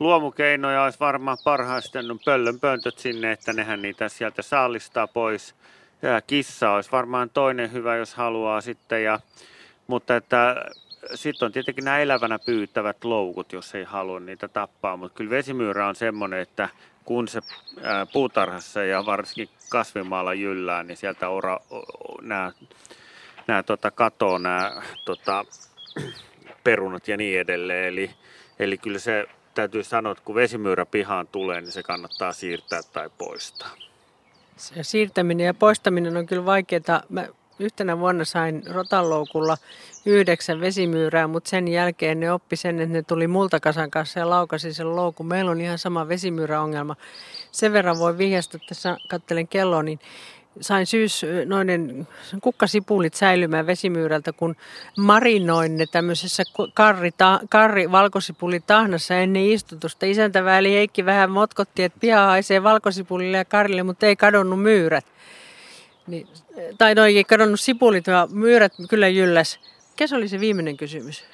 luomukeinoja olisi varmaan parhaasti no pöllön pöntöt sinne, että nehän niitä sieltä saalistaa pois. Ja kissa olisi varmaan toinen hyvä, jos haluaa sitten. Ja, mutta että sitten on tietenkin nämä elävänä pyytävät loukut, jos ei halua niitä tappaa. Mutta kyllä vesimyyrä on semmoinen, että kun se ää, puutarhassa ja varsinkin kasvimaalla jyllää, niin sieltä ora, nämä, nämä tota, katoo nämä tota, [clears throat] perunat ja niin edelleen. Eli, eli kyllä se täytyy sanoa, että kun vesimyyrä pihaan tulee, niin se kannattaa siirtää tai poistaa.
Se siirtäminen ja poistaminen on kyllä vaikeaa. Mä yhtenä vuonna sain rotanloukulla yhdeksän vesimyyrää, mutta sen jälkeen ne oppi sen, että ne tuli multakasan kanssa ja laukasi sen loukun. Meillä on ihan sama vesimyyräongelma. Sen verran voi vihjasta, tässä kattelen kelloa, niin sain syys noiden kukkasipulit säilymään vesimyyrältä, kun marinoin ne tämmöisessä karri, ta, karri valkosipulitahnassa ennen istutusta. Isäntä Vääli Heikki vähän motkotti, että piha haisee valkosipulille ja karille, mutta ei kadonnut myyrät. Niin, tai no ei kadonnut sipulit, vaan myyrät kyllä jylläs. Mikä se oli se viimeinen kysymys?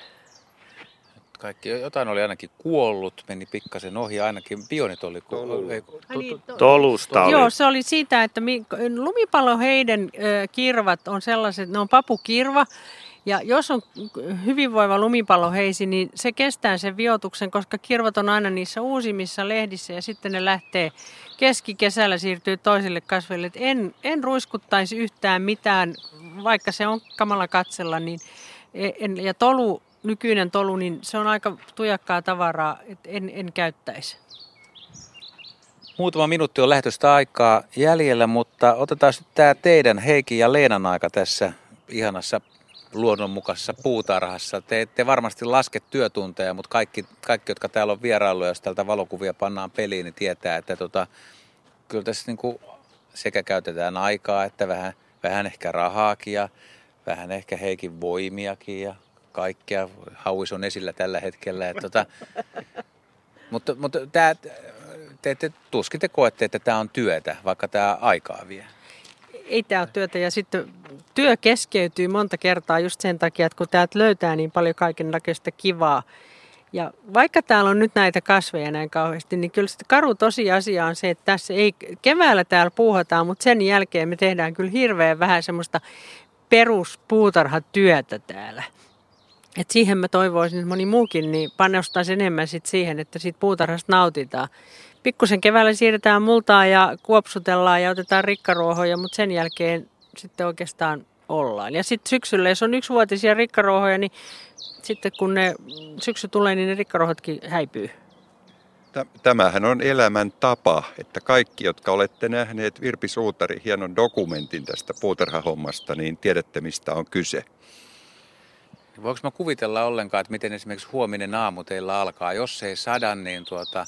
Kaikki, jotain oli ainakin kuollut, meni pikkasen ohi, ainakin pionit oli kuollut.
Niin, Tolusta oli.
Joo, se oli siitä, että lumipaloheiden kirvat on sellaiset, ne on papukirva, ja jos on hyvinvoiva lumipaloheisi, niin se kestää sen viotuksen, koska kirvat on aina niissä uusimmissa lehdissä ja sitten ne lähtee keskikesällä siirtyy toisille kasveille. en, en ruiskuttaisi yhtään mitään, vaikka se on kamala katsella, niin e, en, ja tolu, nykyinen tolu, niin se on aika tujakkaa tavaraa, että en, en käyttäisi.
Muutama minuutti on lähetystä aikaa jäljellä, mutta otetaan nyt tämä teidän Heikki ja Leenan aika tässä ihanassa luonnonmukaisessa puutarhassa. Te ette varmasti laske työtunteja, mutta kaikki, kaikki jotka täällä on vierailuja, jos täältä valokuvia pannaan peliin, niin tietää, että tota, kyllä tässä niin kuin sekä käytetään aikaa, että vähän, vähän ehkä rahaakin ja vähän ehkä heikin voimiakin ja kaikkea. Hauis on esillä tällä hetkellä. Että tota, [laughs] mutta mutta tämä, te, te tuskin te koette, että tämä on työtä, vaikka tämä aikaa vie
ei tämä ole työtä ja sitten työ keskeytyy monta kertaa just sen takia, että kun täältä löytää niin paljon kaikenlaista kivaa. Ja vaikka täällä on nyt näitä kasveja näin kauheasti, niin kyllä se karu tosiasia on se, että tässä ei, keväällä täällä puuhataan, mutta sen jälkeen me tehdään kyllä hirveän vähän semmoista peruspuutarhatyötä täällä. Et siihen mä toivoisin, että moni muukin niin panostaisi enemmän sit siihen, että siitä puutarhasta nautitaan pikkusen keväällä siirretään multaa ja kuopsutellaan ja otetaan rikkaruohoja, mutta sen jälkeen sitten oikeastaan ollaan. Ja sitten syksyllä, jos on yksivuotisia rikkaruohoja, niin sitten kun ne syksy tulee, niin ne rikkaruohotkin häipyy.
Tämähän on elämän tapa, että kaikki, jotka olette nähneet Virpi Suutari hienon dokumentin tästä puutarhahommasta, niin tiedätte, mistä on kyse.
Voinko mä kuvitella ollenkaan, että miten esimerkiksi huominen aamu teillä alkaa? Jos ei sada, niin tuota,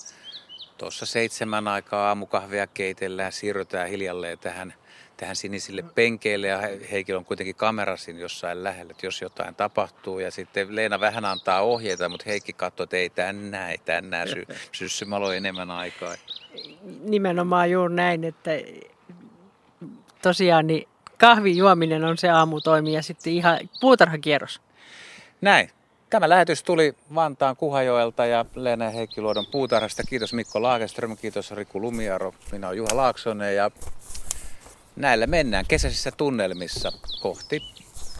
tuossa seitsemän aikaa aamukahvia keitellään, siirrytään hiljalleen tähän, tähän sinisille penkeille ja Heikillä on kuitenkin kamera siinä jossain lähellä, että jos jotain tapahtuu. Ja sitten Leena vähän antaa ohjeita, mutta Heikki katsoo, että ei tänään, ei tänään sy- syssymalo enemmän aikaa.
Nimenomaan juuri näin, että tosiaan niin kahvin juominen on se aamutoimi ja sitten ihan puutarhakierros.
Näin. Tämä lähetys tuli Vantaan Kuhajoelta ja Leena Heikkiluodon puutarhasta. Kiitos Mikko Laakeström, kiitos Riku Lumiaro, minä olen Juha Laaksonen ja näillä mennään kesäisissä tunnelmissa kohti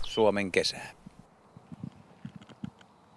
Suomen kesää.